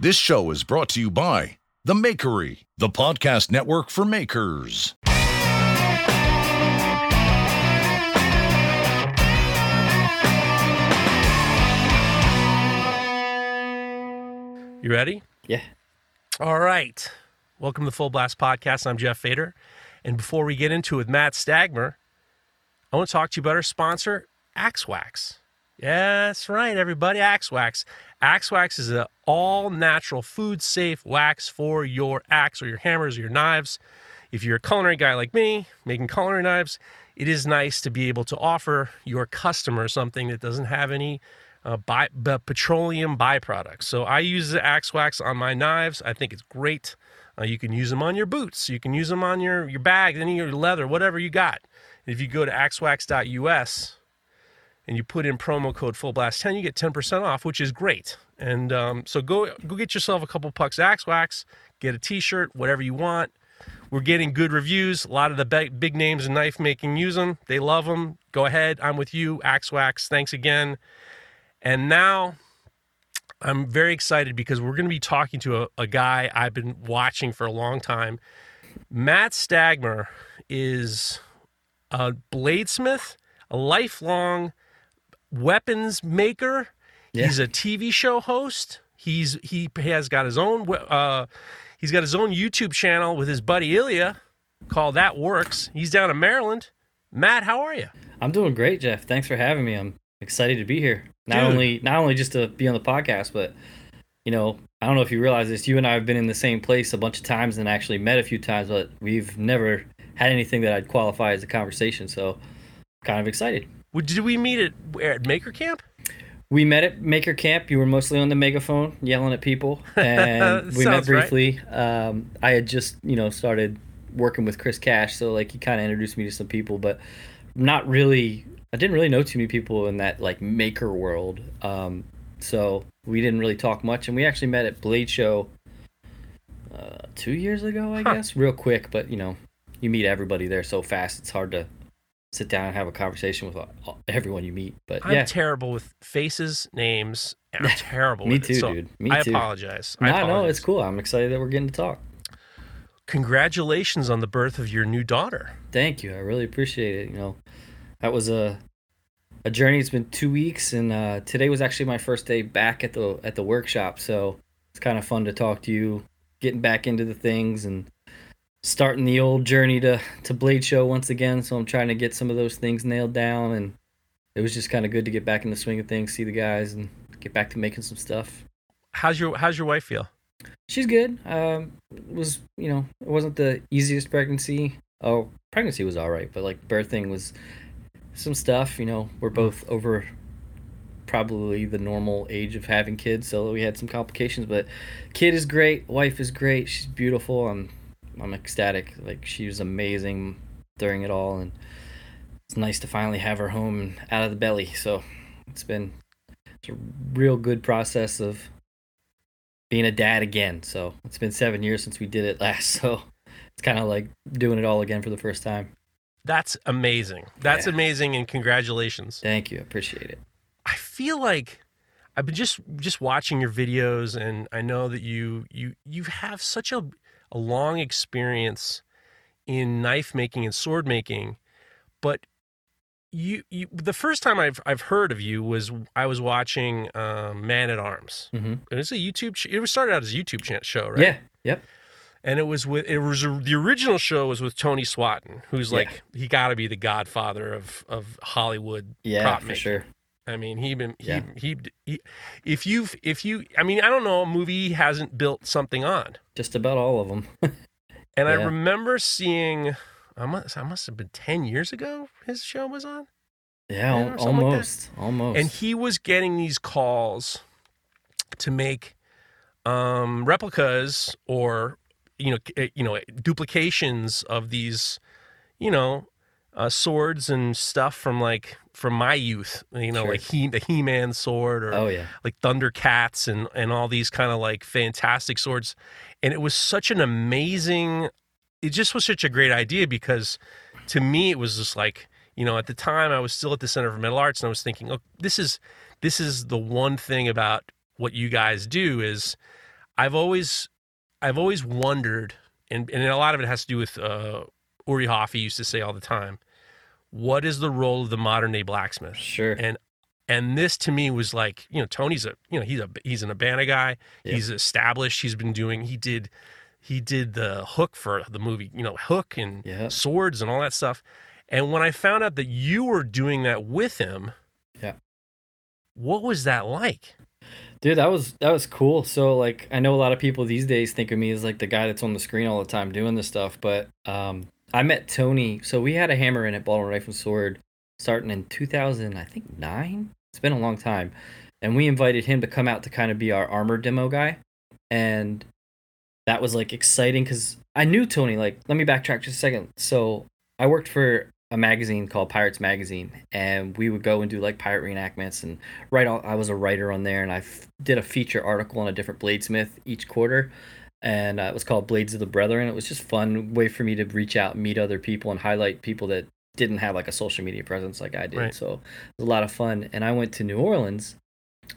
This show is brought to you by The Makery, the podcast network for makers. You ready? Yeah. All right. Welcome to the Full Blast Podcast. I'm Jeff Fader. And before we get into it with Matt Stagmer, I want to talk to you about our sponsor, Axe Wax. Yeah, that's right, everybody. Axe Wax. Axe Wax is an all natural, food safe wax for your axe or your hammers or your knives. If you're a culinary guy like me, making culinary knives, it is nice to be able to offer your customer something that doesn't have any uh, by, b- petroleum byproducts. So I use the Axe Wax on my knives. I think it's great. Uh, you can use them on your boots. You can use them on your, your bag, any of your leather, whatever you got. If you go to axewax.us and you put in promo code Full Blast 10, you get 10% off, which is great. And um, so go go get yourself a couple pucks Axe Wax, get a t-shirt, whatever you want. We're getting good reviews. A lot of the big, big names in knife making use them. They love them. Go ahead. I'm with you, Axe Wax. Thanks again. And now I'm very excited because we're going to be talking to a, a guy I've been watching for a long time. Matt Stagmer is a bladesmith, a lifelong weapons maker. Yeah. He's a TV show host. He's he has got his own uh, he's got his own YouTube channel with his buddy Ilya called That Works. He's down in Maryland. Matt, how are you? I'm doing great, Jeff. Thanks for having me. I'm excited to be here. Not Dude. only not only just to be on the podcast, but you know, I don't know if you realize this. You and I have been in the same place a bunch of times and actually met a few times, but we've never had anything that I'd qualify as a conversation. So, kind of excited. Did we meet at, at Maker Camp? We met at Maker Camp. You were mostly on the megaphone yelling at people, and we met Sounds right. briefly. Um, I had just, you know, started working with Chris Cash, so like he kind of introduced me to some people, but not really. I didn't really know too many people in that like maker world. Um, so we didn't really talk much, and we actually met at Blade Show uh, two years ago, I Huh. guess, real quick. But you know, you meet everybody there so fast; it's hard to sit down and have a conversation with everyone you meet. But I'm yeah, terrible with faces, names. and I'm terrible. Me with it, too, so dude. Me too. I too. apologize. I No, apologize. no, it's cool. I'm excited that we're getting to talk. Congratulations on the birth of your new daughter. Thank you. I really appreciate it. You know, that was a a journey. It's been two weeks, and uh, today was actually my first day back at the at the workshop. So it's kind of fun to talk to you, getting back into the things, and starting the old journey to to Blade Show once again. So I'm trying to get some of those things nailed down, and it was just kind of good to get back in the swing of things, see the guys, and get back to making some stuff. How's your How's your wife feel? She's good. Um, was you know it wasn't the easiest pregnancy. Oh, pregnancy was all right, but like birthing was some stuff. You know, we're both over probably the normal age of having kids, so we had some complications. But kid is great. Wife is great. She's beautiful. I'm I'm ecstatic. Like she was amazing during it all, and it's nice to finally have her home and out of the belly. So it's been it's a real good process of being a dad again. So it's been seven years since we did it last. So it's kind of like doing it all again for the first time. That's amazing. That's Yeah. amazing, and congratulations. Thank you. I appreciate it. I feel like I've been just just watching your videos, and I know that you you you have such a a long experience in knife making and sword making, but you you the first time I've I've heard of you was I was watching um, Man at Arms. hmm And it's a YouTube. Ch- it was started out as a YouTube show, right? Yeah. Yep. and it was with it was the original show was with Tony Swatton, who's Yeah. like he got to be the godfather of of Hollywood Yeah, prop for sure. I mean, he been he, Yeah. he he if you've if you I mean, I don't know a movie he hasn't built something on. Just about all of them. And I remember seeing I must I must have been 10 years ago his show was on. yeah, Yeah, al- something like almost. almost. And he was getting these calls to make um replicas or you know you know duplications of these you know uh, swords and stuff from like from my youth you know Sure. like he the he-man sword or oh yeah. like Thundercats and and all these kind of like fantastic swords. And it was such an amazing it just was such a great idea because to me it was just like, you know, at the time I was still at the Center for Metal Arts and I was thinking, oh, this is this is the one thing about what you guys do is I've always I've always wondered, and and a lot of it has to do with uh, Uri Hofi used to say all the time, what is the role of the modern day blacksmith? Sure. And and this to me was like, you know, Tony's a you know he's a he's an ABANA guy. Yeah. He's established. He's been doing. He did he did the hook for the movie. You know, hook and Yeah. swords and all that stuff. And when I found out that you were doing that with him, Yeah. what was that like? Dude, that was that was cool. So like I know a lot of people these days think of me as like the guy that's on the screen all the time doing this stuff, but um I met Tony. So we had a hammer in at Baltimore Knife and Sword starting in 2000, I think 9. It's been a long time. And we invited him to come out to kind of be our armor demo guy. And that was like exciting cuz I knew Tony like let me backtrack just a second. So I worked for a magazine called Pirates Magazine, and we would go and do like pirate reenactments and write. All, I was a writer on there, and I f- did a feature article on a different bladesmith each quarter, and uh, it was called Blades of the Brethren. It was just fun way for me to reach out, meet other people, and highlight people that didn't have like a social media presence like I did. Right. So it was a lot of fun. And I went to New Orleans,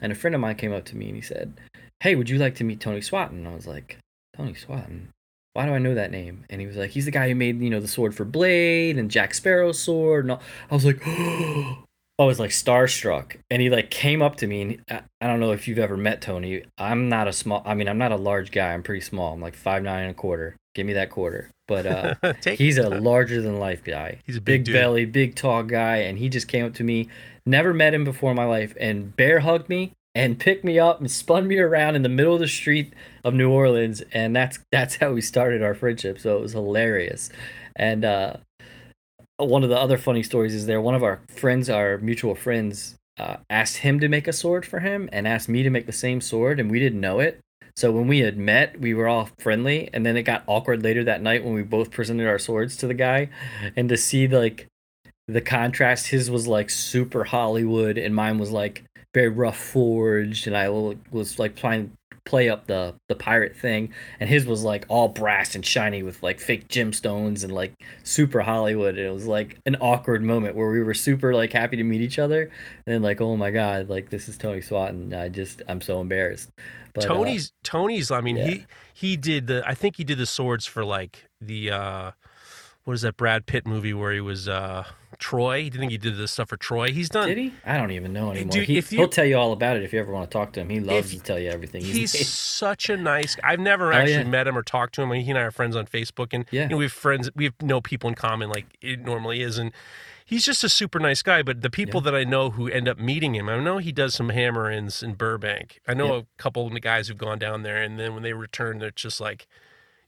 and a friend of mine came up to me and he said, "Hey, would you like to meet Tony Swatton?" And I was like, "Tony Swatton." why do I know that name? And he was like, he's the guy who made, you know, the sword for Blade and Jack Sparrow's sword. And all. I was like, I was like starstruck. And he like came up to me and I, I don't know if you've ever met Tony. I'm not a small, I mean, I'm not a large guy. I'm pretty small. I'm like five, nine and a quarter. Give me that quarter. But uh, he's a larger than life guy. He's a big big belly, big tall guy. And he just came up to me, never met him before in my life, and bear hugged me and picked me up and spun me around in the middle of the street of New Orleans, and that's that's how we started our friendship. So it was hilarious. And uh, one of the other funny stories is there. One of our friends, our mutual friends, uh, asked him to make a sword for him, and asked me to make the same sword, and we didn't know it. So when we had met, we were all friendly, and then it got awkward later that night when we both presented our swords to the guy, and to see like the contrast. His was like super Hollywood, and mine was like very rough forged, and I was like trying play up the the pirate thing, and his was like all brass and shiny with like fake gemstones and like super Hollywood. And it was like an awkward moment where we were super like happy to meet each other, and then like oh my god, like this is Tony Swatton. I just I'm so embarrassed. But, uh, Tony's Tony's. I mean, yeah. he he did the. I think he did the swords for like the. uh What is that Brad Pitt movie where he was uh Troy? He think he did this stuff for Troy. He's done. Did he? I don't even know anymore. Dude, he, you- he'll tell you all about it if you ever want to talk to him. He loves If- to tell you everything. He's made. such a nice. I've never Oh, actually yeah. met him or talked to him. He and I are friends on Facebook, and Yeah. you know, we have friends. We have know people in common, like it normally is, and he's just a super nice guy. But the people that I know who end up meeting him, I know he does some hammer ins in Burbank. I know Yeah. a couple of the guys who've gone down there, and then when they return, they're just like,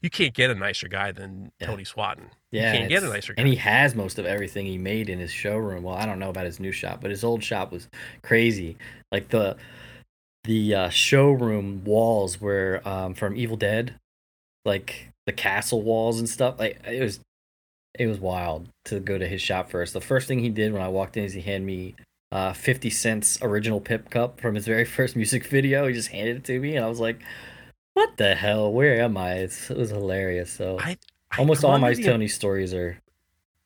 you can't get a nicer guy than Yeah. Tony Swatton. Yeah, you can't get a nicer guy. And he has most of everything he made in his showroom. Well, I don't know about his new shop, but his old shop was crazy. Like the the uh, showroom walls were um, from Evil Dead, like the castle walls and stuff. Like it was it was wild to go to his shop first. The first thing he did when I walked in is he handed me uh, 50 Cent's original Pimp Cup from his very first music video. He just handed it to me, and I was like, "What the hell? Where am I?" It's, it was hilarious. So I, I- almost all my the- Tony stories are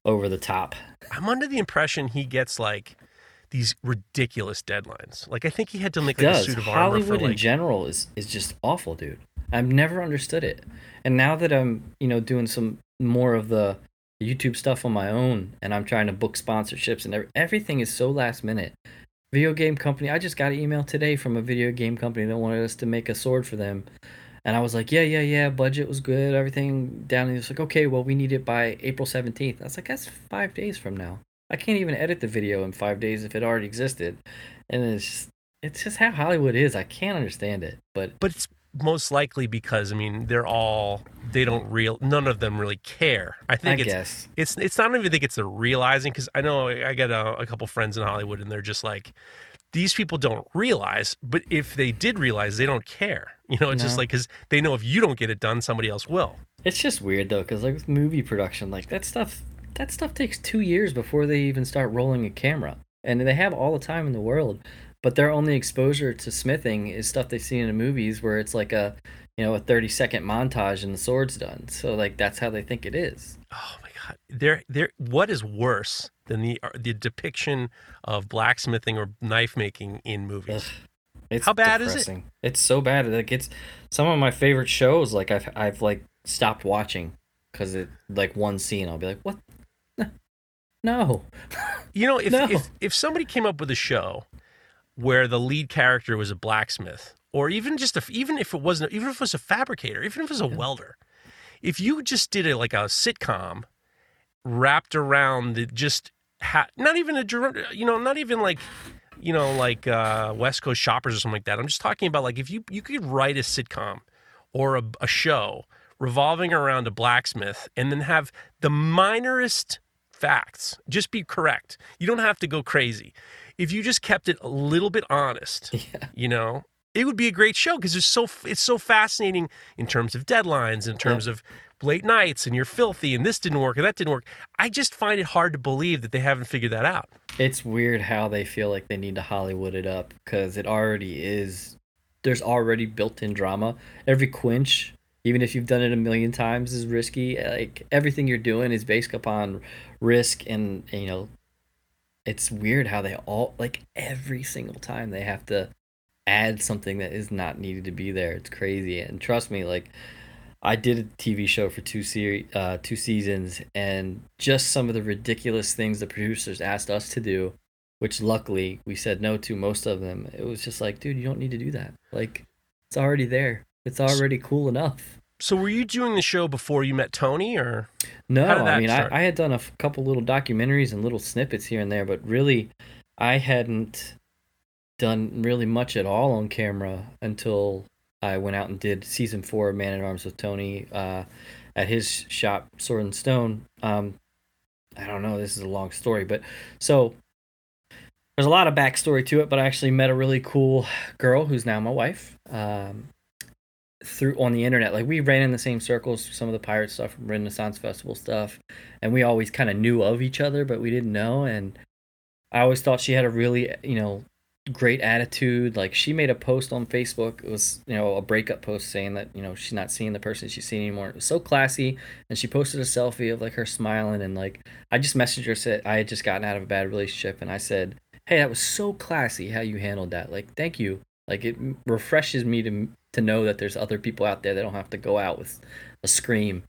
over the top. I'm under the impression he gets like these ridiculous deadlines. Like I think he had to make like a suit of armor Hollywood for in general is is just awful, dude. I've never understood it. And now that I'm, you know, doing some more of the YouTube stuff on my own and I'm trying to book sponsorships and every, everything is so last minute. Video game company, I just got an email today from a video game company that wanted us to make a sword for them. And I was like, yeah, yeah, yeah, budget was good, everything down. And he was like, okay, well, we need it by April 17th. I was like, that's five days from now. I can't even edit the video in five days if it already existed. And it's just, it's just how Hollywood is. I can't understand it. But but it's most likely because I mean they're all they don't real none of them really care. I I think it's guess. it's it's not even think it's the realizing because I know I got a, a couple friends in Hollywood and they're just like these people don't realize, but if they did realize, they don't care. You know, it's just like because they know if you don't get it done, somebody else will. It's just weird though, because like with movie production, like that stuff, that stuff takes two years before they even start rolling a camera, and they have all the time in the world. But their only exposure to smithing is stuff they've seen in the movies, where it's like a, you know, a thirty second montage and the sword's done. So like that's how they think it is. Oh my god, there there. What is worse than the uh, the depiction of blacksmithing or knife making in movies? It's How bad is it? It's so bad. Like it's some of my favorite shows. Like I've I've like stopped watching because it like one scene. I'll be like, what? No. You know, if, No. if if somebody came up with a show where the lead character was a blacksmith, or even just a, even if it wasn't, even if it was a fabricator, even if it was a welder, if you just did it like a sitcom wrapped around the just ha- not even a you know not even like you know like uh, West Coast Choppers or something like that. I'm just talking about like if you you could write a sitcom or a, a show revolving around a blacksmith and then have the minorest facts just be correct. You don't have to go crazy if you just kept it a little bit honest Yeah. you know it would be a great show because it's so it's so fascinating in terms of deadlines in terms of late nights and you're filthy and this didn't work and that didn't work i just find it hard to believe that they haven't figured that out It's weird how they feel like they need to Hollywood it up because it already is. There's already built-in drama. Every quench, even if you've done it a million times, is risky. Like everything you're doing is based upon risk, and you know, it's weird how they all like every single time they have to add something that is not needed to be there. It's crazy, and trust me, like. I did a TV show for two series, uh, two seasons, and just some of the ridiculous things the producers asked us to do, which luckily we said no to most of them. It was just like, dude, you don't need to do that. Like, it's already there. It's already cool enough. So were you doing the show before you met tony or No, I mean. I, I had done a f- couple little documentaries and little snippets here and there, but really, I hadn't done really much at all on camera until I went out and did season four of Man at Arms with Tony uh, at his shop, Sword and Stone. Um, I don't know, this is a long story, but so there's a lot of backstory to it, but I actually met a really cool girl who's now my wife. Um, through on the internet. Like we ran in the same circles, some of the pirate stuff, Renaissance Festival stuff, and we always kind of knew of each other, but we didn't know. And I always thought she had a really, you know, great attitude. Like she made a post on Facebook. It was, you know, a breakup post saying that you know she's not seeing the person she's seeing anymore. It was so classy, and she posted a selfie of like her smiling and like I just messaged her said I had just gotten out of a bad relationship, and I said, hey, that was so classy how you handled that. Like thank you. Like it refreshes me to to know that there's other people out there that don't have to go out with a scream.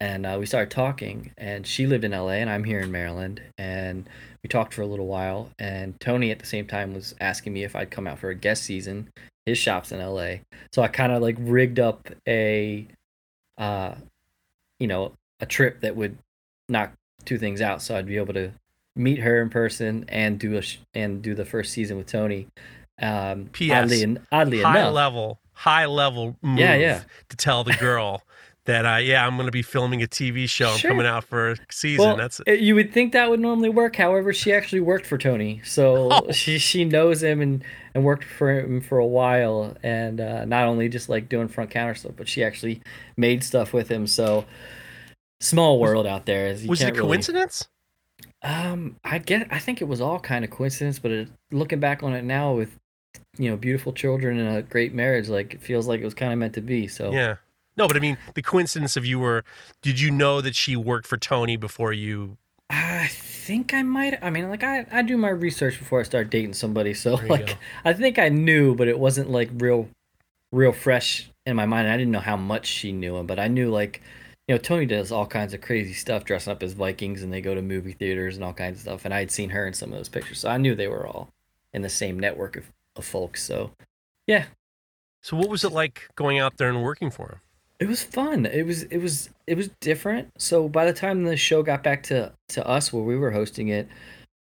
And uh, we started talking, and she lived in LA, and I'm here in Maryland, and we talked for a little while. And Tony at the same time was asking me if I'd come out for a guest season. His shop's in LA, so I kind of like rigged up a, uh, you know, a trip that would knock two things out, so I'd be able to meet her in person and do a sh- and do the first season with Tony. Um, P.S. Oddly, oddly high enough, level, high level move Yeah, yeah. to tell the girl that uh, yeah, I'm going to be filming a TV show. I'm Sure. coming out for a season. Well, That's uh, you would think that would normally work. However, she actually worked for Tony, so Oh. she she knows him and and worked for him for a while, and uh, not only just like doing front counter stuff, but she actually made stuff with him. So small world out there. you was it a can't really- coincidence? Um, I get. I think it was all kind of coincidence, but it, looking back on it now, with you know beautiful children and a great marriage, like it feels like it was kind of meant to be. So Yeah. No, but I mean the coincidence of you were. Did you know that she worked for Tony before you? I think I might. I mean, like I, I do my research before I start dating somebody, so like go. I think I knew, but it wasn't like real, real fresh in my mind. I didn't know how much she knew him, but I knew like, you know, Tony does all kinds of crazy stuff, dressing up as Vikings, and they go to movie theaters and all kinds of stuff. And I had seen her in some of those pictures, so I knew they were all in the same network of, of folks. So, yeah, So what was it like going out there and working for him? It was fun. It was it was it was different. So by the time the show got back to to us where we were hosting it,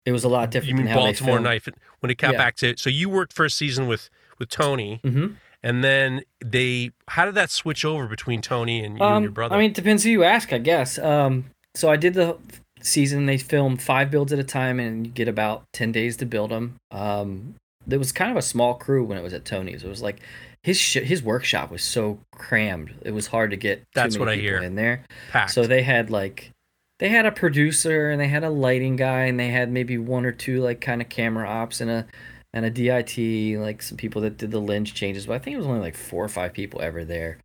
it was a lot different. You mean than how Baltimore they Knife? When it got Yeah. back to so you worked for a season with with Tony, hmm and then they. How did that switch over between Tony and you and your brother? Um, I mean, it depends who you ask, I guess. Um, so I did the season. They filmed five builds at a time, and you get about ten days to build them. Um, there was kind of a small crew when it was at Tony's. It was like his sh- his workshop was so crammed. It was hard to get. That's what I hear. in there. packed. So they had like they had a producer and they had a lighting guy and they had maybe one or two like kind of camera ops and a and a DIT like some people that did the lens changes but I think it was only like four or five people ever there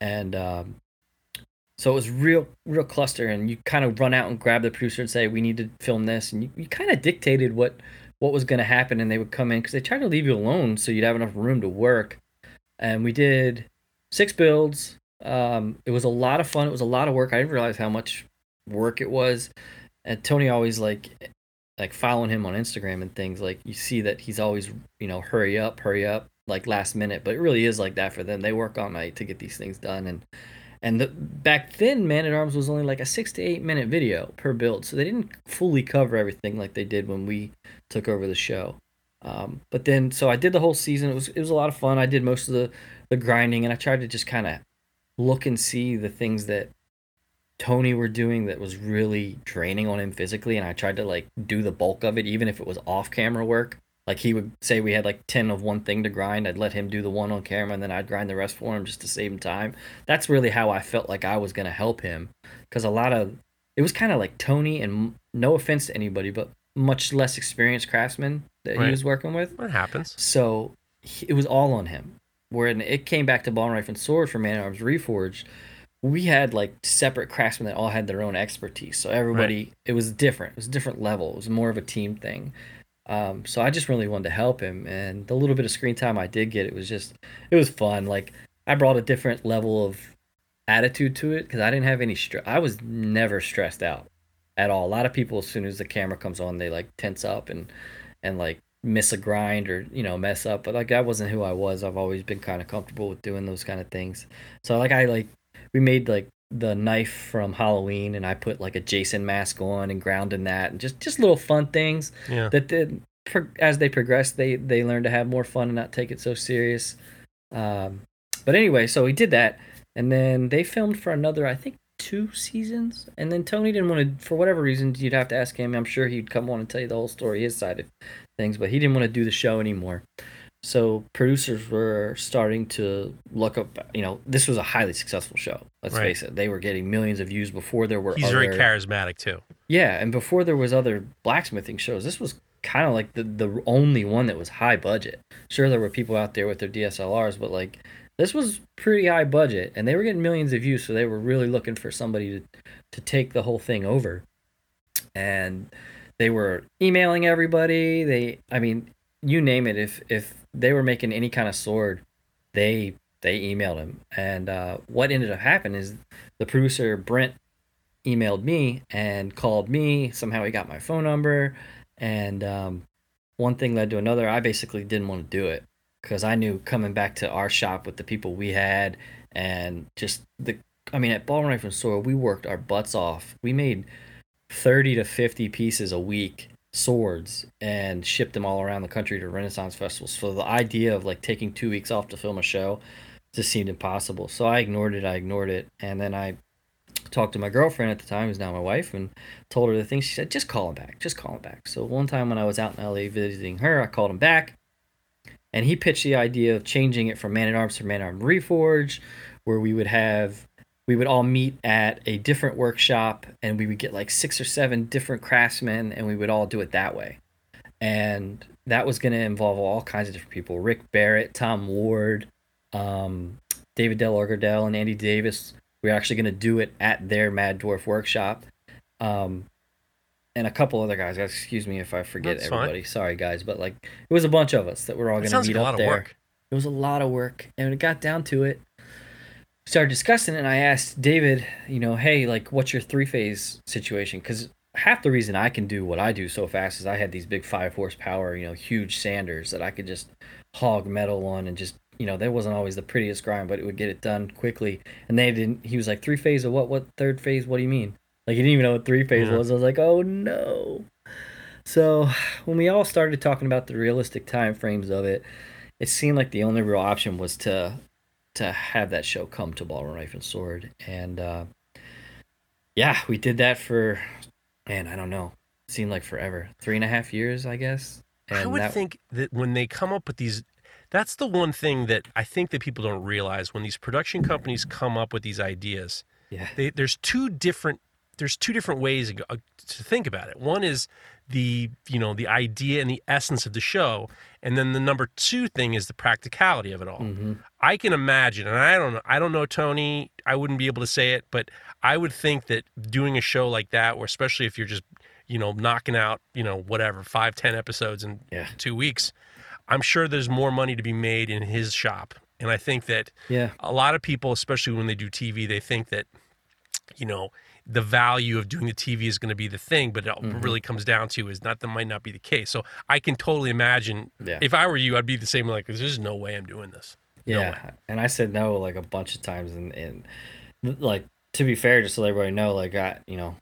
and um so it was real real cluster and you kind of run out and grab the producer and say we need to film this and you, you kind of dictated what what was going to happen, and they would come in because they tried to leave you alone so you'd have enough room to work. And we did six builds. Um, it was a lot of fun. It was a lot of work. I didn't realize how much work it was. And Tony always like like following him on Instagram and things like you see that he's always you know hurry up, hurry up like last minute, but it really is like that for them. They work all night to get these things done and and the, back then Man at Arms was only like a 6 to 8 minute video per build. So they didn't fully cover everything like they did when we took over the show. Um, but then so I did the whole season. It was it was a lot of fun. I did most of the the grinding and I tried to just kind of look and see the things that Tony were doing that was really draining on him physically and I tried to like do the bulk of it even if it was off camera work. Like he would say we had like 10 of one thing to grind, I'd let him do the one on camera and then I'd grind the rest for him just to save him time. That's really how I felt like I was going to help him cuz a lot of it was kind of like Tony and no offense to anybody but much less experienced craftsmen that Right. he was working with. What happens? So he, it was all on him. When it came back to Baltimore Knife and Sword for Man at Arms Reforged, we had like separate craftsmen that all had their own expertise. So everybody, it was different. It was a different level. It was more of a team thing. Um, so I just really wanted to help him, and the little bit of screen time I did get, it was just, it was fun. Like I brought a different level of attitude to it because I didn't have any stress. I was never stressed out at all. A lot of people, as soon as the camera comes on, they like tense up and and like miss a grind or you know mess up. But like that wasn't who I was. I've always been kind of comfortable with doing those kind of things. So like I like we made like the knife from Halloween, and I put like a Jason mask on and ground in that, and just just little fun things Yeah. that did as they progressed they they learned to have more fun and not take it so serious. Um but anyway so we did that and then they filmed for another i think two seasons. And then tony didn't want to for whatever reason you'd have to ask him. I'm sure he'd come on and tell you the whole story his side of things but he didn't want to do the show anymore so producers were starting to look up you know this was a highly successful show let's Right. face it they were getting millions of views before there were He's other... very charismatic too. Yeah, and before there was other blacksmithing shows, this was kind of like the the only one that was high budget. Sure, there were people out there with their DSLRs, but like this was pretty high budget, and they were getting millions of views, so they were really looking for somebody to to take the whole thing over. And they were emailing everybody. They, I mean, you name it. If if they were making any kind of sword, they they emailed him. And uh, what ended up happening is the producer Brent emailed me and called me. Somehow he got my phone number, and um, one thing led to another. I basically didn't want to do it because I knew coming back to our shop with the people we had and just the. I mean, at Baltimore Knife and Sword, we worked our butts off. We made thirty to fifty pieces a week swords and shipped them all around the country to Renaissance festivals. So the idea of like taking two weeks off to film a show just seemed impossible. So I ignored it. I ignored it, and then I talked to my girlfriend at the time, who's now my wife, and told her the thing. She said, "Just call him back. Just call him back." So one time when I was out in LA visiting her, I called him back, and he pitched the idea of changing it from Man at Arms to Man at Arms Reforge, where we would have we would all meet at a different workshop, and we would get like six or seven different craftsmen, and we would all do it that way. And that was going to involve all kinds of different people: Rick Barrett, Tom Ward, um, David DelaGardelle, and Andy Davis we're actually going to do it at their Mad Dwarf workshop. Um, and a couple other guys. Excuse me if I forget That's fine. everybody. Sorry, guys, but like it was a bunch of us that were all going to meet like a up lot there. work. It was a lot of work, and when it got down to it, we started discussing it. And I asked David, you know, hey, like, what's your three phase situation? Because half the reason I can do what I do so fast is I had these big five horsepower, you know, huge sanders that I could just hog metal on and just, you know, that wasn't always the prettiest grind, but it would get it done quickly. And they didn't. He was like, three phase of what? What third phase? What do you mean? Like he didn't even know what three phase Yeah. was. I was like, oh no. So when we all started talking about the realistic time frames of it, it seemed like the only real option was to to have that show come to Baltimore Knife and Sword. And uh, yeah, we did that for man, I don't know. It seemed like forever. Three and a half years, I guess. And I would that- think that when they come up with these, that's the one thing that I think that people don't realize when these production companies come up with these ideas. Yeah. They, there's two different there's two different ways to think about it. One is the you know the idea and the essence of the show, and then the number two thing is the practicality of it all. Mhm. I can imagine, and I don't know, I don't know Tony. I wouldn't be able to say it, but I would think that doing a show like that, or especially if you're just you know, knocking out, you know, whatever, five, ten episodes in Yeah. two weeks. I'm sure there's more money to be made in his shop. And I think that Yeah. a lot of people, especially when they do TV, they think that, you know, the value of doing the TV is going to be the thing, but it Mm-hmm. really comes down to is not that might not be the case. So I can totally imagine Yeah. if I were you, I'd be the same. Like, there's no way I'm doing this. No Yeah, and I said no like a bunch of times, and, and like to be fair, just to let everybody know, like I, you know,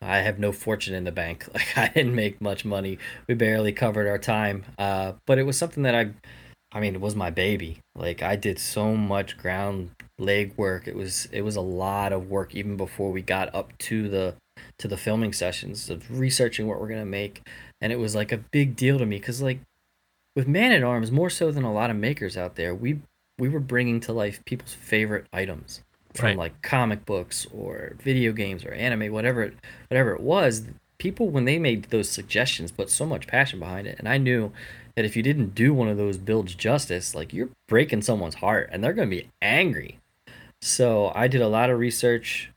I have no fortune in the bank. Like I didn't make much money. We barely covered our time. Uh, but it was something that I, I mean, it was my baby. Like I did so much ground leg work. It was it was a lot of work even before we got up to the to the filming sessions of researching what we're gonna make, and it was like a big deal to me because like with Man at Arms, more so than a lot of makers out there, we we were bringing to life people's favorite items from Right. like comic books or video games or anime, whatever it whatever it was. People when they made those suggestions put so much passion behind it, and I knew that if you didn't do one of those builds justice, like you're breaking someone's heart, and they're going to be angry. So I did a lot of research,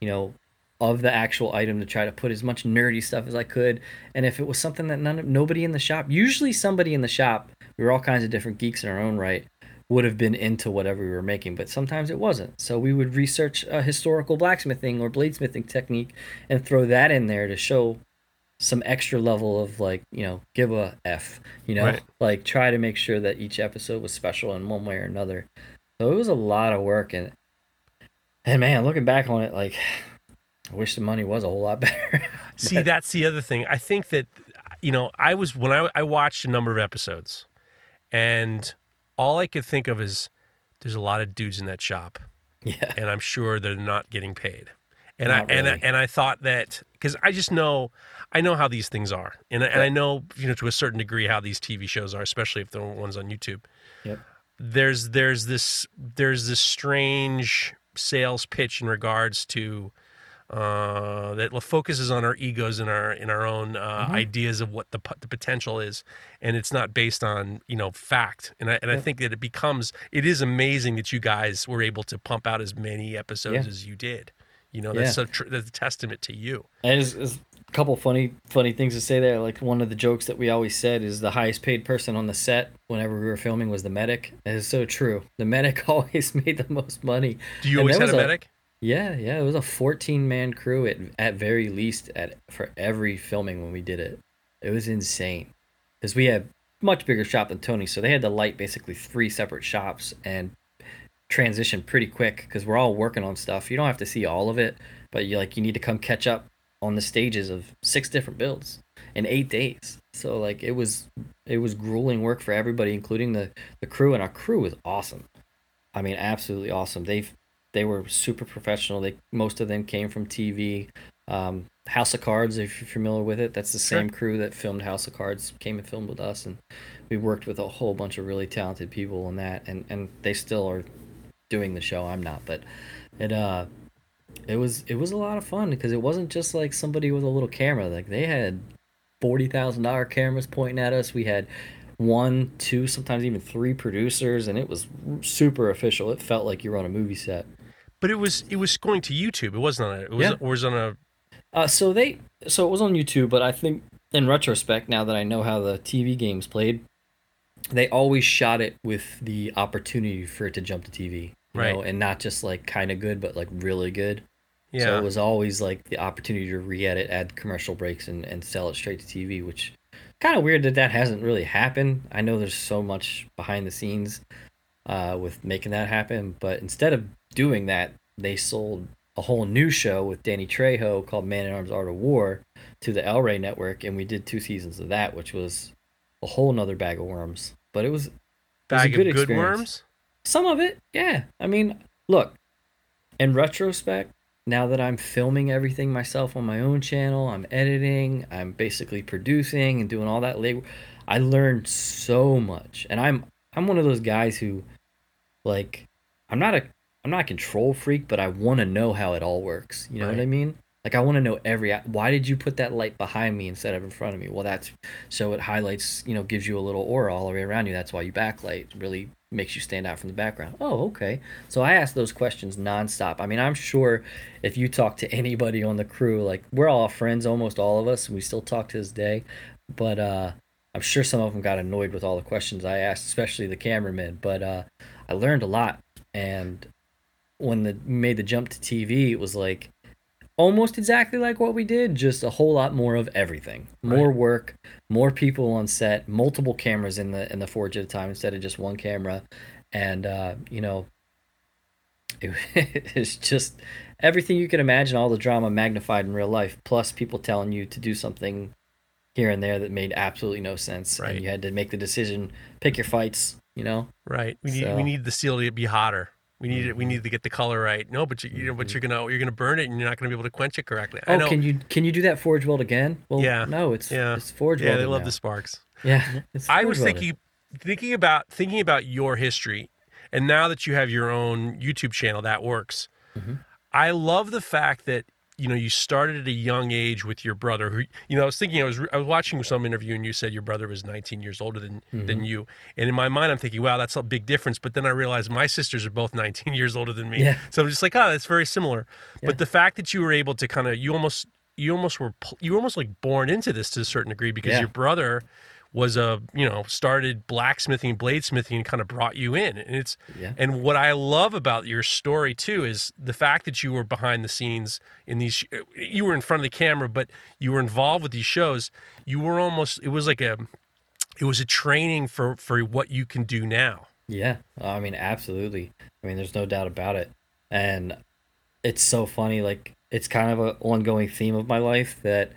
you know, of the actual item to try to put as much nerdy stuff as I could. And if it was something that none nobody in the shop, usually somebody in the shop, we were all kinds of different geeks in our own right, would have been into whatever we were making, but sometimes it wasn't. So we would research a historical blacksmithing or bladesmithing technique and throw that in there to show some extra level of like, you know, give a F, you know, Right. like try to make sure that each episode was special in one way or another. So it was a lot of work and and man, looking back on it, like I wish the money was a whole lot better. See, that's the other thing. I think that, you know, I was, when I, I watched a number of episodes and all I could think of is there's a lot of dudes in that shop yeah. and I'm sure they're not getting paid. And Not I and I, and I thought that because I just know I know how these things are, and I, and I know you know to a certain degree how these TV shows are, especially if they're ones on YouTube. Yep. There's there's this there's this strange sales pitch in regards to uh, that focuses on our egos and our in our own uh, Mm-hmm. ideas of what the the potential is, and it's not based on you know fact. And I and I think that it becomes it is amazing that you guys were able to pump out as many episodes Yeah. as you did. You know, that's Yeah. a tr- that's a testament to you. And there's, there's a couple funny funny things to say there. Like one of the jokes that we always said is the highest paid person on the set whenever we were filming was the medic. It is so true. The medic always made the most money. Do you And always had a medic? Yeah, yeah. It was a 14 man crew at at very least at for every filming when we did it. It was insane because we had much bigger shop than Tony, so they had to light basically three separate shops and transition pretty quick because we're all working on stuff. You don't have to see all of it, but you like you need to come catch up on the stages of six different builds in eight days. So like it was it was grueling work for everybody, including the the crew, and our crew was awesome. I mean, absolutely awesome. They they were super professional. They most of them came from TV. Um, House of Cards, if you're familiar with it, that's the Sure. same crew that filmed House of Cards came and filmed with us, and we worked with a whole bunch of really talented people on that, and and they still are doing the show. I'm not, but it uh it was it was a lot of fun because it wasn't just like somebody with a little camera. Like they had forty thousand dollar cameras pointing at us. We had one, two, sometimes even three producers, and it was super official. It felt like you were on a movie set. But it was it was going to YouTube. It wasn't on a, it was Yeah. was on a Uh, so they so it was on YouTube, but I think in retrospect, now that I know how the TV games played, they always shot it with the opportunity for it to jump to TV, you know, Right. and not just like kind of good, but like really good. yeah. So it was always like the opportunity to re-edit, add commercial breaks, and, and sell it straight to TV, which kind of weird that that hasn't really happened. I know there's so much behind the scenes uh, with making that happen, but instead of doing that, they sold a whole new show with Danny Trejo called Man at Arms Art of War to the El Rey network, and we did two seasons of that, which was a whole nother bag of worms. But it was bag good of good experience. worms. Some of it, yeah. I mean, look, in retrospect, now that I'm filming everything myself on my own channel, I'm editing, I'm basically producing and doing all that labor. I learned so much, and I'm I'm one of those guys who, like, I'm not a I'm not a control freak, but I want to know how it all works. You know what I mean? Like I want to know every. Why did you put that light behind me instead of in front of me? Well, that's so it highlights. You know, gives you a little aura all the way around you. That's why you backlight. Really makes you stand out from the background. Oh, okay. So I ask those questions nonstop. I mean, I'm sure if you talk to anybody on the crew, like we're all friends, almost all of us, and we still talk to this day. But uh, I'm sure some of them got annoyed with all the questions I asked, especially the cameramen. But uh, I learned a lot, and when the made the jump to TV, it was like almost exactly like what we did, just a whole lot more of everything. More Right. work, more people on set, multiple cameras in the in the forge at a time instead of just one camera. And uh, you know, it, it's just everything you can imagine, all the drama magnified in real life, plus people telling you to do something here and there that made absolutely no sense. Right. And you had to make the decision, pick your fights, you know? Right. We need So- we need the steel to be hotter. We need it. We Mhm. need to get the color right. No, but you, you know, but you're gonna you're gonna burn it, and you're not gonna be able to quench it correctly. I Oh, know. can you can you do that forge weld again? Well, Yeah. no, it's Yeah. it's forge yeah, they love now. the sparks. Yeah, it's I was welded. thinking thinking about thinking about your history, and now that you have your own YouTube channel, that works. Mhm. I love the fact that you know you started at a young age with your brother. Who you know, I was thinking I was I was watching some interview, and you said your brother was 19 years older than than Mm-hmm. you. And in my mind, I'm thinking, wow, that's a big difference. But then I realized my sisters are both 19 years older than me. Yeah. So I'm just like, oh, that's very similar. Yeah. But the fact that you were able to kind of you almost you almost were you were almost like born into this to a certain degree because Yeah. your brother was a you know started blacksmithing and bladesmithing and kind of brought you in and it's Yeah. and what i love about your story too is the fact that you were behind the scenes in these you were in front of the camera but you were involved with these shows you were almost it was like a it was a training for for what you can do now Yeah, I mean, absolutely. I mean, there's no doubt about it. And it's so funny. Like, it's kind of an ongoing theme of my life that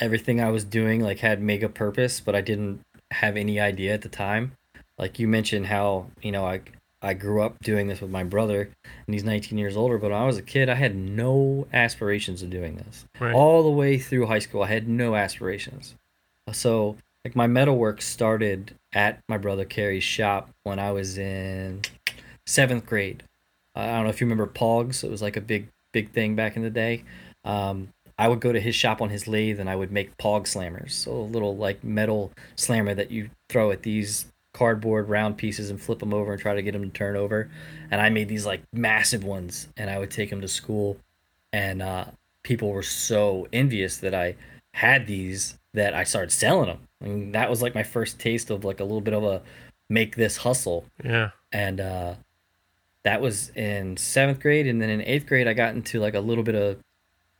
everything I was doing like had mega purpose, but I didn't have any idea at the time. Like you mentioned how you know I I grew up doing this with my brother, and he's 19 years older. But when I was a kid, I had no aspirations of doing this. Right. All the way through high school, I had no aspirations. So like my metalwork started at my brother Kerry's shop when I was in seventh grade. I don't know if you remember Pogs. It was like a big big thing back in the day. Um, I would go to his shop on his lathe and I would make Pog slammers, so a little like metal slammer that you throw at these cardboard round pieces and flip them over and try to get them to turn over. And I made these like massive ones, and I would take them to school, and uh, people were so envious that I had these that I started selling them. I mean, that was like my first taste of like a little bit of a make this hustle. Yeah. And uh, that was in seventh grade. And then in eighth grade i got into like a little bit of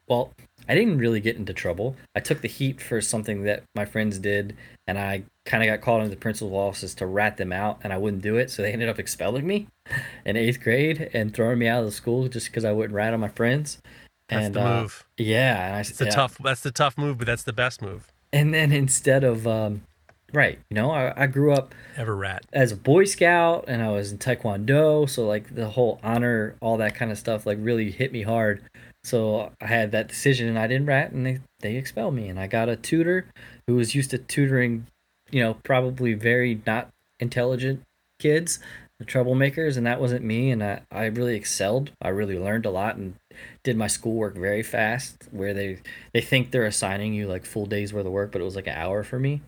well i didn't really get into trouble. I took the heat for something that my friends did and i kind of got called into the principal's office to rat them out and i wouldn't do it so they ended up expelling me in eighth grade and throwing me out of the school just because i wouldn't rat on my friends. That's and the uh, move. yeah and i it's yeah. tough that's the tough move but that's the best move. And then instead of um, right you know I, I grew up ever rat. as a boy scout and i was in taekwondo so like the whole honor all that kind of stuff like really hit me hard so i had that decision and i didn't rat and they, they expelled me. And i got a tutor who was used to tutoring you know probably very not intelligent kids the troublemakers and that wasn't me. And I, I really excelled. I really learned a lot and did my schoolwork very fast where they they think they're assigning you like full days worth of work but it was like an hour for me.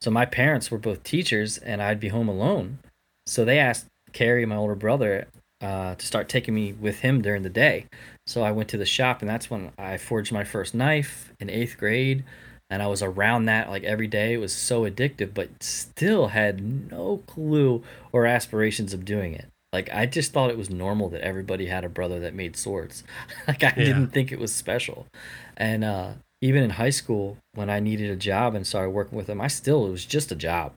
So my parents were both teachers, and I'd be home alone. So they asked Kerry, my older brother, uh, to start taking me with him during the day. So I went to the shop, and that's when I forged my first knife in eighth grade. And I was around that like every day. It was so addictive, but still had no clue or aspirations of doing it. Like I just thought it was normal that everybody had a brother that made swords. like I Yeah. didn't think it was special. And uh, even in high school, when I needed a job and started working with them, I still it was just a job.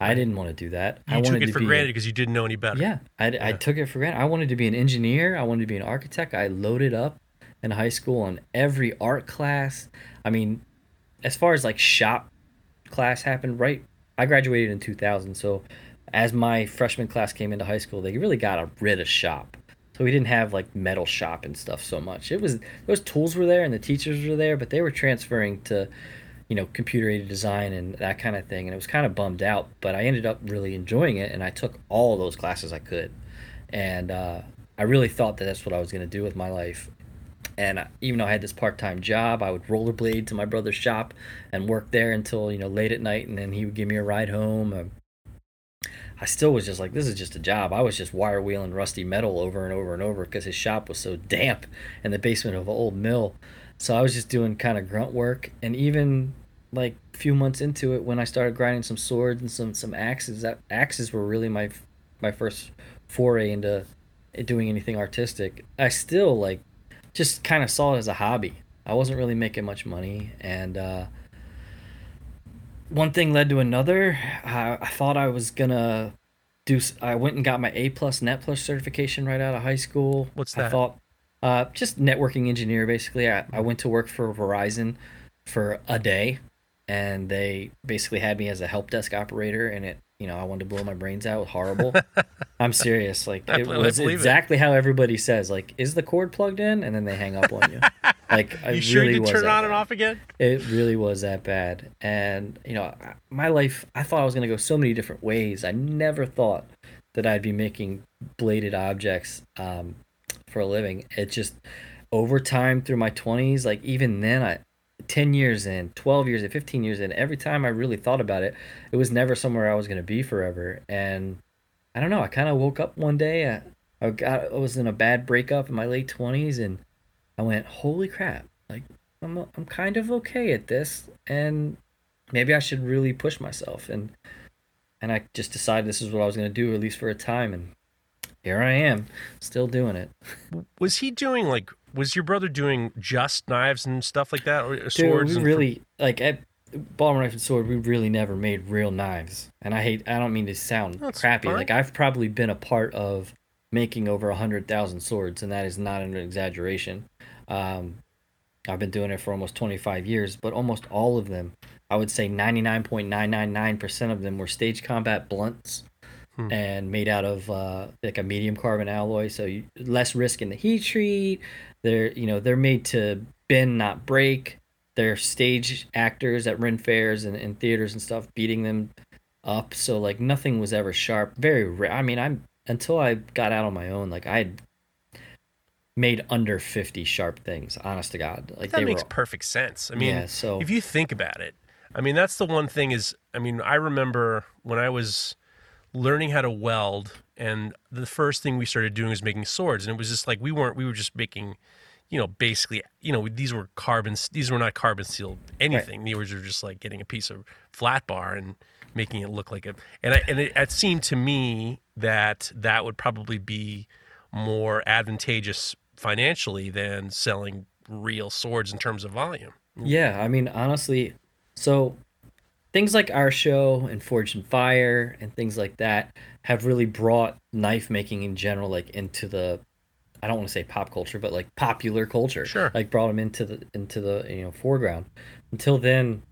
I didn't want to do that. you I took it to for be granted because you didn't know any better yeah, I, I took it for granted. I wanted to be an engineer. I wanted to be an architect. I loaded up in high school on every art class. I mean, as far as like shop class happened, right? I graduated in 2000, so as my freshman class came into high school, they really got rid of shop. So we didn't have like metal shop and stuff so much. It was those tools were there and the teachers were there, but they were transferring to, you know, computer aided design and that kind of thing. And it was kind of bummed out, but I ended up really enjoying it and I took all those classes I could. And uh, I really thought that that's what I was going to do with my life. and even though I had this part-time job, I would rollerblade to my brother's shop and work there until you know late at night, and then he would give me a ride home. I still was just like, this is just a job. I was just wire wheeling rusty metal over and over and over because his shop was so damp in the basement of an old mill. So I was just doing kind of grunt work, and even like a few months into it, when I started grinding some swords and some some axes, that axes were really my my first foray into doing anything artistic. I still like just kind of saw it as a hobby. I wasn't really making much money, and uh, one thing led to another. I, I thought I was gonna do. I went and got my A plus Net Plus certification right out of high school. What's that? I thought uh, just networking engineer basically. I, I went to work for Verizon for a day, and they basically had me as a help desk operator, and it you know, I wanted to blow my brains out. Horrible. I'm serious. Like it I was believe it. exactly how everybody says. Like, is the cord plugged in? And then they hang up on you. Like, You it sure really you did turn on and off again? It really was that bad. And you know, my life. I thought I was gonna go so many different ways. I never thought that I'd be making bladed objects um, for a living. It just over time through my 20s, like even then, I 10 years in, 12 years in, 15 years in, every time I really thought about it, it was never somewhere I was going to be forever. And I don't know, I kind of woke up one day, I, I got I was in a bad breakup in my late 20s and I went, "Holy crap. Like I'm I'm kind of okay at this and maybe I should really push myself." And and I just decided this is what I was going to do at least for a time and here I am, still doing it. Was he doing like? Was your brother doing just knives and stuff like that, or Dude, swords? we and- really like at Ball Knife and Sword. We really never made real knives, and I hate. I don't mean to sound That's crappy. fine. Like I've probably been a part of making over a hundred thousand swords, and that is not an exaggeration. Um, I've been doing it for almost twenty five years, but almost all of them, I would say ninety nine point nine nine nine percent of them were stage combat blunts. Hmm. And made out of uh, like a medium carbon alloy, so you, less risk in the heat treat. They're you know they're made to bend, not break they're stage actors at Ren fairs and, and theaters and stuff, beating them up. So like nothing was ever sharp. Very rare. I mean, I'm until I got out on my own, like I had made under fifty sharp things. Honest to God, like that makes were. perfect sense. I mean, yeah. So if you think about it, I mean, that's the one thing is, I mean, I remember when I was learning how to weld, and the first thing we started doing was making swords, and it was just like we weren't, we were just making, you know, basically, you know, these were carbon, these were not carbon sealed anything. These were just like getting a piece of flat bar and making it look like a, and I, and it, it seemed to me that that would probably be more advantageous financially than selling real swords in terms of volume. Yeah, I mean, honestly, so things like our show and Forged in Fire and things like that have really brought knife making in general, like into the, I don't want to say pop culture, but like popular culture. Sure. Like brought them into the into the you know foreground. Until then,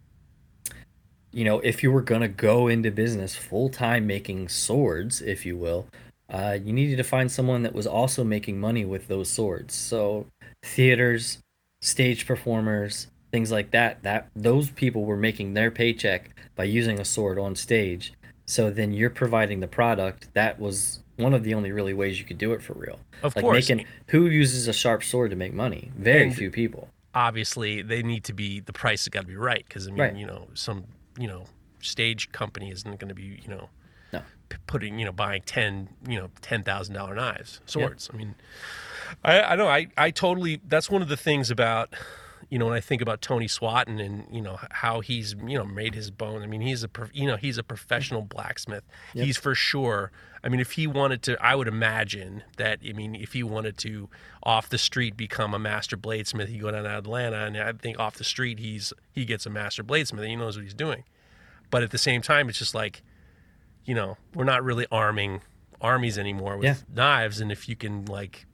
you know, if you were gonna go into business full time making swords, if you will, uh, you needed to find someone that was also making money with those swords. So theaters, stage performers, things like that. That those people were making their paycheck by using a sword on stage. So then you're providing the product. That was one of the only really ways you could do it for real. Of like course. making who uses a sharp sword to make money? Very And- few people. obviously they need to be the price has got to be right because I mean Right. you know some you know stage company isn't going to be you know No. p- putting you know buying ten you know ten thousand dollar knives swords. I mean, I I know I I totally that's one of the things about you know when I think about Tony Swatton and you know how he's you know made his bone. I mean he's a you know he's a professional blacksmith. Yep. He's for sure. I mean if he wanted to, I would imagine that I mean if he wanted to off the street become a master bladesmith, he'd go down to Atlanta and I think off the street he's he gets a master bladesmith. and He knows what he's doing. But at the same time, it's just like you know we're not really arming armies anymore with Yeah. knives, and if you can like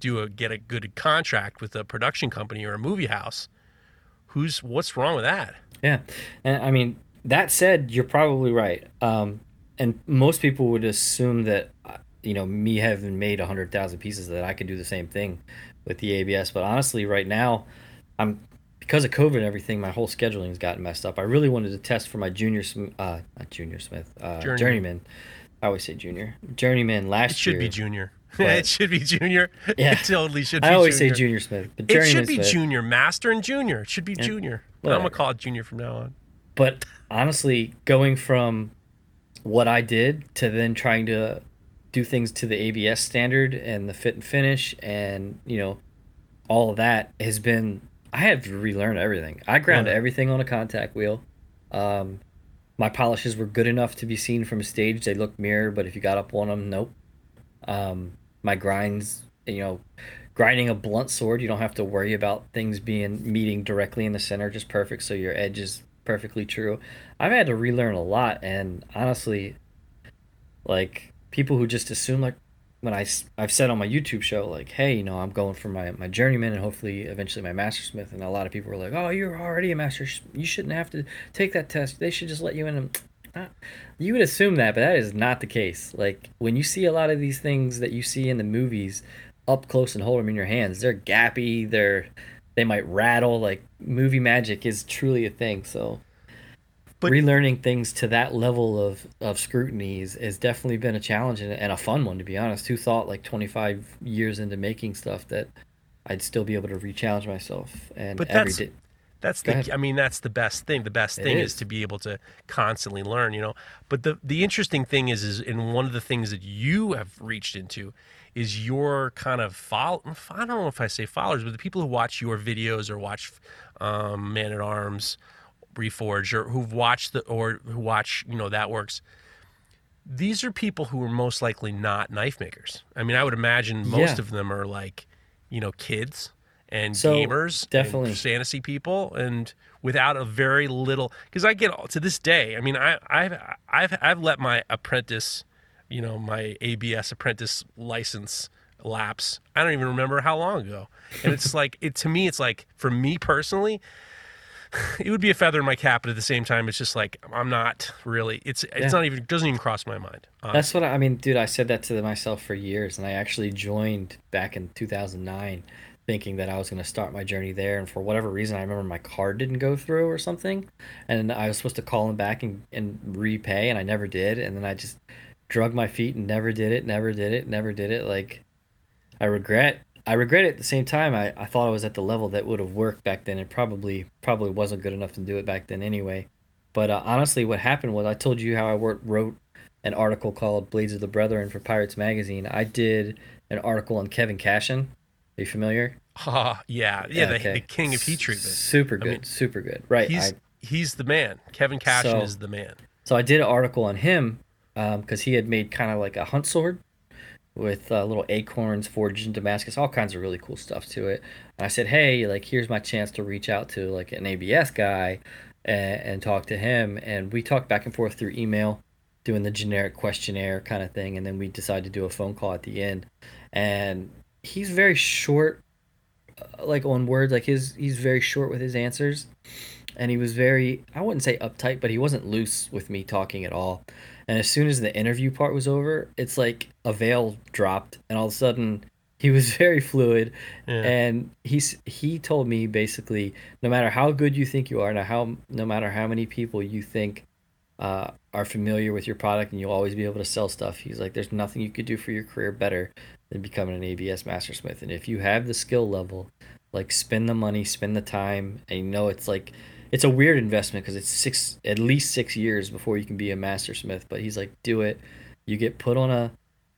do a get a good contract with a production company or a movie house, who's what's wrong with that? Yeah, and I mean that said, you're probably right. Um, and most people would assume that uh, you know me having made a hundred thousand pieces that I could do the same thing with the ABS. But honestly, right now, I'm because of COVID and everything, my whole scheduling has gotten messed up. I really wanted to test for my junior, uh, not junior Smith, uh, Journeyman. journeyman. I always say junior, journeyman last It should year. be junior. It should be junior. Yeah. It totally should be I always junior. say junior Smith, but It should be Smith. junior, master and junior. It should be junior. I'm gonna call it junior from now on. But honestly, going from what I did to then trying to do things to the ABS standard and the fit and finish and you know all of that has been I had to relearn everything. I ground Yeah. everything on a contact wheel. Um, my polishes were good enough to be seen from a stage. They looked mirror, but if you got up on them, nope. Um, my grinds, you know, grinding a blunt sword, you don't have to worry about things being meeting directly in the center, just perfect. So your edge is perfectly true. I've had to relearn a lot, and honestly, like people who just assume like when I I've said on my YouTube show like, hey, you know, I'm going for my my journeyman and hopefully eventually my master smith, and a lot of people were like, oh, you're already a master, you shouldn't have to take that test. They should just let you in. And you would assume that, but that is not the case. Like when you see a lot of these things that you see in the movies up close and hold them in your hands, they're gappy, they're they might rattle. Like movie magic is truly a thing. So But- relearning things to that level of, of scrutiny is, has definitely been a challenge and, and a fun one to be honest. Who thought like 25 years into making stuff that I'd still be able to re-challenge myself and But every that's- day. That's the. I mean, that's the best thing. The best It thing is. is. to be able to constantly learn. You know. But the the interesting thing is, is in one of the things that you have reached into, is your kind of follow. I don't know if I say followers, but the people who watch your videos or watch um, Man at Arms, Reforge, or who've watched the or who watch you know that works. These are people who are most likely not knife makers. I mean, I would imagine most Yeah. of them are like, you know, kids and So, gamers, and definitely. fantasy people, and without a very little. Because I get to this day. I mean, I, I've I've I've let my apprentice, you know, my ABS apprentice license lapse. I don't even remember how long ago. And it's like it to me. It's like for me personally, it would be a feather in my cap, but at the same time, it's just like I'm not really. It's it's Yeah. not even it doesn't even cross my mind. Um, That's what I, I mean, dude. I said that to myself for years, and I actually joined back in 2009, thinking that I was going to start my journey there. And for whatever reason, I remember my card didn't go through or something, and I was supposed to call him back and, and repay, and I never did. And then I just drug my feet and never did it, never did it, never did it. Like I regret. I regret it at the same time. I, I thought I was at the level that would have worked back then. It probably probably wasn't good enough to do it back then anyway. But uh, honestly, what happened was I told you how I wrote, wrote an article called Blades of the Brethren for Pirates Magazine. I did an article on Kevin Cashin. Are you familiar? ah, yeah, yeah, the, Okay. the king of heat treatment. Super good, mean, super good. Right. He's I, he's the man. Kevin Cashin So- is the man. so I did an article on him because he had made kind of like a hunt sword with uh, little acorns forged in Damascus, all kinds of really cool stuff to it. And I said, hey, like here's my chance to reach out to like an ABS guy and, and talk to him. And we talked back and forth through email, doing the generic questionnaire kind of thing. And then we decided to do a phone call at the end. And he's very short, uh, like on words. Like his he's very short with his answers and he was very I wouldn't say uptight, but he wasn't loose with me talking at all. And as soon as the interview part was over, it's like a veil dropped, and all of a sudden he was very fluid. Yeah. And he's he told me basically, no matter how good you think you are, no how no matter how many people you think uh, are familiar with your product, and you'll always be able to sell stuff. He's like, there's nothing you could do for your career better than becoming an ABS mastersmith. And if you have the skill level, like spend the money, spend the time, and you know it's like it's a weird investment because it's six at least six years before you can be a mastersmith. But he's like, do it. You get put on a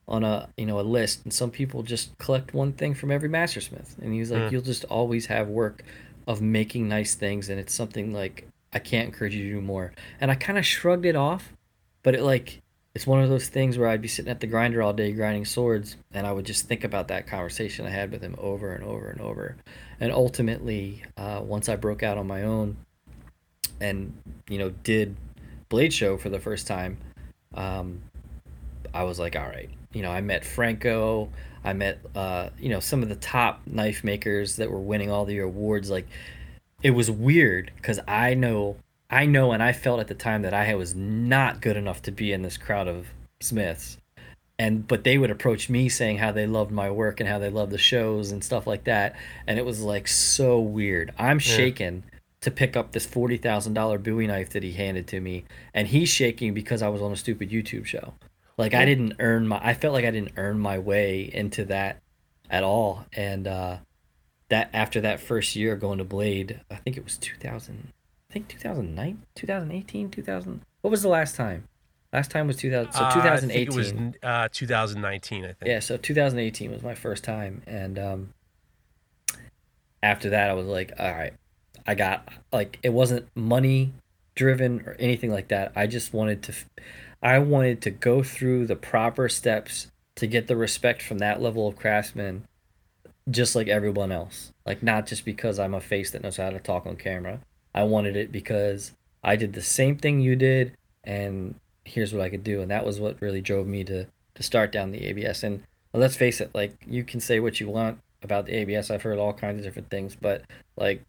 on a you know a list, and some people just collect one thing from every mastersmith, and he's like, Mm. you'll just always have work of making nice things, and it's something like I can't encourage you to do more. And I kind of shrugged it off, but it like it's one of those things where I'd be sitting at the grinder all day grinding swords, and I would just think about that conversation I had with him over and over and over. And ultimately, uh, once I broke out on my own, and you know did Blade Show for the first time, um, I was like, all right, you know, I met Franco, I met uh, you know some of the top knife makers that were winning all the awards. Like, it was weird because I know, I know, and I felt at the time that I was not good enough to be in this crowd of smiths. And but they would approach me saying how they loved my work and how they loved the shows and stuff like that, and it was like so weird. I'm shaking to pick up this forty thousand dollar Bowie knife that he handed to me, and he's shaking because I was on a stupid YouTube show. Like I didn't earn my I felt like I didn't earn my way into that at all. And uh that after that first year going to Blade, I think it was 2000 I think 2009, 2018, 2000. What was the last time? Last time was 2000 so Uh, I 2018. think it was uh, 2019, I think. Yeah, so 2018 was my first time, and um, after that, I was like, all right, I got like it wasn't money driven or anything like that. I just wanted to, I wanted to go through the proper steps to get the respect from that level of craftsman, just like everyone else. Like not just because I'm a face that knows how to talk on camera. I wanted it because I did the same thing you did, and here's what I could do, and that was what really drove me to to start down the ABS. And let's face it, like you can say what you want about the ABS. I've heard all kinds of different things, but like,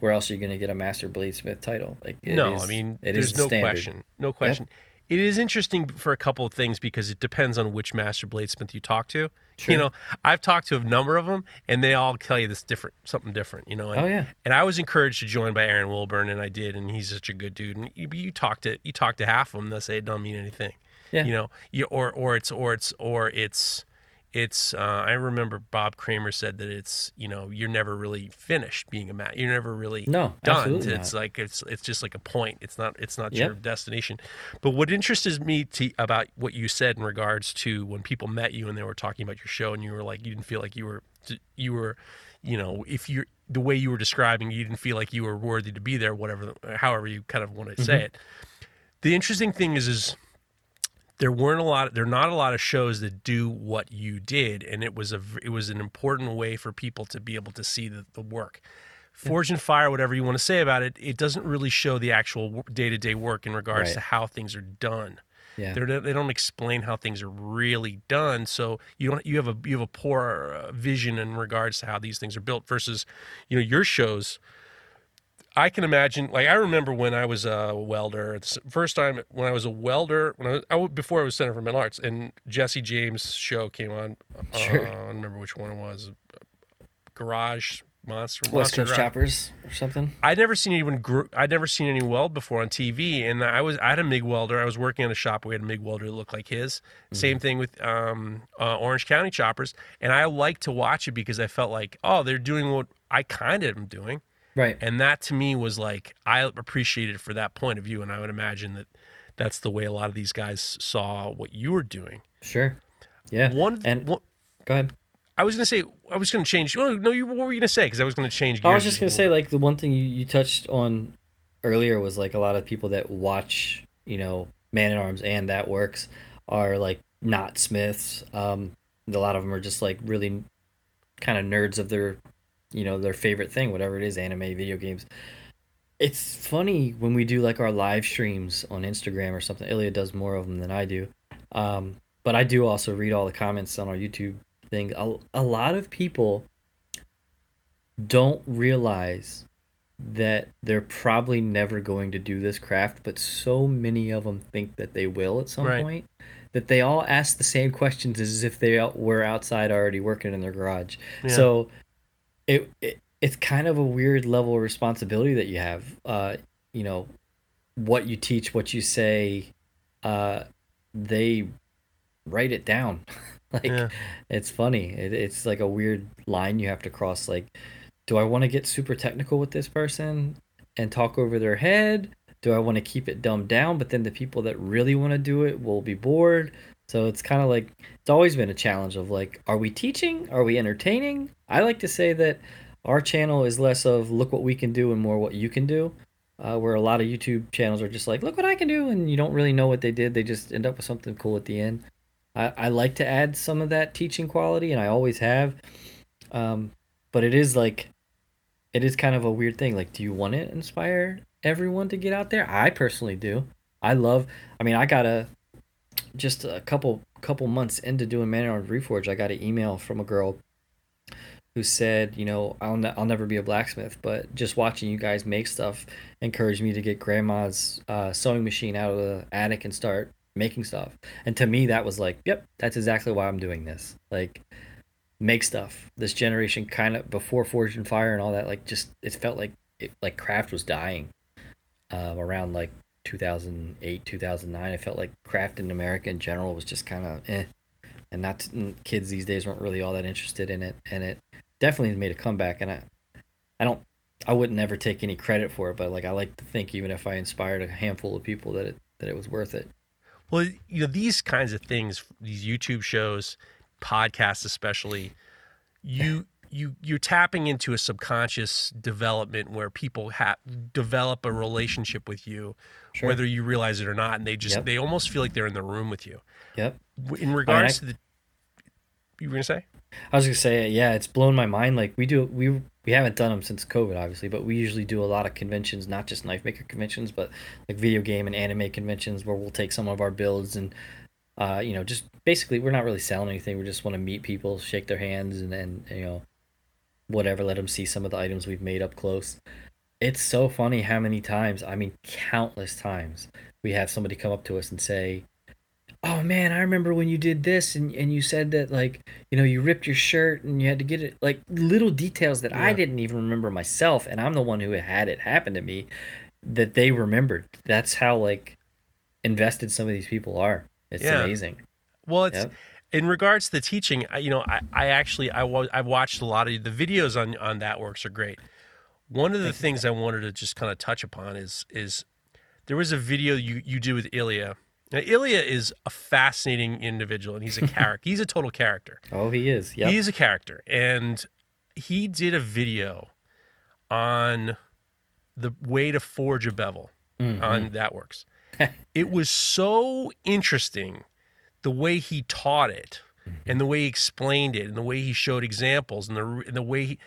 where else are you going to get a Master Bladesmith title? Like, no, is- I mean, it there's no standard. question. No question. It is interesting for a couple of things because it depends on which master bladesmith you talk to. Sure. You know, I've talked to a number of them, and they all tell you this different, something different. You know, and, Oh yeah, and I was encouraged to join by Aaron Wilburn, and I did, and he's such a good dude. And you, you talk to you talk to half of them, they'll say it don't mean anything. Yeah. You know, you, or or it's or it's or it's it's. Uh, I remember Bob Kramer said that it's you know you're never really finished being a mat. You're never really no, done. absolutely It's not. like it's it's just like a point. It's not it's not Yep. your destination. But what interests me to, about what you said in regards to when people met you and they were talking about your show and you were like you didn't feel like you were you were you know if you're the way you were describing you didn't feel like you were worthy to be there whatever however you kind of want to say Mm-hmm. it. The interesting thing is is there weren't a lot there are not a lot of shows that do what you did and it was a it was an important way for people to be able to see the, the work. Forged in Fire whatever you want to say about it it doesn't really show the actual day-to-day work in regards Right. to how things are done. Yeah, They're, they don't explain how things are really done so you don't you have a you have a poor uh, vision in regards to how these things are built versus you know your shows I can imagine, like I remember when I was a welder, the first time when I was a welder, when I was I, before I was Center for Metal Arts, and Jesse James' show came on. Uh, Sure. I don't remember which one it was. Garage Monster. West Coast Choppers or something. I'd never seen anyone. Gr- I'd never seen any weld before on TV, and I was I had a MIG welder. I was working in a shop. where We had a MIG welder that looked like his. Same thing with um, uh, Orange County choppers, and I liked to watch it because I felt like, oh, they're doing what I kind of am doing. Right. And that to me was like I appreciated for that point of view, and I would imagine that that's the way a lot of these guys saw what you were doing. Sure. Yeah. One and one, go ahead. I was gonna say I was gonna change. Oh, no, you what were you gonna say? Because I was gonna change. I was just gonna say, like the one thing you, you touched on earlier was like a lot of people that watch, you know, Man at Arms and that works are like not Smiths. Um, a lot of them are just like really kind of nerds of their, you know, their favorite thing, whatever it is, anime, video games. It's funny when we do like our live streams on Instagram or something. Ilya does more of them than I do. Um, but I do also read all the comments on our YouTube thing. A, a lot of people don't realize that they're probably never going to do this craft, but so many of them think that they will at some Right. point that they all ask the same questions as if they were outside already working in their garage. Yeah. So it, it it's kind of a weird level of responsibility that you have. Uh, you know, what you teach, what you say, uh, they write it down. like Yeah. it's funny. It, it's like a weird line you have to cross. Like, do I want to get super technical with this person and talk over their head? Do I want to keep it dumbed down? But then the people that really want to do it will be bored. So it's kind of like it's always been a challenge of like, are we teaching? Are we entertaining? I like to say that our channel is less of look what we can do and more what you can do. Uh, where a lot of YouTube channels are just like, look what I can do, and you don't really know what they did. They just end up with something cool at the end. I, I like to add some of that teaching quality, and I always have. Um, but it is like, it is kind of a weird thing. Like, do you want to inspire everyone to get out there? I personally do. I love. I mean, I got a just a couple couple months into doing Man Reforge. I got an email from a girl who said, you know, I'll ne- I'll never be a blacksmith, but just watching you guys make stuff encouraged me to get grandma's uh, sewing machine out of the attic and start making stuff. And to me, that was like, yep, that's exactly why I'm doing this. Like, make stuff. This generation kind of before Forged in Fire and all that, like, just it felt like it, like craft was dying um, around like 2008, 2009. I felt like craft in America in general was just kind of eh, and not kids these days weren't really all that interested in it, and it definitely made a comeback. And I, I don't, I wouldn't never take any credit for it, but like I like to think even if I inspired a handful of people that it that it was worth it. Well, you know these kinds of things, these YouTube shows, podcasts especially, you you you're tapping into a subconscious development where people have develop a relationship with you, sure. whether you realize it or not, and they just yep. they almost feel like they're in the room with you. Yep. In regards I mean, I, to the, you were gonna say? I was gonna say, yeah, it's blown my mind. Like we do, we we haven't done them since COVID, obviously, but we usually do a lot of conventions, not just knife maker conventions, but like video game and anime conventions, where we'll take some of our builds and, uh, you know, just basically we're not really selling anything. We just want to meet people, shake their hands, and then you know, whatever, let them see some of the items we've made up close. It's so funny how many times, I mean, countless times, we have somebody come up to us and say, Oh man, I remember when you did this and, and you said that, like, you know, you ripped your shirt and you had to get it, like, little details that yeah. I didn't even remember myself. And I'm the one who had it happen to me that they remembered. That's how, like, invested some of these people are. It's yeah. amazing. Well, it's. Yep in regards to the teaching, you know, I, I actually I was I've watched a lot of the videos on on that works are great. One of the things I wanted to just kind of touch upon is is there was a video you you do with Ilya. Now, Ilya is a fascinating individual, and he's a character. he's a total character. Oh, he is. Yeah, he is a character, and he did a video on the way to forge a bevel mm-hmm. on that works. it was so interesting the way he taught it mm-hmm. and the way he explained it and the way he showed examples and the and the way he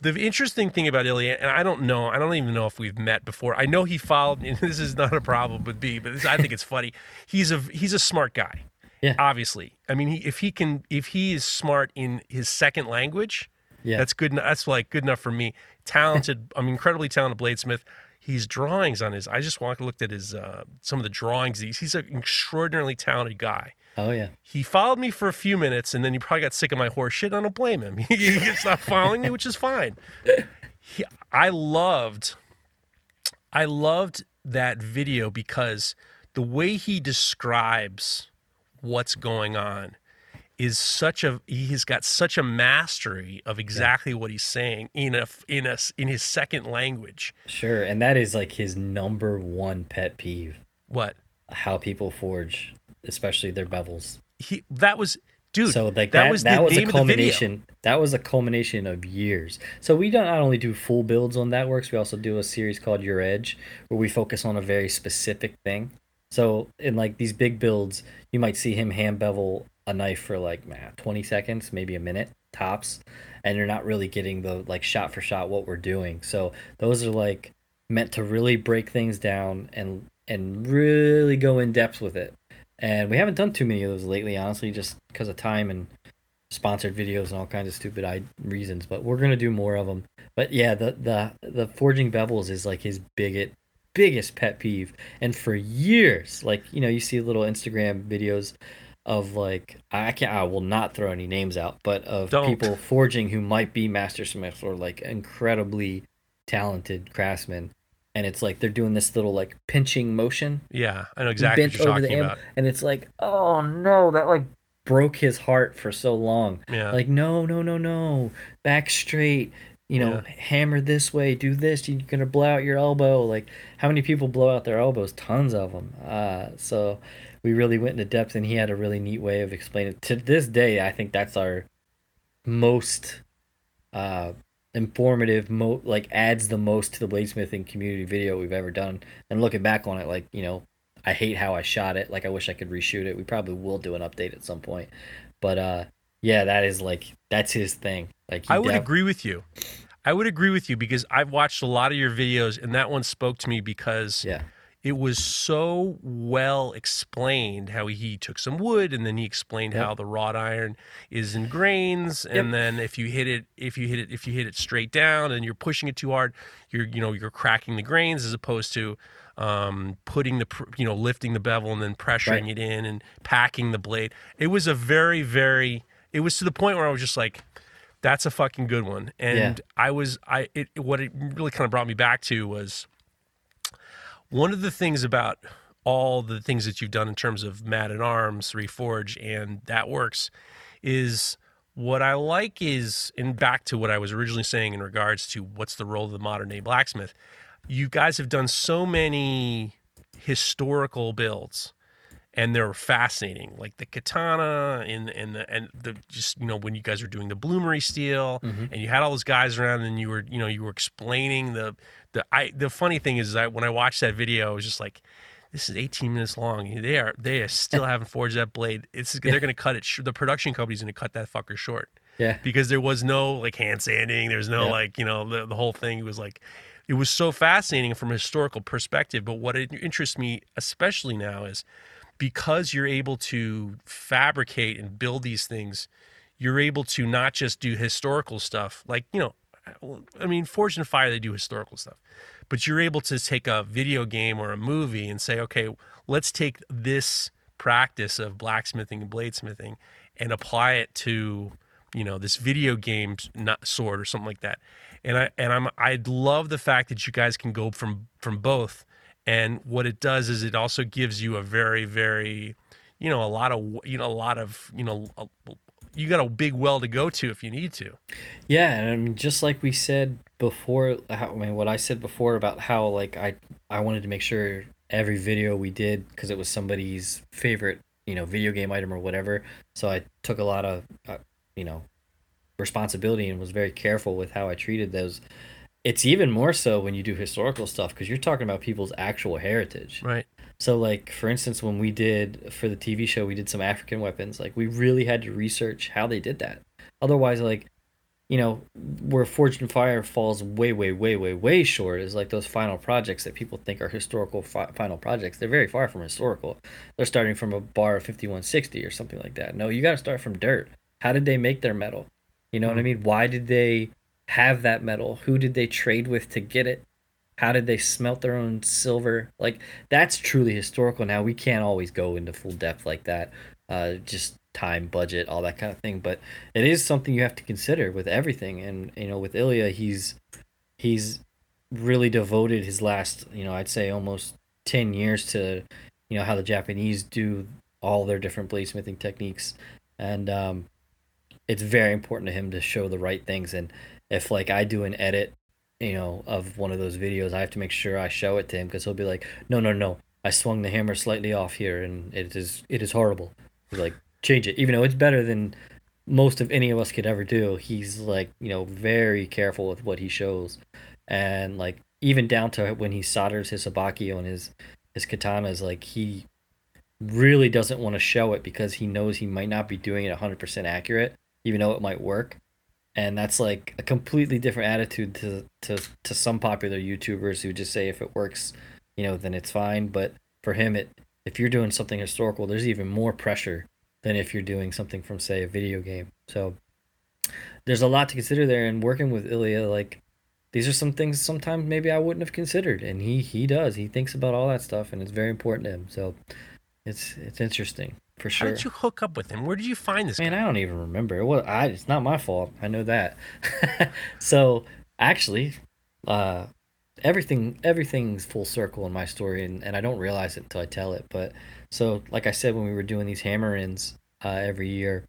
the interesting thing about Ilya, and I don't know, I don't even know if we've met before. I know he followed, and this is not a problem with me, but this, I think it's funny. He's a he's a smart guy. Yeah. Obviously, I mean, he, if he can, if he is smart in his second language, yeah, that's good. That's like good enough for me. Talented, I'm incredibly talented bladesmith. He's drawings on his. I just walked, looked at his uh, some of the drawings. He's he's an extraordinarily talented guy. Oh yeah. He followed me for a few minutes, and then he probably got sick of my horse shit. And I don't blame him. he stopped following me, which is fine. He, I loved, I loved that video because the way he describes what's going on is such a he's got such a mastery of exactly yeah. what he's saying in a in a in his second language. Sure, and that is like his number one pet peeve. What? How people forge especially their bevels. He that was dude. So like that, that was that was a culmination. That was a culmination of years. So we don't not only do full builds on that works, we also do a series called Your Edge, where we focus on a very specific thing. So in like these big builds, you might see him hand bevel a knife for like man, 20 seconds, maybe a minute tops, and you're not really getting the like shot for shot what we're doing. So those are like meant to really break things down and and really go in depth with it and we haven't done too many of those lately, honestly, just because of time and sponsored videos and all kinds of stupid reasons. But we're gonna do more of them. But yeah, the the the forging bevels is like his biggest biggest pet peeve, and for years, like you know, you see little Instagram videos of like I can't I will not throw any names out, but of Don't. people forging who might be master smiths or like incredibly talented craftsmen and it's like they're doing this little like pinching motion. Yeah, I know exactly what you're talking about. And it's like, oh no, that like broke his heart for so long. Yeah. Like, no, no, no, no. Back straight. You know, yeah. hammer this way, do this, you're gonna blow out your elbow. Like, how many people blow out their elbows? Tons of them. Uh, so we really went into depth, and he had a really neat way of explaining. It. To this day, I think that's our most uh, informative mo like adds the most to the bladesmithing community video we've ever done. And looking back on it like you know i hate how i shot it. Like i wish i could reshoot it. We probably will do an update at some point. But uh yeah that is like that's his thing. Like i would def- agree with you. I would agree with you because i've watched a lot of your videos and that one spoke to me because yeah it was so well explained how he took some wood and then he explained yep. how the wrought iron is in grains and yep. then if you hit it if you hit it if you hit it straight down and you're pushing it too hard you're you know you're cracking the grains as opposed to um, putting the you know lifting the bevel and then pressuring right. it in and packing the blade it was a very very it was to the point where I was just like that's a fucking good one and yeah. I was I it what it really kind of brought me back to was one of the things about all the things that you've done in terms of Man at Arms, Reforge, and That Works is what I like is, and back to what I was originally saying in regards to what's the role of the modern day blacksmith. You guys have done so many historical builds and they're fascinating like the katana and and the and the just you know when you guys were doing the bloomery steel Mhm. and you had all those guys around and you were you know you were explaining the the I the funny thing is that when I watched that video I was just like this is 18 minutes long they are they are still haven't forged that blade it's they're going to cut it sh- the production company's going to cut that fucker short Yeah. because there was no like hand sanding there's no Yeah. like you know the, the whole thing was like it was so fascinating from a historical perspective but what it interests me especially now is because you're able to fabricate and build these things you're able to not just do historical stuff like you know i mean Forged in Fire they do historical stuff but you're able to take a video game or a movie and say okay let's take this practice of blacksmithing and bladesmithing and apply it to you know this video game sword or something like that. And i and i'm i love the fact that you guys can go from from both and what it does is it also gives you a very very you know a lot of you know a lot of you know a, you got a big well to go to if you need to Yeah, and I mean, just like we said before, how, I mean, what I said before about how like I I wanted to make sure every video we did because it was somebody's favorite, you know, video game item or whatever. So I took a lot of, uh, you know, responsibility and was very careful with how I treated those. It's even more so when you do historical stuff because you're talking about people's actual heritage. right So, like for instance, when we did for the TV show, we did some African weapons. Like we really had to research how they did that. Otherwise, like you know, where Forged in Fire falls way, way, way, way, way short is like those final projects that people think are historical fi- final projects. They're very far from historical. They're starting from a bar of 5160 or something like that. No, you got to start from dirt. How did they make their metal? You know what I mm-hmm. mean? Why did they have that metal? Who did they trade with to get it? How did they smelt their own silver? Like that's truly historical. Now we can't always go into full depth like that. Uh, just time, budget, all that kind of thing. But it is something you have to consider with everything. And you know, with Ilya, he's he's really devoted his last, you know, I'd say almost ten years to, you know, how the Japanese do all their different bladesmithing techniques, and um, it's very important to him to show the right things. And if like I do an edit, you know, of one of those videos, I have to make sure I show it to him because he'll be like, no, no, no, I swung the hammer slightly off here, and it is it is horrible. He's like, change it, even though it's better than most of any of us could ever do. He's like, you know, very careful with what he shows, and like even down to when he solders his habaki on his his katanas, like he really doesn't want to show it because he knows he might not be doing it 100% accurate, even though it might work. And that's like a completely different attitude to to to some popular YouTubers who just say if it works, you know, then it's fine. But for him, it if you're doing something historical, there's even more pressure than if you're doing something from say a video game. So there's a lot to consider there. And working with Ilya, like these are some things sometimes maybe I wouldn't have considered, and he he does. He thinks about all that stuff, and it's very important to him. So it's it's interesting for sure. how did you hook up with him where did you find this Man, guy? I don't even remember. It was I it's not my fault. I know that. so actually, uh everything everything's full circle in my story and, and I don't realize it until I tell it. But so like I said when we were doing these hammer ins uh every year,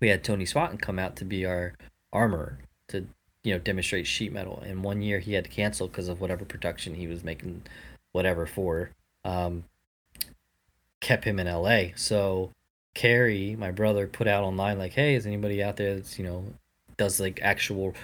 we had Tony Swatton come out to be our armor to you know demonstrate sheet metal. And one year he had to cancel because of whatever production he was making whatever for. Um kept him in LA. So Kerry, my brother, put out online like, "Hey, is anybody out there that's you know does like actual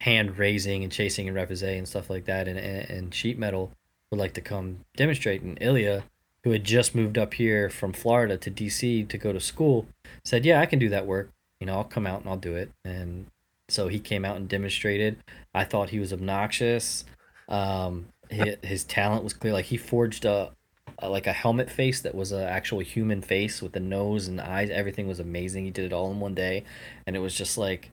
hand raising and chasing and repousse and stuff like that, and, and and sheet metal would like to come demonstrate?" And Ilya, who had just moved up here from Florida to DC to go to school, said, "Yeah, I can do that work. You know, I'll come out and I'll do it." And so he came out and demonstrated. I thought he was obnoxious. Um, his, his talent was clear. Like he forged a, a like a helmet face that was an actual human face with the nose and eyes. Everything was amazing. He did it all in one day, and it was just like,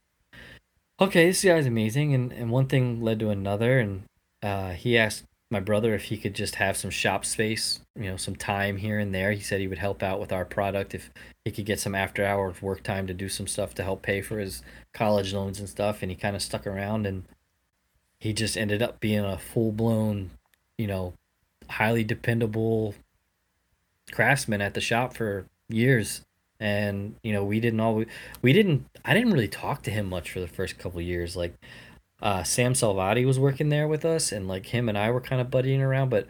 okay, this guy's amazing. And and one thing led to another, and uh, he asked my brother if he could just have some shop space, you know, some time here and there. He said he would help out with our product if he could get some after hours work time to do some stuff to help pay for his college loans and stuff. And he kind of stuck around and he just ended up being a full blown, you know, highly dependable craftsman at the shop for years. And you know we didn't always we didn't i didn't really talk to him much for the first couple years. Like uh sam salvati was working there with us and like him and i were kind of buddying around but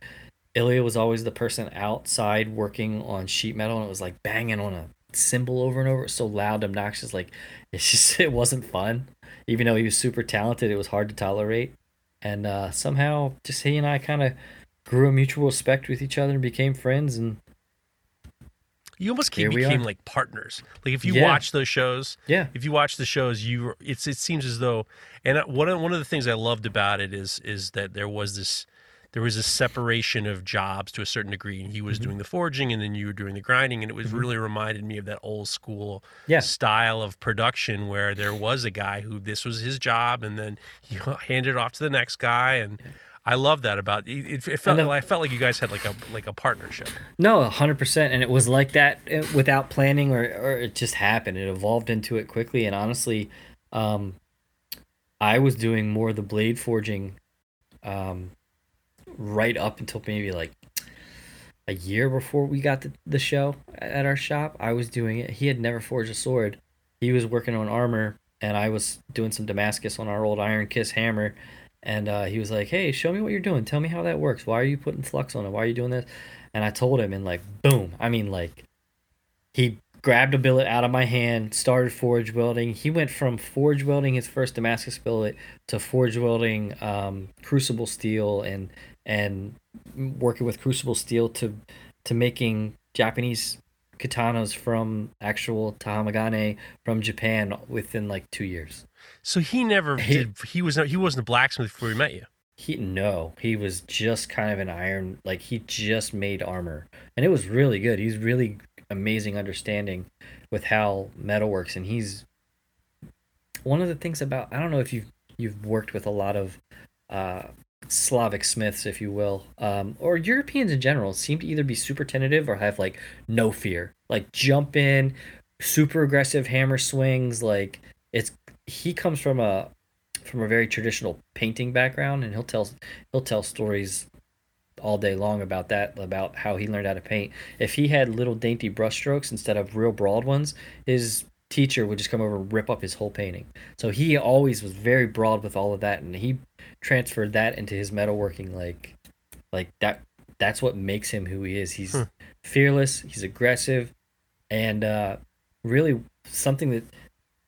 ilya was always the person outside working on sheet metal and it was like banging on a cymbal over and over. So loud obnoxious like it's just it wasn't fun. Even though he was super talented it was hard to tolerate. And uh somehow just he and i kind of grew a mutual respect with each other and became friends and You almost we became are. like partners. Like if you Yeah. watch those shows, yeah if you watch the shows, you it's it seems as though, and one of one of the things I loved about it is is that there was this there was a separation of jobs to a certain degree, and he was Mhm. doing the forging, and then you were doing the grinding, and it was Mhm. really reminded me of that old school Yeah. style of production where there was a guy who this was his job, and then he handed it off to the next guy, and I love that about it. It, felt then- I felt like you guys had like a like a partnership. No, hundred percent, and it was like that uh, without planning, or or it just happened. It evolved into it quickly, and honestly, um, I was doing more of the blade forging, um, right up until maybe like a year before we got the, the show at our shop. I was doing it. He had never forged a sword. He was working on armor, and I was doing some Damascus on our old Iron Kiss hammer. And uh, he was like, "Hey, show me what you're doing. Tell me how that works. Why are you putting flux on it? Why are you doing this?" And I told him, and like, boom. I mean, like, he grabbed a billet out of my hand, started forge welding. He went from forge welding his first Damascus billet to forge welding um, crucible steel and and working with crucible steel to to making Japanese katanas from actual Tamahagane from Japan within like two years. So he never He- did. He was he wasn't a blacksmith before he met you. He no, he was just kind of an iron like he just made armor. And it was really good. He's really amazing understanding with how metal works and he's one of the things about I don't know if you've you've worked with a lot of uh Slavic smiths, if you will, um, or Europeans in general, seem to either be super tentative or have like no fear, like jump in, super aggressive hammer swings. Like it's he comes from a from a very traditional painting background, and he'll tell he'll tell stories all day long about that, about how he learned how to paint. If he had little dainty brushstrokes instead of real broad ones, his teacher would just come over and rip up his whole painting. So he always was very broad with all of that, and he transferred that into his metalworking. Like, like that. That's what makes him who he is. He's Hmm. fearless. He's aggressive, and uh, really something that,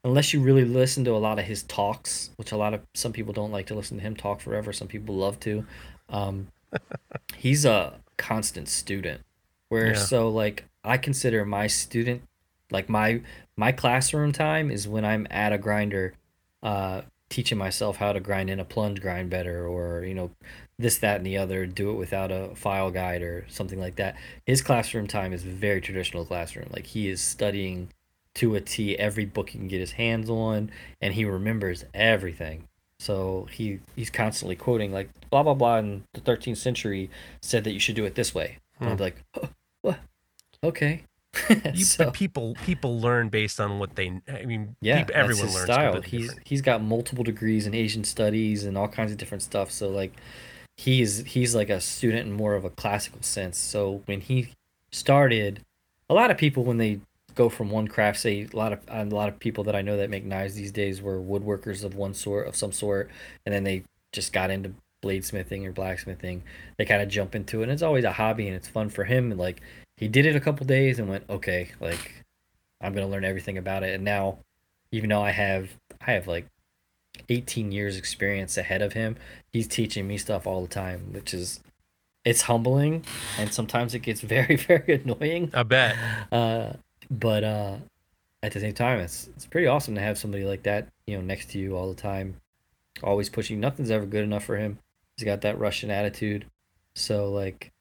unless you really listen to a lot of his talks, which a lot of some people don't like to listen to him talk forever. Some people love to. Um, he's a constant student. Where Yeah. so like I consider my student like my my classroom time is when I'm at a grinder uh teaching myself how to grind in a plunge grind better or you know this that and the other do it without a file guide or something like that his classroom time is very traditional classroom like he is studying to a t every book he can get his hands on and he remembers everything so he he's constantly quoting like blah blah blah in the 13th century said that you should do it this way and I'm hmm. like oh, what okay You, So- people people learn based on what they. I mean, yeah, peop- everyone that's his learns. style. He's different. he's got multiple degrees in Asian studies and all kinds of different stuff. So like, he's he's like a student in more of a classical sense. So when he started, a lot of people when they go from one craft, say a lot of a lot of people that I know that make knives these days were woodworkers of one sort of some sort, and then they just got into bladesmithing or blacksmithing. They kind of jump into it, and it's always a hobby and it's fun for him. And like he did it a couple days and went, okay, like I'm gonna learn everything about it. And now, even though I have I have like 18 years experience ahead of him, he's teaching me stuff all the time, which is it's humbling and sometimes it gets very very annoying. I bet. Uh, but uh, at the same time, it's it's pretty awesome to have somebody like that, you know, next to you all the time, always pushing. Nothing's ever good enough for him. He's got that Russian attitude, so like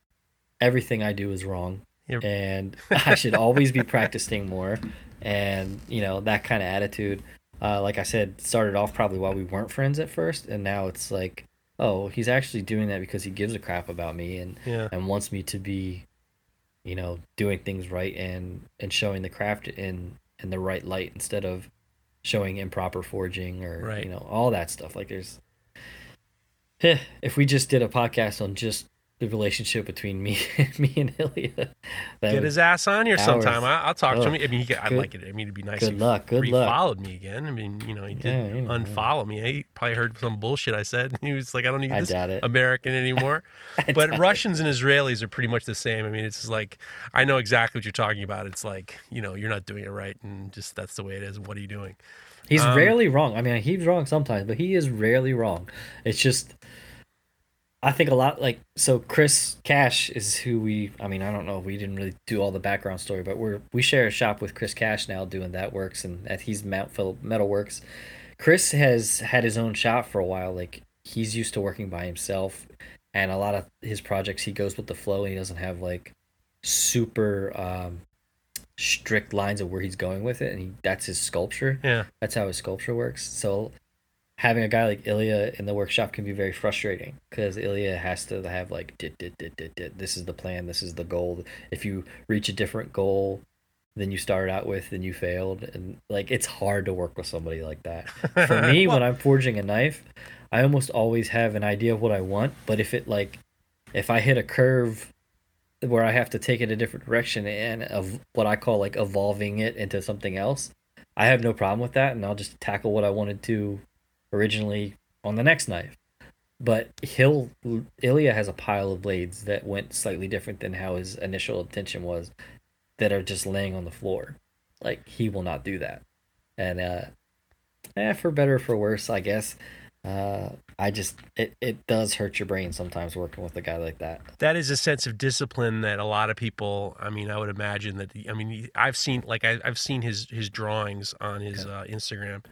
everything I do is wrong, Yep. and I should always be practicing more, and you know that kind of attitude. Uh, like I said, started off probably while we weren't friends at first, and now it's like, oh, he's actually doing that because he gives a crap about me, and Yeah. and wants me to be you know doing things right and and showing the craft in in the right light instead of showing improper forging or Right. you know all that stuff like there's Eh, if we just did a podcast on just the relationship between me me and Ilya. That Get his ass on here hours. sometime. I, I'll talk to Oh, him. I mean, could- I'd like it. I mean, it'd be nice. good if luck, good he luck. followed me again. I mean, you know, he did Yeah, you know, yeah. unfollow me. He probably heard some bullshit I said. He was like, I don't need I this. American anymore. But doubt it. Russians and Israelis are pretty much the same. I mean, it's just like I know exactly what you're talking about. It's like you know, you're not doing it right, and just that's the way it is. What are you doing? He's Um, rarely wrong. I mean, he's wrong sometimes, but he is rarely wrong. It's just, I think a lot like so. Chris Cash is who we. I mean, I don't know. If we didn't really do all the background story, but we're we share a shop with Chris Cash now, doing that works, and that he's Mount Phillip Metal Works. Chris has had his own shop for a while. Like he's used to working by himself, and a lot of his projects he goes with the flow, and he doesn't have like super um, strict lines of where he's going with it, and he, that's his sculpture Yeah, that's how his sculpture works. So having a guy like Ilya in the workshop can be very frustrating because Ilya has to have like dit, dit, dit, dit, dit. this is the plan, this is the goal. If you reach a different goal than you started out with, then you failed, and like it's hard to work with somebody like that. For me, when I'm forging a knife, I almost always have an idea of what I want, but if it like if I hit a curve where I have to take it a different direction and of what I call like evolving it into something else, I have no problem with that, and I'll just tackle what I wanted to originally on the next knife. But he'll Ilya has a pile of blades that went slightly different than how his initial intention was, that are just laying on the floor. Like he will not do that, and uh, eh, for better or for worse, I guess. Uh, I just it it does hurt your brain sometimes working with a guy like that. that is a sense of discipline that a lot of people. I mean, I would imagine that. I mean, I've seen like I, I've seen his his drawings on his uh, Instagram.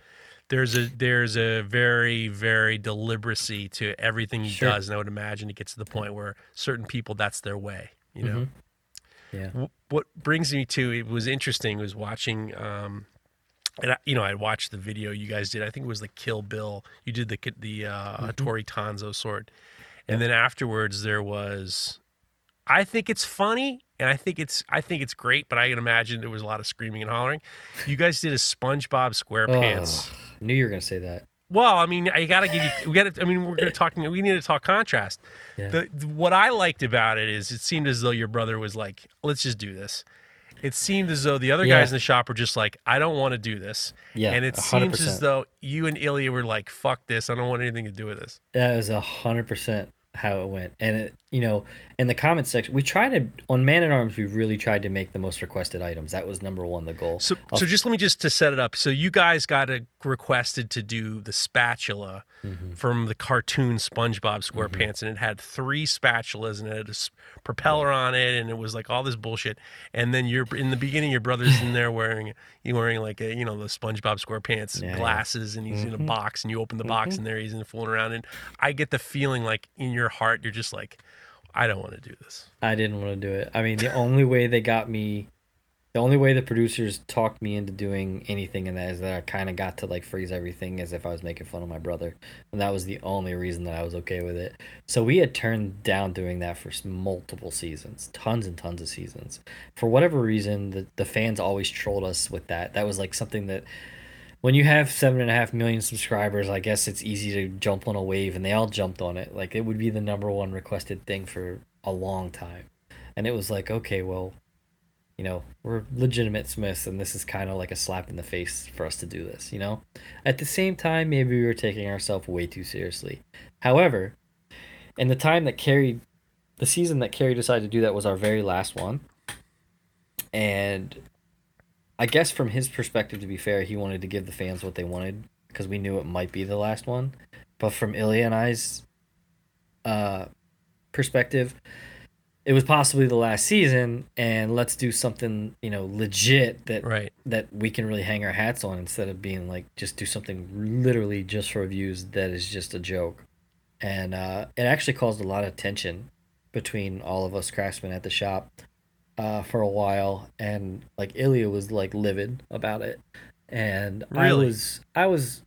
There's a there's a very very deliberacy to everything he Sure. does, and I would imagine it gets to the point where certain people that's their way. You know. Mhm. Yeah. Wh- what brings me to it was interesting was watching um and I, you know I watched the video you guys did I think it was the Kill Bill you did the the uh Mhm. Hattori Hanzo sword and then afterwards there was I think it's funny and I think it's I think it's great but I can imagine there was a lot of screaming and hollering you guys did a SpongeBob SquarePants Ugh, knew you were gonna say that. well, I mean, I gotta give you. We gotta. I mean, we're gonna talk. We need to talk contrast. Yeah. The, the- what I liked about it is, it seemed as though your brother was like, "Let's just do this." It seemed as though the other Yeah. guys in the shop were just like, "I don't want to do this," Yeah, and it 100%. seems as though you and Ilya were like, "Fuck this! I don't want anything to do with this." That was a hundred percent how it went. And it, you know, in the comment section, we tried to on Man at Arms. We really tried to make the most requested items. That was number one, the goal. So, I'll- so just let me just to set it up. So you guys got a, requested to do the spatula Mhm. from the cartoon SpongeBob SquarePants, and it had three spatulas and it had a propeller on it, and it was like all this bullshit. And then you're in the beginning, your brother's in there wearing you wearing like a you know the SpongeBob SquarePants Yeah, glasses, and he's in a Mhm. box, and you open the box, Mhm. and there he's in fooling around, and I get the feeling like in your heart you're just like, I don't want to do this. I didn't want to do it. I mean, the only way they got me, the only way the producers talked me into doing anything in that is that I kind of got to like freeze everything as if I was making fun of my brother, and that was the only reason that I was okay with it. So we had turned down doing that for multiple seasons, tons and tons of seasons. For whatever reason, the the fans always trolled us with that. That was like something that. When you have seven and a half million subscribers, I guess it's easy to jump on a wave, and they all jumped on it. Like it would be the number one requested thing for a long time. And it was like okay well you know we're legitimate smiths and this is kind of like a slap in the face for us to do this you know? At the same time maybe we were taking ourselves way too seriously. However in the time that Kerry the season that Kerry decided to do that was our very last one and i guess from his perspective to be fair he wanted to give the fans what they wanted because we knew it might be the last one. But from ilya and i's uh perspective it was possibly the last season and let's do something you know legit that Right. that we can really hang our hats on instead of being like just do something literally just for views that is just a joke. And uh, it actually caused a lot of tension between all of us craftsmen at the shop uh, for a while and like Ilya was like livid about it and I was I was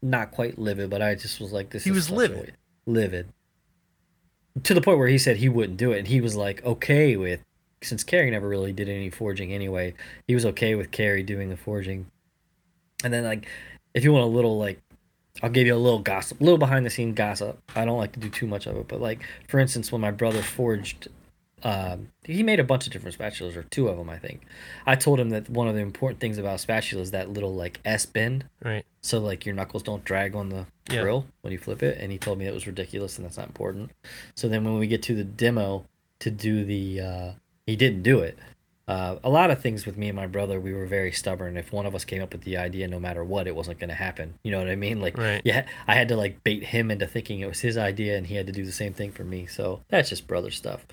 not quite livid but I just was like this He was livid. livid to the point where he said he wouldn't do it and he was like okay with since Kerry never really did any forging anyway he was okay with Kerry doing the forging and then like if you want a little like I'll give you a little gossip, a little behind the scene gossip. I don't like to do too much of it, but like for instance, when my brother forged, um, he made a bunch of different spatulas, or two of them, I think. I told him that one of the important things about spatula is that little like S bend, Right. so like your knuckles don't drag on the Yeah. grill when you flip it. And he told me that was ridiculous and that's not important. So then when we get to the demo to do the, uh, he didn't do it. Uh, a lot of things with me and my brother, we were very stubborn. If one of us came up with the idea, no matter what, it wasn't going to happen. You know what I mean? Like, Right. yeah, I had to like bait him into thinking it was his idea, and he had to do the same thing for me. So that's just brother stuff.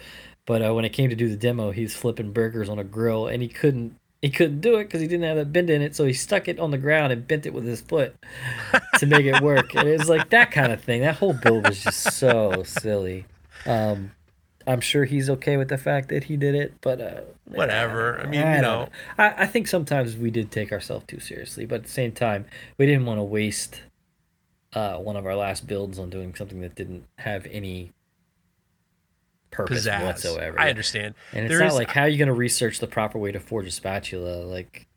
But uh, when it came to do the demo, he was flipping burgers on a grill, and he couldn't. He couldn't do it because he didn't have that bend in it, so he stuck it on the ground and bent it with his foot to make it work. and it was like that kind of thing. That whole build was just so silly. Um, I'm sure he's okay with the fact that he did it, but uh, Whatever. I mean, I you don't know. I, I think sometimes we did take ourselves too seriously, but at the same time, we didn't want to waste uh, one of our last builds on doing something that didn't have any purpose Pizzazz. whatsoever. I understand. And it's There not is- like how are you going to research the proper way to forge a spatula? Like,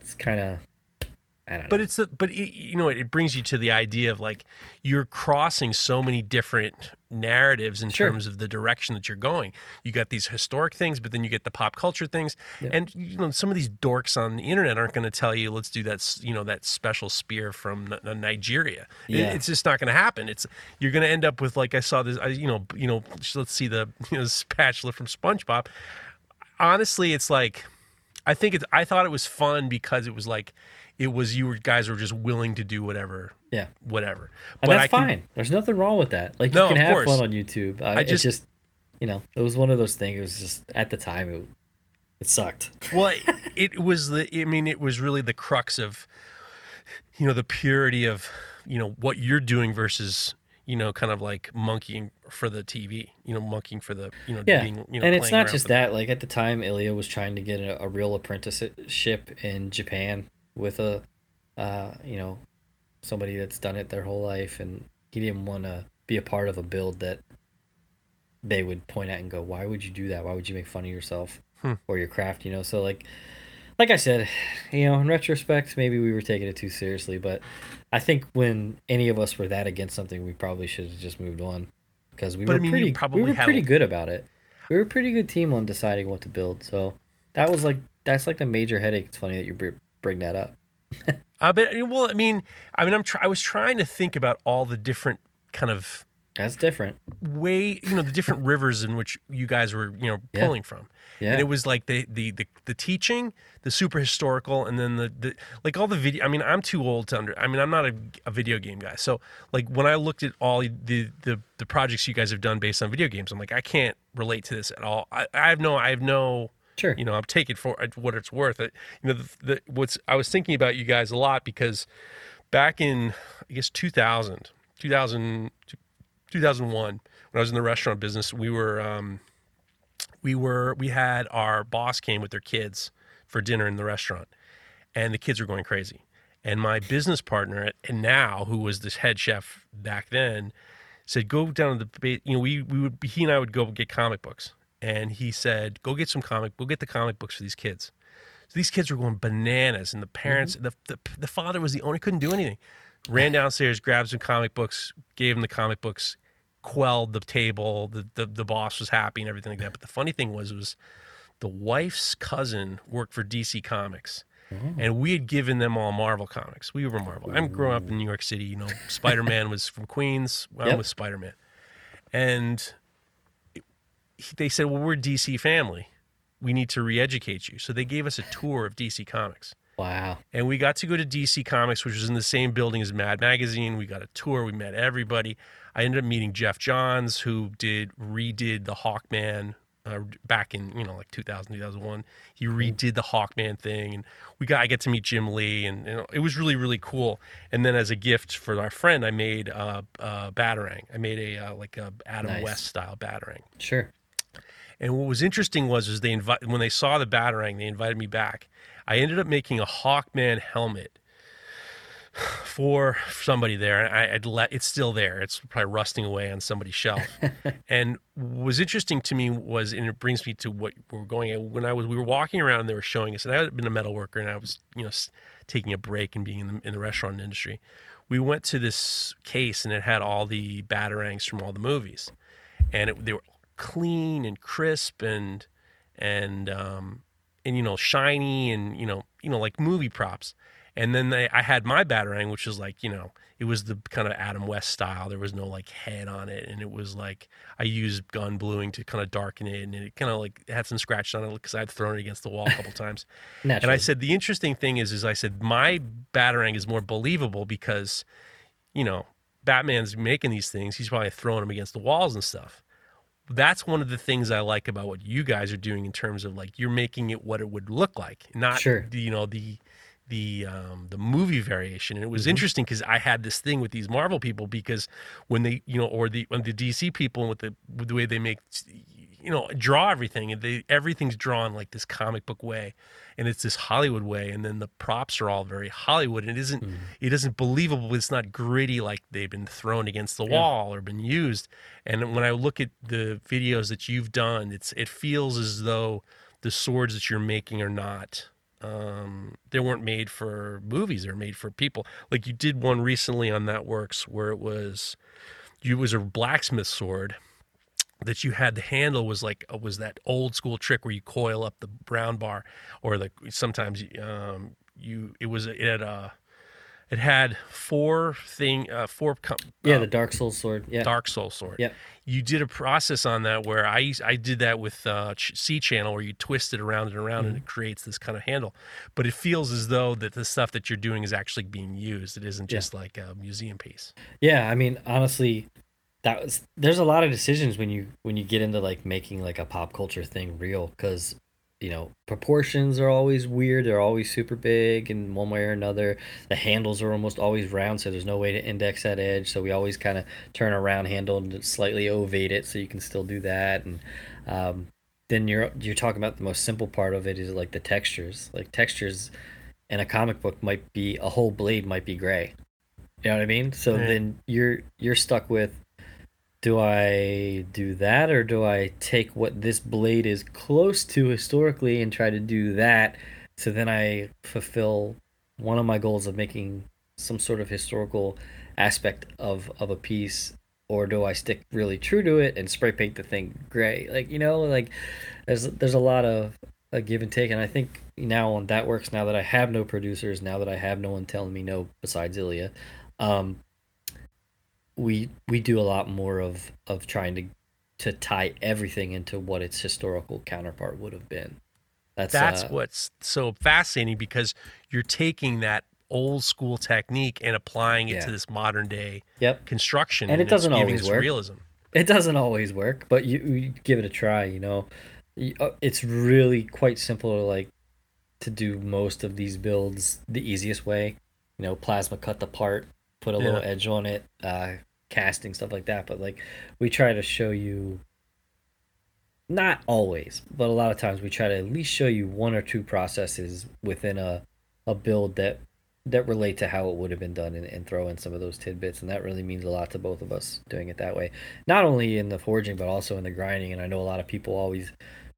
it's kind of, I don't know. But it's the, but it, you know it brings you to the idea of like you're crossing so many different narratives in Sure. terms of the direction that you're going. You got these historic things, but then you get the pop culture things, Yeah. and you know some of these dorks on the internet aren't going to tell you let's do that you know that special spear from N- Nigeria. It- it's just not going to happen. It's you're going to end up with like I saw this. I, you know you know let's see the you know spatula from SpongeBob. Honestly, it's like I think it's. I thought it was fun because it was like, it was you guys were just willing to do whatever, yeah. whatever. And that's I can- fine. There's nothing wrong with that. Like No, you can have course. fun on YouTube. I, I just, just- you know, it was one of those things. It was just at the time, it, it sucked. Well, it, was the. I mean, it was really the crux of, you know, the purity of, you know, what you're doing versus, you know, kind of like monkeying for the TV. You know, monkeying for the, you know, Yeah, being, you know, and it's not just that. Like at the time, Ilya was trying to get a, a real apprenticeship in Japan with a, uh, you know, somebody that's done it their whole life, and he didn't want to be a part of a build that they would point at and go, "Why would you do that? Why would you make fun of yourself Hmm. or your craft?" You know, so like, like I said, you know, in retrospect, maybe we were taking it too seriously, but I think when any of us were that against something, we probably should have just moved on because we But, I were mean, pretty, we were pretty a- good about it. We were a pretty good team on deciding what to build. So that was like that's like the major headache. It's funny that you bring that up. Uh, but well, I mean, I mean, I'm. Try, I was trying to think about all the different kind of That's different. way, you know, the different rivers in which you guys were, you know, Yeah. pulling from. Yeah. And it was like the, the the the teaching, the super historical, and then the, the like all the video. I mean, I'm too old to under. I mean, I'm not a, a video game guy. So like when I looked at all the, the the projects you guys have done based on video games, I'm like, I can't relate to this at all. I, I have no, I have no. Sure. You know, I'm taking for what it's worth. It, you know, the, the what's I was thinking about you guys a lot because back in I guess 2000, 2000, 2001, when I was in the restaurant business, we were um, we were we had our boss came with their kids for dinner in the restaurant, and the kids were going crazy. And my business partner, and now who was this head chef back then, said, "Go down to the you know we we would he and I would go get comic books." And he said, "Go get some comic. Go get the comic books for these kids." So these kids were going bananas, and the parents, mm-hmm. the, the the father was the owner, couldn't do anything. Ran downstairs, grabbed some comic books, gave him the comic books, quelled the table. The, the the boss was happy and everything like that. But the funny thing was, was the wife's cousin worked for DC Comics, mm-hmm. and we had given them all Marvel comics. We were Marvel. I'm growing up in New York City. You know, Spider Man was from Queens. I'm Yep. with Spider Man, and they said, "Well, we're DC family. We need to re-educate you." So they gave us a tour of DC Comics. Wow. And we got to go to DC Comics, which was in the same building as Mad Magazine. We got a tour. We met everybody. I ended up meeting Geoff Johns, who did redid the Hawkman uh, back in you know like 2000, 2001. He redid the Hawkman thing, and we got I get to meet Jim Lee, and you know, it was really really cool. And then as a gift for our friend, I made uh, uh, batarang. I made a uh, like a Adam Nice. West style batarang. Sure. And what was interesting was is they invite when they saw the batarang, they invited me back. I ended up making a Hawkman helmet for somebody there. I, I'd let it's still there. It's probably rusting away on somebody's shelf. and what was interesting to me was, and it brings me to what we're going at. When I was, we were walking around, and they were showing us, and I had been a metal worker, and I was, you know, taking a break and being in the, in the restaurant industry. We went to this case, and it had all the batarangs from all the movies, and it, they were clean and crisp and and um and you know shiny and you know you know like movie props and then they, I had my batarang, which was like, you know, it was the kind of Adam West style. There was no like head on it. And it was like, I used gun bluing to kind of darken it. And it kind of like had some scratches on it because I'd thrown it against the wall a couple times. and I said, the interesting thing is, is I said, my batarang is more believable because, you know, Batman's making these things. He's probably throwing them against the walls and stuff. That's one of the things I like about what you guys are doing in terms of like you're making it what it would look like, not sure. the, you know the the um, the movie variation, and it was mm-hmm. interesting because I had this thing with these Marvel people because when they you know or the when the DC people with the with the way they make you know draw everything and they everything's drawn like this comic book way and it's this hollywood way and then the props are all very hollywood and it isn't mm. it isn't believable it's not gritty like they've been thrown against the yeah. wall or been used and when i look at the videos that you've done it's it feels as though the swords that you're making are not um, they weren't made for movies; they're made for people. Like you did one recently on that works where it was you was a blacksmith sword that you had the handle was like uh, was that old school trick where you coil up the brown bar or like sometimes um, you it was it had a it had four thing, uh, four. Com- yeah, the um, Dark Soul sword. Yeah, Dark Soul sword. Yeah. You did a process on that where I I did that with uh, C channel where you twist it around and around mm-hmm. and it creates this kind of handle, but it feels as though that the stuff that you're doing is actually being used. It isn't just yeah. like a museum piece. Yeah, I mean, honestly, that was there's a lot of decisions when you when you get into like making like a pop culture thing real because you know, proportions are always weird. They're always super big in one way or another. The handles are almost always round, so there's no way to index that edge. So we always kind of turn a round handle and slightly ovate it, so you can still do that. And um, then you're you're talking about the most simple part of it is like the textures. Like textures in a comic book might be a whole blade might be gray. You know what I mean? So right. then you're you're stuck with do I do that or do I take what this blade is close to historically and try to do that so then I fulfill one of my goals of making some sort of historical aspect of of a piece? Or do I stick really true to it and spray paint the thing gray? Like you know like there's there's a lot of a give and take and I think now on that works now that I have no producers now that I have no one telling me no besides Ilya um we we do a lot more of of trying to to tie everything into what its historical counterpart would have been. That's that's uh, what's so fascinating because you're taking that old school technique and applying it yeah. to this modern day yep. construction, and, and it doesn't always work. Realism. It doesn't always work, but you, you give it a try. You know, uh, it's really quite simple to like to do most of these builds the easiest way. You know, plasma cut the part, put a yeah. little edge on it, uh, casting stuff like that. But like we try to show you, not always, but a lot of times we try to at least show you one or two processes within a a build that that relate to how it would have been done and, and throw in some of those tidbits and that really means a lot to both of us doing it that way not only in the forging but also in the grinding and i know a lot of people always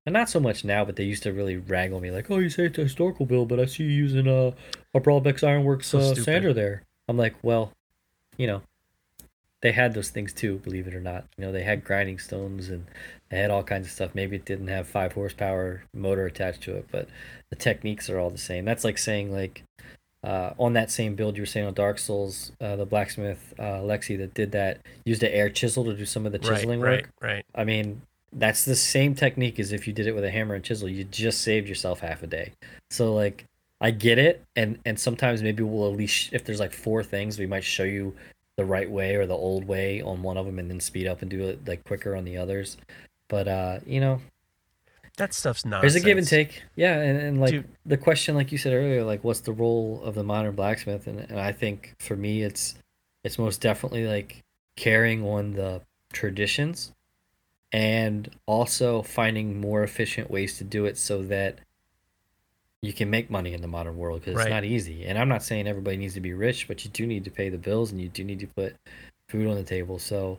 and not so much now, but they used to really on me like, "Oh, you say it's a historical build, but I see you using a a Brodbeck Ironworks so uh, sander there." I'm like, well, you know, they had those things too, believe it or not. You know, they had grinding stones and they had all kinds of stuff. Maybe it didn't have five horsepower motor attached to it, but the techniques are all the same. That's like saying like uh, on that same build you were saying on Dark Souls, uh, the blacksmith uh, Lexi that did that used an air chisel to do some of the chiseling right, work. Right, right. I mean, that's the same technique as if you did it with a hammer and chisel. You just saved yourself half a day. So like I get it, and and sometimes maybe we'll at least if there's like four things, we might show you the right way or the old way on one of them, and then speed up and do it like quicker on the others. But uh, you know, that stuff's not. There's a give and take, yeah, and, and like Dude. the question, like you said earlier, like what's the role of the modern blacksmith? And and I think for me, it's it's most definitely like carrying on the traditions and also finding more efficient ways to do it so that you can make money in the modern world because Right. it's not easy. And I'm not saying everybody needs to be rich, but you do need to pay the bills and you do need to put food on the table. So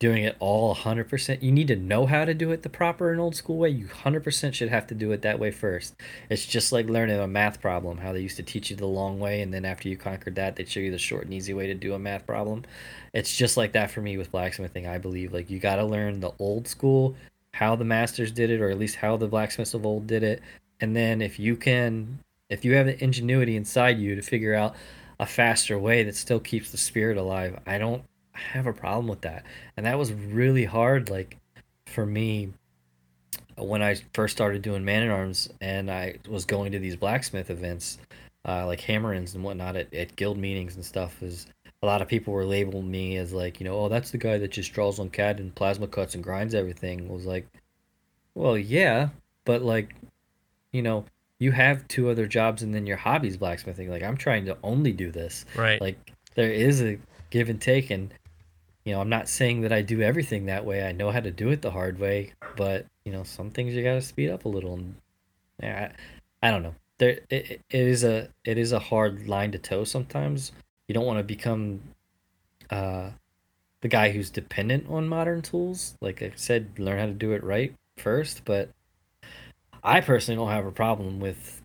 doing it all 100%, you need to know how to do it the proper and old school way. You 100% should have to do it that way first. It's just like learning a math problem, how they used to teach you the long way and then after you conquered that, they'd show you the short and easy way to do a math problem. It's just like that for me with blacksmithing. I believe like you got to learn the old school how the masters did it or at least how the blacksmiths of old did it and then if you can if you have the ingenuity inside you to figure out a faster way that still keeps the spirit alive i don't have a problem with that. And that was really hard like for me when i first started doing man at arms and i was going to these blacksmith events uh, like hammer-ins and whatnot at, at guild meetings and stuff is a lot of people were labeling me as like you know oh that's the guy that just draws on CAD and plasma cuts and grinds everything. Was like well yeah but like you know you have two other jobs and then your hobby's blacksmithing. Like i'm trying to only do this. Right. like there is a give and take and you know i'm not saying that i do everything that way. I know how to do it the hard way but you know some things you got to speed up a little and yeah, I, I don't know. There it, it is a it is a hard line to toe sometimes. You don't want to become uh the guy who's dependent on modern tools. Like i said learn how to do it right first but i personally don't have a problem with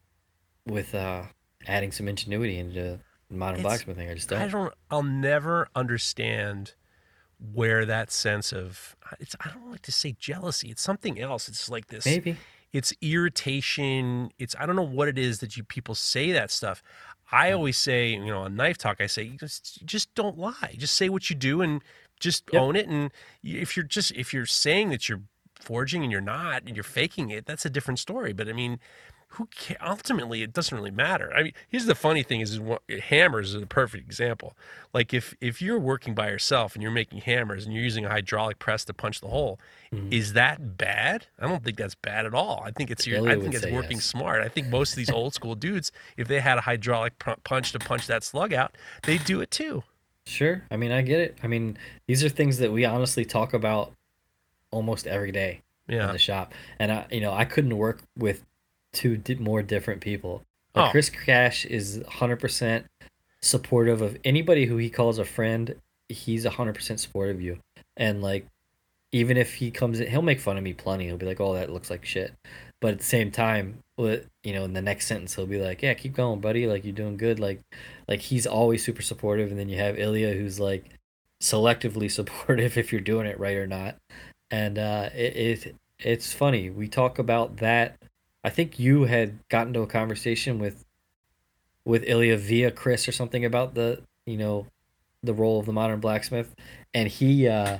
with uh adding some ingenuity into modern It's- blacksmithing i just don't I don't. I'll never understand where that sense of it's. I don't like to say jealousy. It's something else. It's like this. maybe It's irritation. It's I don't know what it is that you people say that stuff. I always say, you know, on knife talk, I say, just just don't lie. Just say what you do and just Yep. own it. And if you're just if you're saying that you're forging and you're not and you're faking it, that's a different story. But I mean, who ca ultimately it doesn't really matter. I mean, here's the funny thing is, is what, hammers is a perfect example. Like if if you're working by yourself and you're making hammers and you're using a hydraulic press to punch the hole, Mhm. is that bad? I don't think that's bad at all. I think it's your, I think it's working yes. smart. I think most of these old school dudes, if they had a hydraulic pu- punch to punch that slug out, they'd do it too. Sure. I mean, I get it. I mean, these are things that we honestly talk about almost every day yeah. in the shop. And I, you know, I couldn't work with two di- more different people. Like Oh. Chris Cash is 100% supportive of anybody who he calls a friend. He's 100% supportive of you. And like, even if he comes in, he'll make fun of me plenty. He'll be like, "Oh, that looks like shit," but at the same time, you know, in the next sentence, he'll be like, "Yeah, keep going, buddy. Like you're doing good." Like, like he's always super supportive. And then you have Ilya, who's like selectively supportive if you're doing it right or not. And uh, it, it it's funny. We talk about that. I think you had gotten to a conversation with with Ilya via Chris or something about the you know the role of the modern blacksmith, and he uh,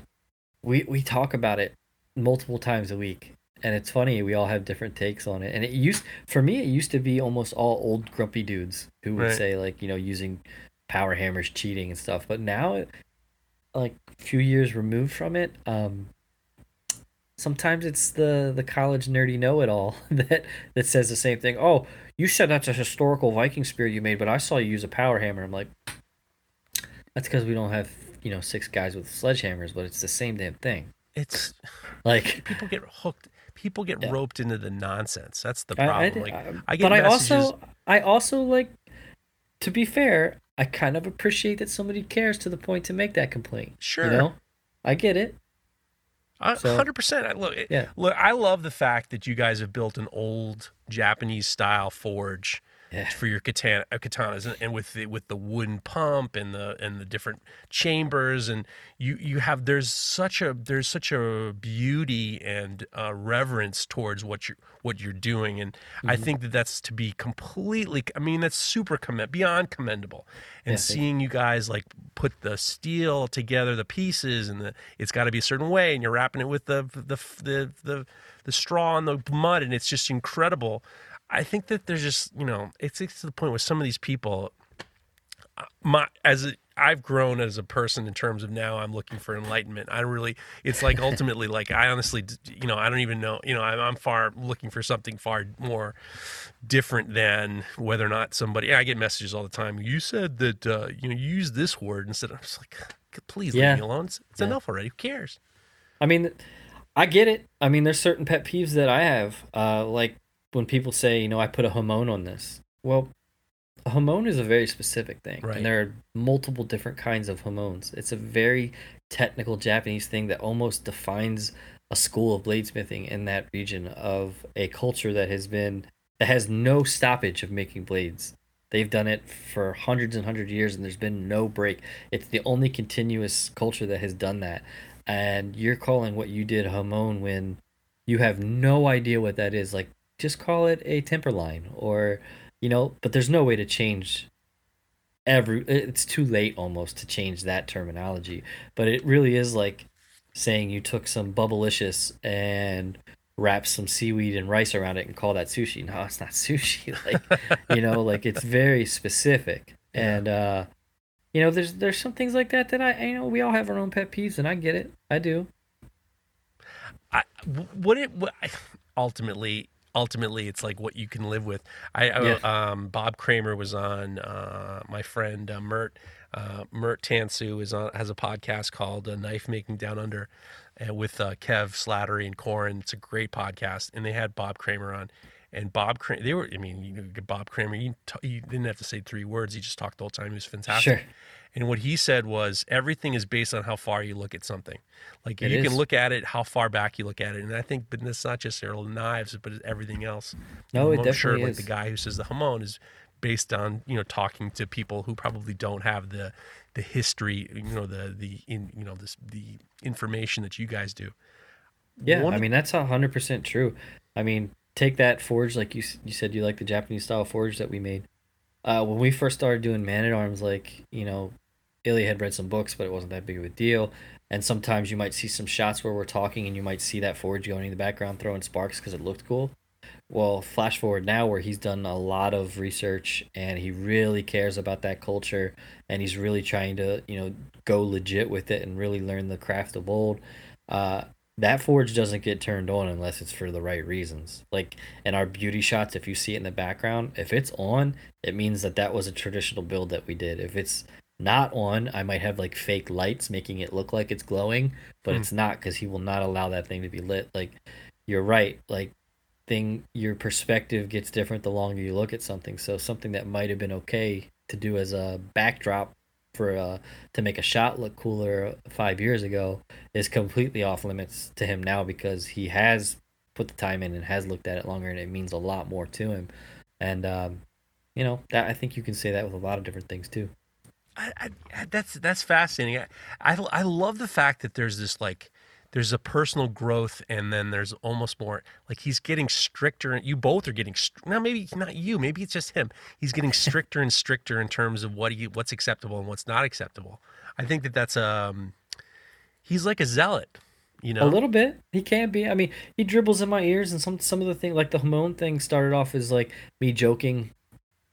we we talk about it multiple times a week. And it's funny, we all have different takes on it. And it used for me it used to be almost all old grumpy dudes who would Right. say like, you know, using power hammers cheating and stuff. But now like a few years removed from it, um sometimes it's the the college nerdy know-it-all that that says the same thing. Oh, you said that's a historical Viking spear you made, but I saw you use a power hammer. I'm like, that's because we don't have you know six guys with sledgehammers, but it's the same damn thing. It's Like people get hooked. People get Yeah. roped into the nonsense. That's the problem. I, did- like, I- I get but I also I also like to be fair, I kind of appreciate that somebody cares to the point to make that complaint. Sure. You know? I get it. Hundred percent. I look. Yeah. Look, I love the fact that you guys have built an old Japanese style forge Yeah. for your katana, uh, katanas, and, and with the with the wooden pump and the and the different chambers, and you you have there's such a there's such a beauty and uh, reverence towards what you what you're doing, and I Mm-hmm. think that that's to be completely. I mean, that's super commend beyond commendable, and Yeah, thank you. seeing you guys like put the steel together, the pieces, and the it's got to be a certain way, and you're wrapping it with the the the the, the straw and the mud, and it's just incredible. I think that there's just you know it's, it's to the point where some of these people, uh, my as a, I've grown as a person in terms of now I'm looking for enlightenment. I really it's like ultimately like I honestly you know I don't even know you know I'm, I'm far looking for something far more different than whether or not somebody. I get messages all the time. You said that uh, you know you use this word instead. I'm just like, please Yeah. leave me alone. It's, it's Yeah. enough already. Who cares? I mean, I get it. I mean, there's certain pet peeves that I have. Uh, like when people say, you know, I put a hamon on this. Well, a hamon is a very specific thing, Right. and there are multiple different kinds of hamons. It's a very technical Japanese thing that almost defines a school of bladesmithing in that region of a culture that has been that has no stoppage of making blades. They've done it for hundreds and hundreds of years, and there's been no break. It's the only continuous culture that has done that. And you're calling what you did hamon when you have no idea what that is. Like, just call it a temper line, or you know. But there's no way to change every. It's too late almost to change that terminology. But it really is like saying you took some bubblicious and wrapped some seaweed and rice around it and call that sushi. No, it's not sushi. Like, you know, like it's very specific. Yeah. And uh you know, there's there's some things like that that I you know we all have our own pet peeves and I get it. I do. I, what it what, ultimately ultimately it's like what you can live with. I, I Yeah. um Bob Kramer was on uh my friend uh, Mert uh Mert Tansu is on has a podcast called uh, Knife Making Down Under and with uh, Kev Slattery and Corin. It's a great podcast and they had Bob Kramer on. And Bob Kramer, they were, I mean, you know, Bob Kramer, you, t- you didn't have to say three words. He just talked the whole time. He was fantastic. Sure. And what he said was everything is based on how far you look at something. Like It you can look at it, how far back you look at it. And I think, but it's not just their knives, but everything else. No, it I'm sure definitely like the guy who says the hamon is based on, you know, talking to people who probably don't have the, the history, you know, the, the, in, you know, this, the information that you guys do. Yeah, One I mean that's hundred percent true. I mean, take that forge like you you said you like the Japanese style forge that we made. Uh, when we first started doing man at arms, like you know, Ilya had read some books, but it wasn't that big of a deal. And sometimes you might see some shots where we're talking, and you might see that forge going in the background throwing sparks because it looked cool. Well, flash forward now where he's done a lot of research and he really cares about that culture and he's really trying to, you know, go legit with it and really learn the craft of old. Uh, that forge doesn't get turned on unless it's for the right reasons. Like in our beauty shots, if you see it in the background, if it's on, it means that that was a traditional build that we did. If it's not on, I might have like fake lights making it look like it's glowing, but Hmm. it's not because he will not allow that thing to be lit. Like you're right. Like thing, your perspective gets different the longer you look at something. So something that might have been okay to do as a backdrop for uh to make a shot look cooler five years ago is completely off limits to him now because he has put the time in and has looked at it longer and it means a lot more to him and um you know that i think you can say that with a lot of different things too I, I, that's that's fascinating. I, I I love the fact that there's this like there's a personal growth and then there's almost more like he's getting stricter. You both are getting now maybe not you, maybe it's just him. He's getting stricter and stricter in terms of what he what's acceptable and what's not acceptable. I think that that's um he's like a zealot, you know. a little bit he can't be i mean he dribbles in my ears and some some of the thing like the hamon thing started off as like me joking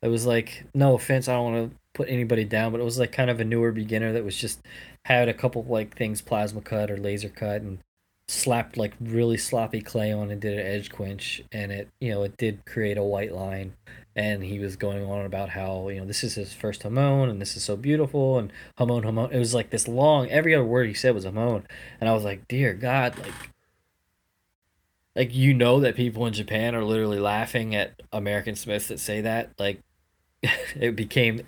it was like no offense i don't want to put anybody down but it was like kind of a newer beginner that was just had a couple like things plasma cut or laser cut and slapped like really sloppy clay on and did an edge quench and it you know it did create a white line. And he was going on about how you know this is his first hamon and this is so beautiful and hamon hamon it was like this long every other word he said was hamon and i was like dear god like like you know that people in japan are literally laughing at american smiths that say that like it became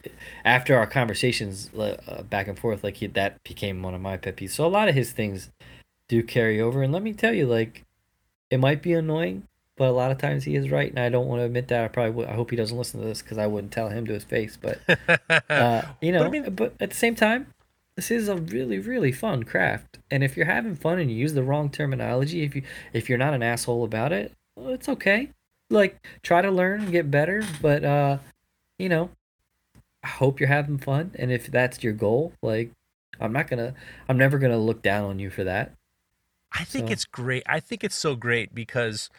after our conversations uh, back and forth like he, that became one of my pet peeves. So a lot of his things do carry over and let me tell you like it might be annoying but a lot of times he is right and i don't want to admit that. I probably would, i hope he doesn't listen to this because i wouldn't tell him to his face but uh, you know I mean- but at the same time this is a really really fun craft and if you're having fun and you use the wrong terminology if you if you're not an asshole about it well, it's okay. Like try to learn and get better but uh you know i hope you're having fun and if that's your goal like i'm not gonna i'm never gonna look down on you for that I think So- it's great. I think it's so great because,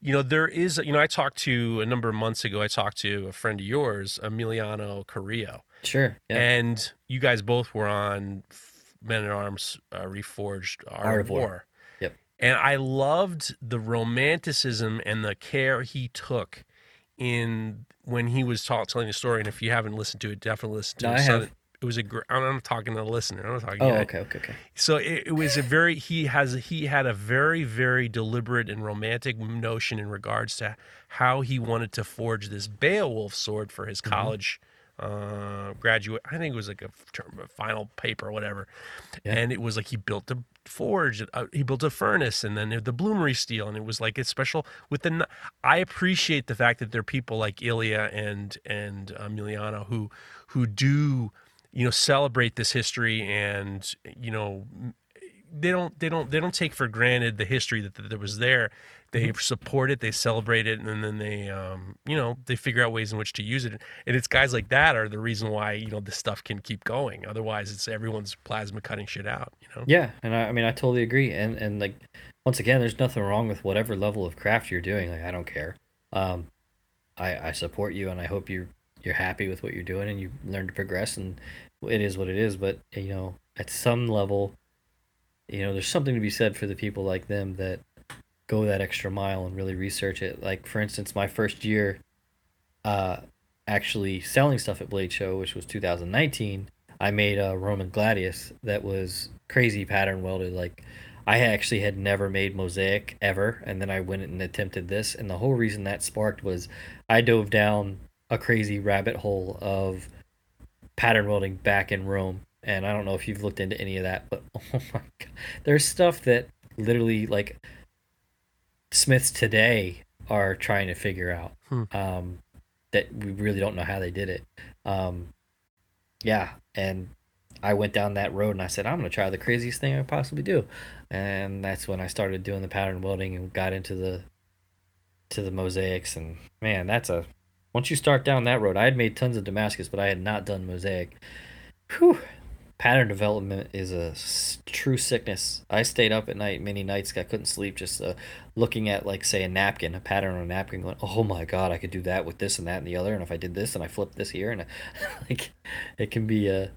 you know, there is, you know, I talked to a number of months ago, I talked to a friend of yours, Emiliano Carrillo, sure yeah and you guys both were on Man at Arms uh, Reforged Art, of War. Yep. And I loved the romanticism and the care he took in when he was ta- telling the story. And if you haven't listened to it, definitely listen to No, it. I have. It was a. gr- I'm talking to the listener. I'm not talking. Oh, to okay, okay, okay. So it, it was a very. He has. He had a very, very deliberate and romantic notion in regards to how he wanted to forge this Beowulf sword for his mm-hmm. college uh, graduate. I think it was like a, term, a final paper or whatever. Yeah. And it was like he built a forge, uh, he built a furnace, and then the bloomery steel, and it was like it's special with the. I appreciate the fact that there are people like Ilya and and Emiliano who who do you know celebrate this history and you know they don't they don't they don't take for granted the history that, that was there they support it they celebrate it and then they um you know they figure out ways in which to use it and it's guys like that are the reason why you know this stuff can keep going otherwise it's everyone's plasma cutting shit out you know Yeah, and I, I mean I totally agree. And and like once again, there's nothing wrong with whatever level of craft you're doing. Like I don't care. Um, I I support you, and I hope you're you're happy with what you're doing, and you learn to progress. And it is what it is. But you know, at some level, you know, there's something to be said for the people like them that go that extra mile and really research it. Like for instance, my first year, uh, actually selling stuff at Blade Show, which was 2019. I made a Roman Gladius that was crazy pattern welded. Like I actually had never made mosaic ever, and then I went and attempted this. And the whole reason that sparked was I dove down a crazy rabbit hole of pattern welding back in Rome. And I don't know if you've looked into any of that, but oh my god, there's stuff that literally like smiths today are trying to figure out. Hmm. Um, that we really don't know how they did it. Um, yeah, and I went down that road and I said, I'm gonna try the craziest thing I could possibly do, and that's when I started doing the pattern welding and got into the to the mosaics. And man, that's a once you start down that road, I had made tons of Damascus, but I had not done mosaic. Whew, pattern development is a true sickness. I stayed up at night many nights. I couldn't sleep just uh, looking at like say a napkin, a pattern on a napkin, going, "Oh my god, I could do that with this and that and the other." And if I did this and I flipped this here, and like, it can be a,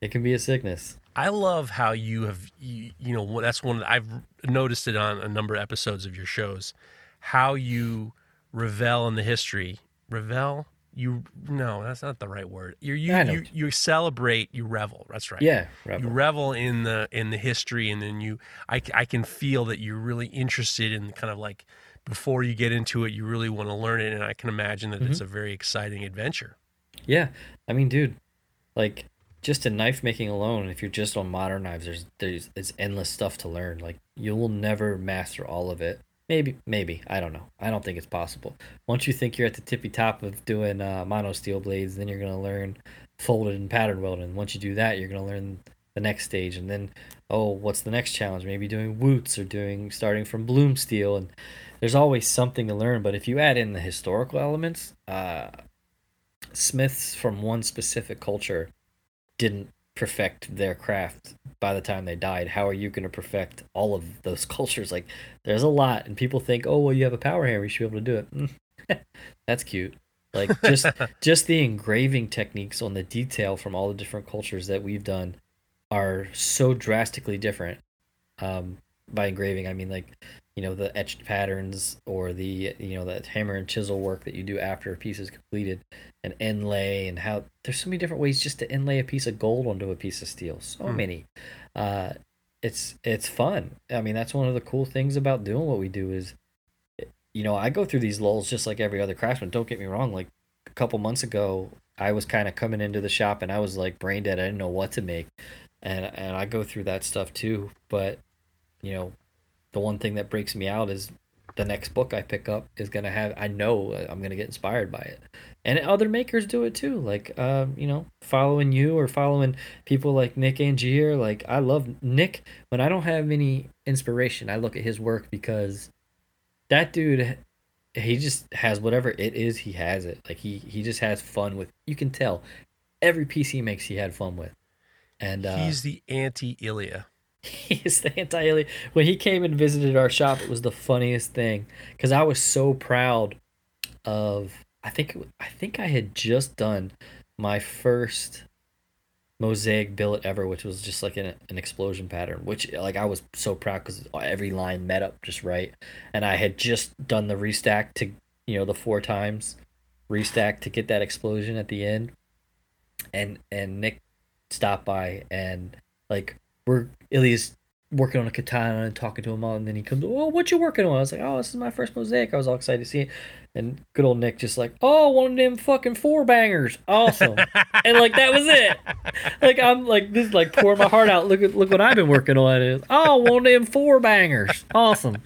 it can be a sickness. I love how you have you, you know that's one I've noticed it on a number of episodes of your shows how you revel in the history revel you no that's not the right word you you you, you celebrate you revel that's right Yeah, you revel in the in the history and then you I, I can feel that you're really interested in kind of like before you get into it you really want to learn it and i can imagine that Mm-hmm. it's a very exciting adventure Yeah, I mean, dude, like just in knife making alone, if you're just on modern knives, there's there's it's endless stuff to learn. Like you will never master all of it. Maybe, maybe I don't know. I don't think it's possible. Once you think you're at the tippy top of doing uh, mono steel blades, then you're gonna learn folded and pattern welding. Once you do that, you're gonna learn the next stage, and then oh, what's the next challenge? Maybe doing wootz or doing starting from bloom steel, and there's always something to learn. But if you add in the historical elements, uh, smiths from one specific culture didn't perfect their craft by the time they died. How are you going to perfect all of those cultures? Like there's a lot and people think oh well you have a power hammer you should be able to do it. Mm. that's cute. Like just just the engraving techniques on the detail from all the different cultures that we've done are so drastically different um by engraving. I mean like you know the etched patterns or the you know that hammer and chisel work that you do after a piece is completed and inlay and how there's so many different ways just to inlay a piece of gold onto a piece of steel. So Hmm. many. Uh it's it's fun. I mean that's one of the cool things about doing what we do is you know i go through these lulls just like every other craftsman. Don't get me wrong like a couple months ago i was kind of coming into the shop and i was like brain dead. I didn't know what to make. And and i go through that stuff too. But you know the one thing that breaks me out is the next book I pick up is gonna have I know I'm gonna get inspired by it, and other makers do it too. Like um, you know, following you or following people like Nick Angier. Like I love Nick. When I don't have any inspiration, I look at his work because that dude, he just has whatever it is. He has it. Like he he just has fun with. You can tell every piece he makes, he had fun with, and uh, he's the anti Ilya He's the anti When he came and visited our shop, it was the funniest thing because I was so proud of. I think I think I had just done my first mosaic billet ever, which was just like an, an explosion pattern. Which like I was so proud because every line met up just right, and I had just done the restack to you know the four times restack to get that explosion at the end, and and Nick stopped by and like we're Ilya's working on a katana and talking to him all, and then he comes, "Oh, what you working on?" I was like, "Oh, this is my first mosaic." I was all excited to see it, and good old Nick just like, "Oh, one of them fucking four bangers, awesome," and like that was it. Like I'm like this, like pouring my heart out. Look at look what I've been working on. Is oh, one of them four bangers, awesome.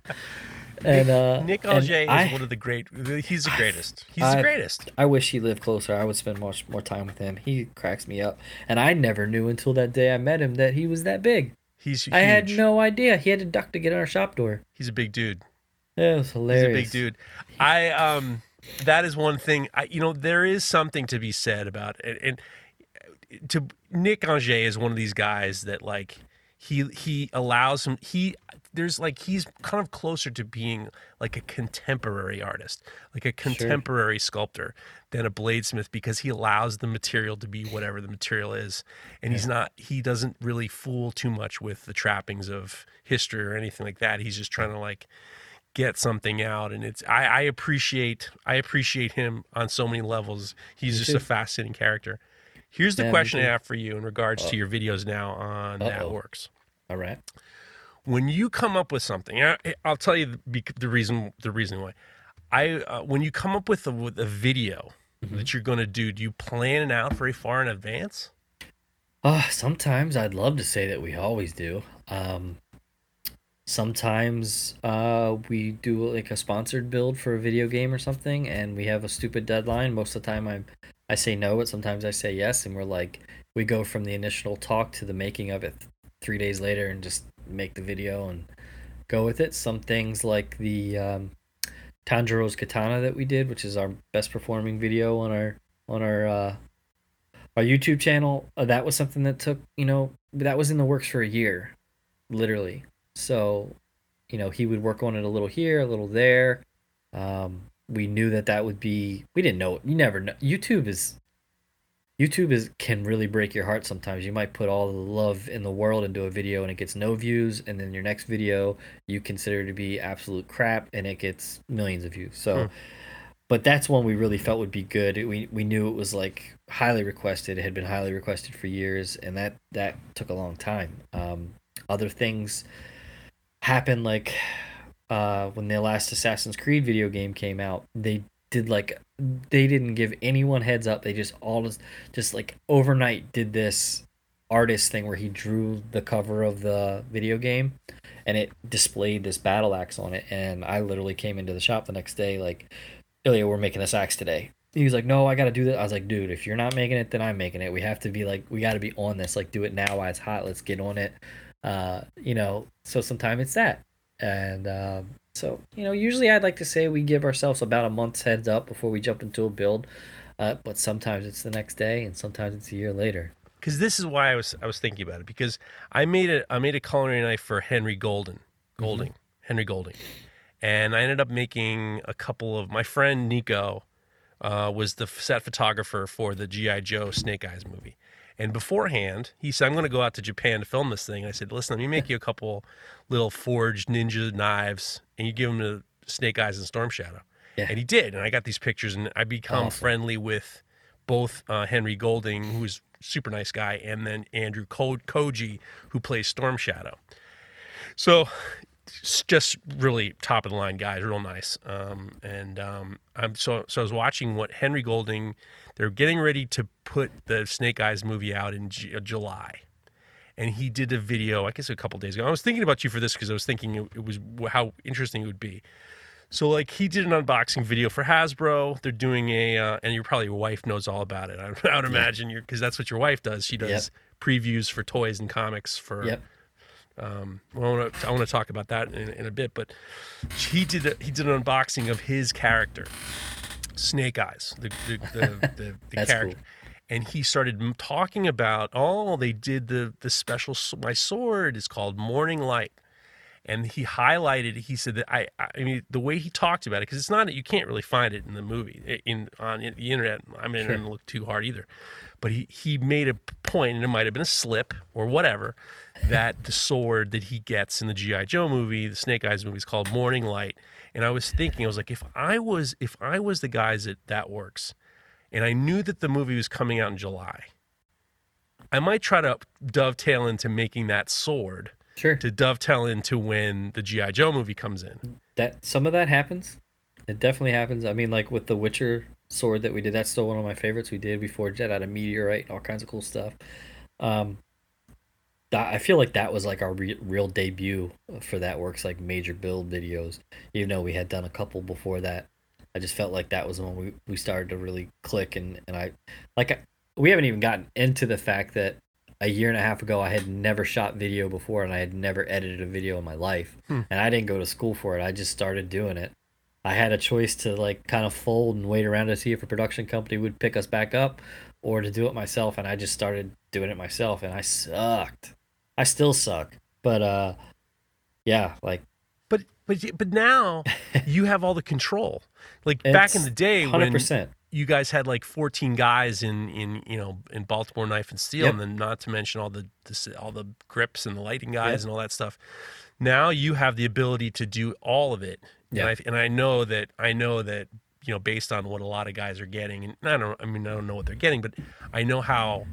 And uh, Nick Auger is I- one of the great. He's the greatest. He's I- the greatest. I wish he lived closer. I would spend much more time with him. He cracks me up, and I never knew until that day I met him that he was that big. He's huge. I had no idea. He had to duck to get in our shop door. He's a big dude. It was He's hilarious. a big dude. I um, that is one thing. I you know there is something to be said about it, and, to Nick Auger is one of these guys that like he he allows him he there's like he's kind of closer to being like a contemporary artist like a contemporary sculptor than a bladesmith because he allows the material to be whatever the material is and he's not he doesn't really fool too much with the trappings of history or anything like that he's just trying to like get something out and it's I, I appreciate I appreciate him on so many levels. He's just a fascinating character. Here's the Yeah, question I have for you in regards to uh, your videos now on That Uh-oh. Works. All right. When you come up with something, I, I'll tell you the, the reason the reason why. I uh, when you come up with a, with a video Mm-hmm. that you're going to do, do you plan it out very far in advance? Uh, sometimes I'd love to say that we always do. Um, sometimes uh, we do like a sponsored build for a video game or something, and we have a stupid deadline. Most of the time, I I say no, but sometimes I say yes, and we're like we go from the initial talk to the making of it th- three days later, and just make the video and go with it. Some things like the um, Tanjiro's katana that we did, which is our best performing video on our on our uh, our YouTube channel, uh, that was something that took, you know, that was in the works for a year, literally. So, you know, he would work on it a little here, a little there. Um, we knew that that would be. We didn't know. You never know. YouTube is. YouTube is can really break your heart sometimes. You might put all the love in the world into a video and it gets no views, and then your next video you consider to be absolute crap and it gets millions of views. So, Hmm. but that's one we really felt would be good. We we knew it was like highly requested. It had been highly requested for years, and that that took a long time. Um, other things happened, like uh, when the last Assassin's Creed video game came out. They did like they didn't give anyone heads up. They just all just just like overnight did this artist thing where he drew the cover of the video game and it displayed this battle axe on it and i literally came into the shop the next day like ilya we're making this axe today. He was like no i gotta do that i was like dude if you're not making it then i'm making it. We have to be like we gotta be on this. Like do it now while it's hot. Let's get on it. Uh you know so sometimes it's that. And um so you know usually i'd like to say we give ourselves about a month's heads up before we jump into a build uh, but sometimes it's the next day and sometimes it's a year later. Because this is why I was I was thinking about it because I made a I made a culinary knife for Henry Golden Golding Henry Golding, and I ended up making a couple of my friend Nico uh, was the set photographer for the GI Joe Snake Eyes movie, and beforehand he said I'm going to go out to Japan to film this thing. And I said, listen, let me make you a couple little forged ninja knives, and you give them to Snake Eyes and Storm Shadow. Yeah. And he did, and I got these pictures, and I become Awesome. friendly with both uh, Henry Golding, who's super nice guy, and then Andrew Ko- Koji, who plays Storm Shadow. So, just really top of the line guys, real nice. Um, and um, I'm so so I was watching what Henry Golding. They're getting ready to put the Snake Eyes movie out in J- uh, July. And he did a video, I guess a couple days ago. I was thinking about you for this because I was thinking it, it was how interesting it would be. So like he did an unboxing video for Hasbro. They're doing a, uh, and your probably your wife knows all about it. I, I would imagine you because that's what your wife does. She does previews for toys and comics for. yep Um, well, I want to I want to talk about that in, in a bit, but he did a, he did an unboxing of his character, Snake Eyes, the the the, the, the character. cool. And he started talking about, oh, they did the the special. My sword is called Morning Light, and he highlighted. He said that I, I mean, the way he talked about it, because it's not you can't really find it in the movie in on the internet. I mean, I Sure. didn't look too hard either, but he he made a point, and it might have been a slip or whatever, that the sword that he gets in the GI Joe movie, the Snake Eyes movie, is called Morning Light. And I was thinking, I was like, if I was if I was the guys at That Works, and I knew that the movie was coming out in July, I might try to dovetail into making that sword Sure. to dovetail into when the GI Joe movie comes in. that some of that happens. It definitely happens. I mean, like with the Witcher sword that we did, that's still one of my favorites. We did before Jet out of meteorite and all kinds of cool stuff. Um, that, I feel like that was like our re- real debut for that works like major build videos. Even though we had done a couple before that, I just felt like that was when we, we started to really click and and I like I, we haven't even gotten into the fact that a year and a half ago I had never shot video before and I had never edited a video in my life Hmm. and I didn't go to school for it. I just started doing it. I had a choice to like kind of fold and wait around to see if a production company would pick us back up or to do it myself and I just started doing it myself and I sucked. I still suck. But uh yeah, like But but but now you have all the control. Like back in the day 100%. you guys had like 14 guys in in you know in Baltimore Knife and Sword, Yep. and then not to mention all the, the all the grips and the lighting guys Yep. and all that stuff. Now you have the ability to do all of it, Yeah. and I and I know that I know that you know based on what a lot of guys are getting, and I don't I mean I don't know what they're getting, but I know how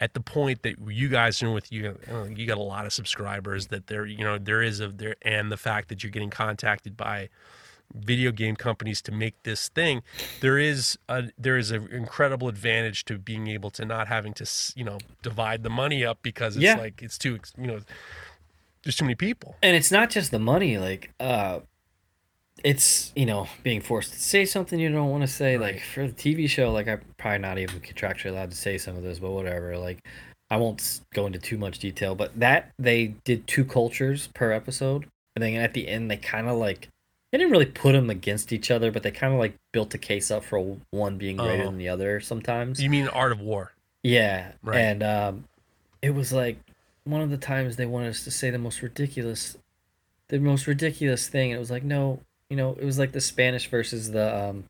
at the point that you guys are with you uh, you got a lot of subscribers that there you know there is a there and the fact that you're getting contacted by video game companies to make this thing there is a there is an incredible advantage to being able to not having to you know divide the money up because it's Yeah. like it's too you know there's too many people and it's not just the money like uh it's you know being forced to say something you don't want to say Right. like for the tv show like i'm probably not even contractually allowed to say some of this but whatever like i won't go into too much detail but that they did two cultures per episode and then at the end they kind of like they didn't really put them against each other but they kind of like built a case up for one being greater Oh. than the other sometimes you mean art of war yeah. Right. And um it was like one of the times they wanted us to say the most ridiculous the most ridiculous thing. It was like, no, you know, it was like the Spanish versus the um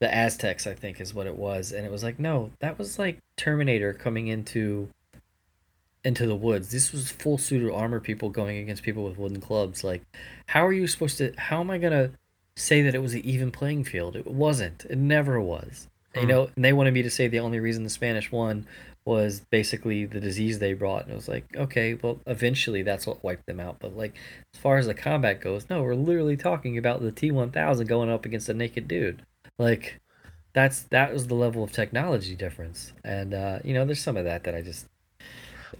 the Aztecs, I think is what it was. And it was like, no, that was like Terminator coming into into the woods. This was full suit of armor people going against people with wooden clubs. Like, how are you supposed to how am I gonna say that it was an even playing field? It wasn't. It never was. You Hmm. know, and they wanted me to say the only reason the Spanish won was basically the disease they brought. And it was like, okay, well, eventually that's what wiped them out. But like, as far as the combat goes, no, we're literally talking about the T1000 going up against a naked dude. Like, that's that was the level of technology difference. And uh, you know, there's some of that that I just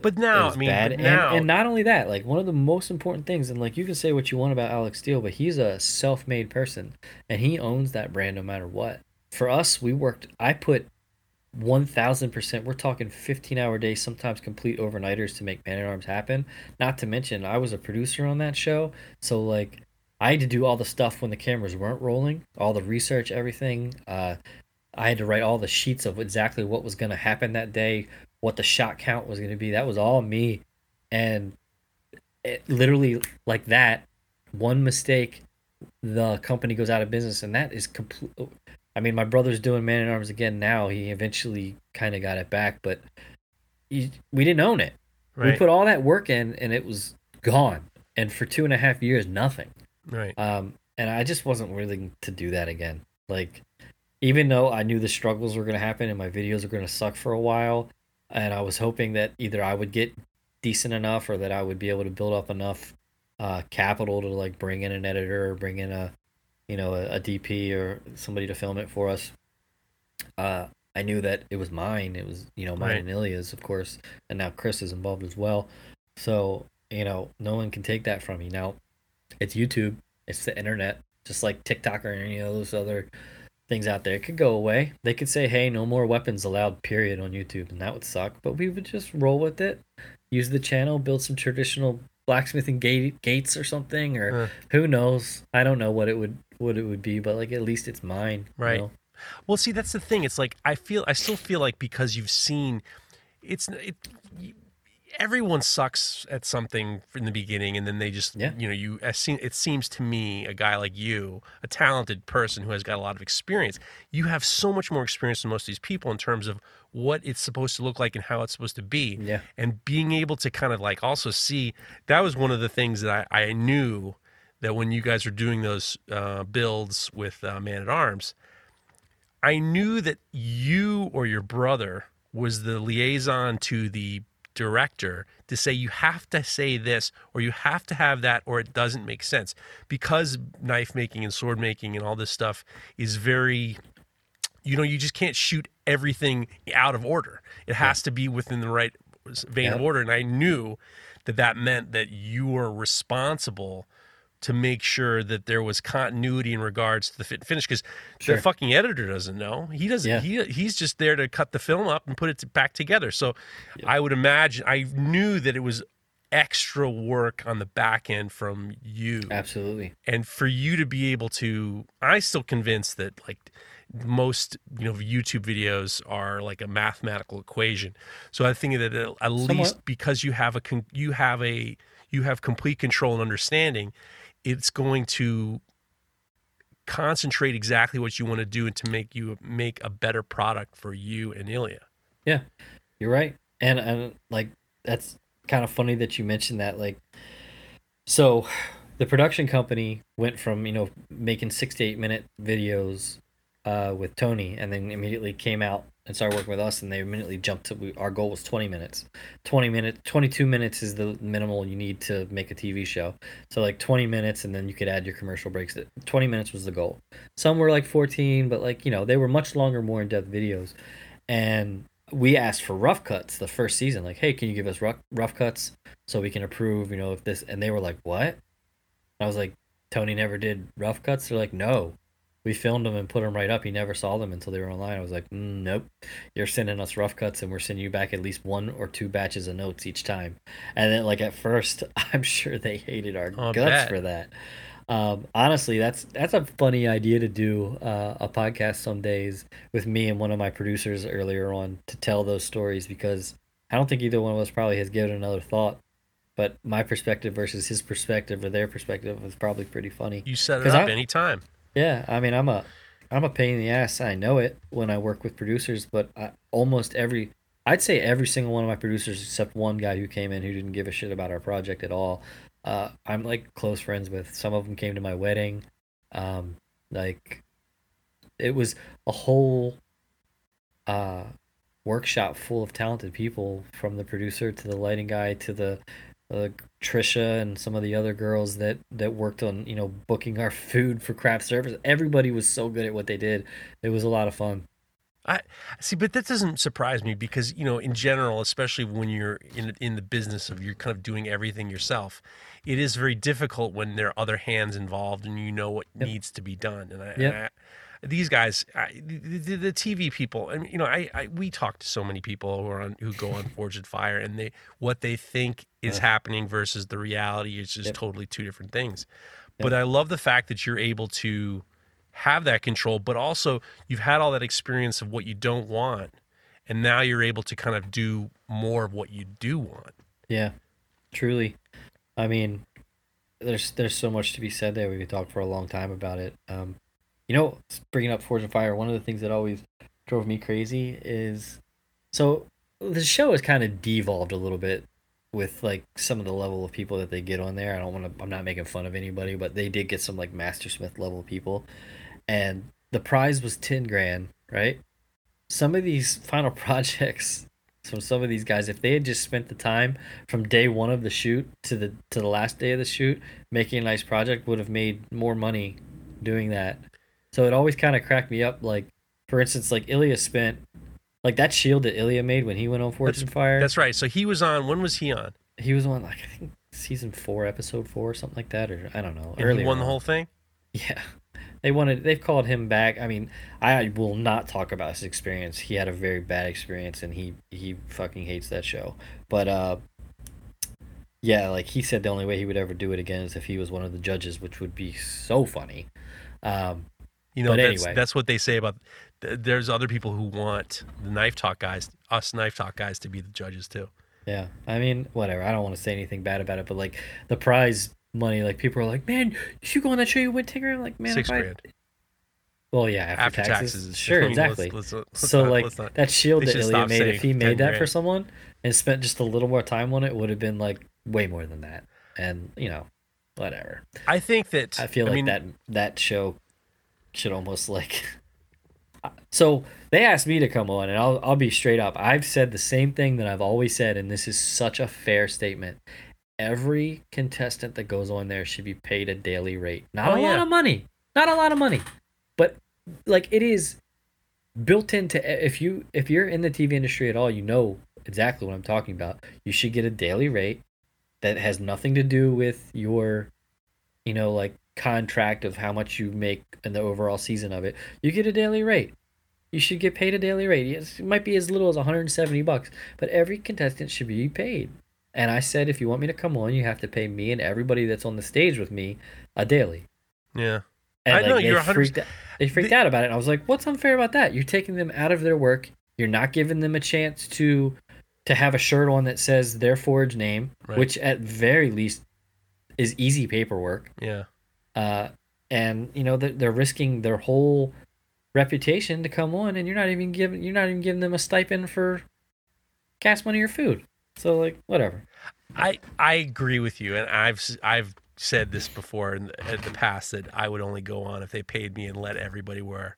but now i mean bad. but And, and not only that, like one of the most important things, and like you can say what you want about Alex Steele, but he's a self-made person, and he owns that brand no matter what. For us, we worked. I put one thousand percent. We're talking fifteen-hour days, sometimes complete overnighters to make Man at Arms happen. Not to mention, I was a producer on that show, so like I had to do all the stuff when the cameras weren't rolling, all the research, everything. Uh, I had to write all the sheets of exactly what was going to happen that day, what the shot count was going to be. That was all me. And it literally like that, one mistake, the company goes out of business. And that is complete. I mean, my brother's doing Man at Arms again now. He eventually kind of got it back, but he, we didn't own it. We put all that work in and it was gone. And for two and a half years, nothing. right Um, and I just wasn't willing to do that again. Like, even though I knew the struggles were going to happen and my videos were going to suck for a while, and I was hoping that either I would get decent enough or that I would be able to build up enough uh, capital to like bring in an editor or bring in a, you know, a, a DP or somebody to film it for us. Uh, I knew that it was mine. It was, you know, mine Right. and Ilya's, of course, and now Chris is involved as well. So, you know, no one can take that from me. Now, it's YouTube, it's the internet, just like TikTok or any of those other things out there. It could go away. They could say, hey, no more weapons allowed, period, on YouTube, and that would suck. But we would just roll with it, use the channel, build some traditional blacksmithing gate, gates or something, or Uh. who knows? I don't know what it would what it would be, but like at least it's mine. you Right. know? Well, see, that's the thing. It's like I feel, I still feel like because you've seen, it's it, everyone sucks at something in the beginning, and then they just, Yeah. you know, you. It seems to me, a guy like you, a talented person who has got a lot of experience, you have so much more experience than most of these people in terms of what it's supposed to look like and how it's supposed to be Yeah. and being able to kind of like also see that was one of the things that I, I knew that when you guys were doing those uh, builds with uh, Man at Arms, I knew that you or your brother was the liaison to the director to say you have to say this or you have to have that or it doesn't make sense. Because knife making and sword making and all this stuff is very you know you just can't shoot everything out of order. It has to be within the right vein of order. And i knew that that meant that you were responsible to make sure that there was continuity in regards to the fit and finish because Sure. the fucking editor doesn't know he doesn't Yeah. he, he's just there to cut the film up and put it back together so i would imagine i knew that it was extra work on the back end from you Absolutely. and for you to be able to i still convinced that like most you know youtube videos are like a mathematical equation so i think that uh, at at least because you have a con- you have a you have complete control and understanding it's going to concentrate exactly what you want to do and to make you make a better product for you and Ilya. Yeah, you're right. And and like that's kind of funny that you mentioned that. Like, so the production company went from you know making six to eight minute videos uh, with Tony, and then immediately came out and started working with us, and they immediately jumped to we, our goal was 20 minutes. 20 minutes, 22 minutes is the minimal you need to make a TV show. So like 20 minutes, and then you could add your commercial breaks. 20 minutes was the goal. Some were like 14, but like you know they were much longer, more in depth videos, and we asked for rough cuts the first season like hey can you give us rough, rough cuts so we can approve you know if this and they were like what i was like tony never did rough cuts they're like no we filmed them and put them right up he never saw them until they were online i was like mm, nope you're sending us rough cuts and we're sending you back at least one or two batches of notes each time and then like at first i'm sure they hated our I'll guts bet. for that um, honestly, that's that's a funny idea to do uh, a podcast some days with me and one of my producers earlier on to tell those stories because I don't think either one of us probably has given another thought. But my perspective versus his perspective or their perspective was probably pretty funny. You set it up I- anytime. Yeah, I mean, I'm a I'm a pain in the ass. I know it when I work with producers, but I, almost every I'd say every single one of my producers except one guy who came in who didn't give a shit about our project at all. Uh, I'm like close friends with. Some of them came to my wedding. Um, like it was a whole uh workshop full of talented people from the producer to the lighting guy to the uh, Trisha and some of the other girls that that worked on you know booking our food for craft service. Everybody was so good at what they did. It was a lot of fun. I see, but that doesn't surprise me because you know, in general, especially when you're in in the business of you're kind of doing everything yourself, it is very difficult when there are other hands involved and you know what Yep. needs to be done. And I, Yep. and I these guys, I, the, the, TV people, and you know, I, I we talk to so many people who are on who go on Forged Fire, and they what they think is Yeah. happening versus the reality is just Yep. totally two different things. Yep. But I love the fact that you're able to have that control, but also you've had all that experience of what you don't want, and now you're able to kind of do more of what you do want. Yeah, truly. I mean, there's there's so much to be said there. We could talk for a long time about it. Um, you know, bringing up Forged in Fire, one of the things that always drove me crazy is so the show has kind of devolved a little bit with like some of the level of people that they get on there. I don't want to. I'm not making fun of anybody, but they did get some like Master Smith level people, and the prize was ten grand, right? Some of these final projects from some of these guys, if they had just spent the time from day one of the shoot to the to the last day of the shoot, making a nice project, would have made more money doing that. So it always kind of cracked me up. Like, for instance, like Ilya spent like that shield that Ilya made when he went on Forged in Fire. That's right. So he was on. When was he on? he was on like I think season four, episode four, or something like that, or I don't know. And he won the whole thing. Yeah. They wanted they've called him back. I mean, I will not talk about his experience. He had a very bad experience and he he fucking hates that show. But uh yeah, like he said the only way he would ever do it again is if he was one of the judges, which would be so funny. Um You know, But that's, anyway. that's what they say about. th- There's other people who want the knife talk guys, us knife talk guys, to be the judges too. yeah. I mean, whatever. I don't want to say anything bad about it, but like the prize money, like people are like, Man, you go on that show you win grand. I'm like, man, Six if I- grand Well yeah, after, after taxes. taxes. Sure, I let's- exactly. let's- let's so not- like let's not- that shield that Ilya made, if he made that for someone and spent just a little more time on it, would have been like way more than that. And you know, whatever. I think that I feel like mean, that that show should almost like So they asked me to come on, and I'll I'll be straight up. I've said the same thing that I've always said, and this is such a fair statement. Every contestant that goes on there should be paid a daily rate. Not Oh, a lot of money. Not a lot of money. But like it is built into if you if you're in the TV industry at all, you know exactly what I'm talking about. You should get a daily rate that has nothing to do with your you know like contract of how much you make in the overall season of it. You get a daily rate. You should get paid a daily rate. It might be as little as 170 bucks, but every contestant should be paid. And I said if you want me to come on, you have to pay me and everybody that's on the stage with me a daily. Yeah. And I like, know, they you're 100% freaked out, they freaked out about it. And I was like, "What's unfair about that? You're taking them out of their work. You're not giving them a chance to to have a shirt on that says their forge name, Right. which at very least is easy paperwork. Yeah. Uh, and you know they're, risking their whole reputation to come on, and you're not even giving you're not even giving them a stipend for gas money or food. So like whatever. I I agree with you, and I've I've said this before in the, in the past that I would only go on if they paid me and let everybody wear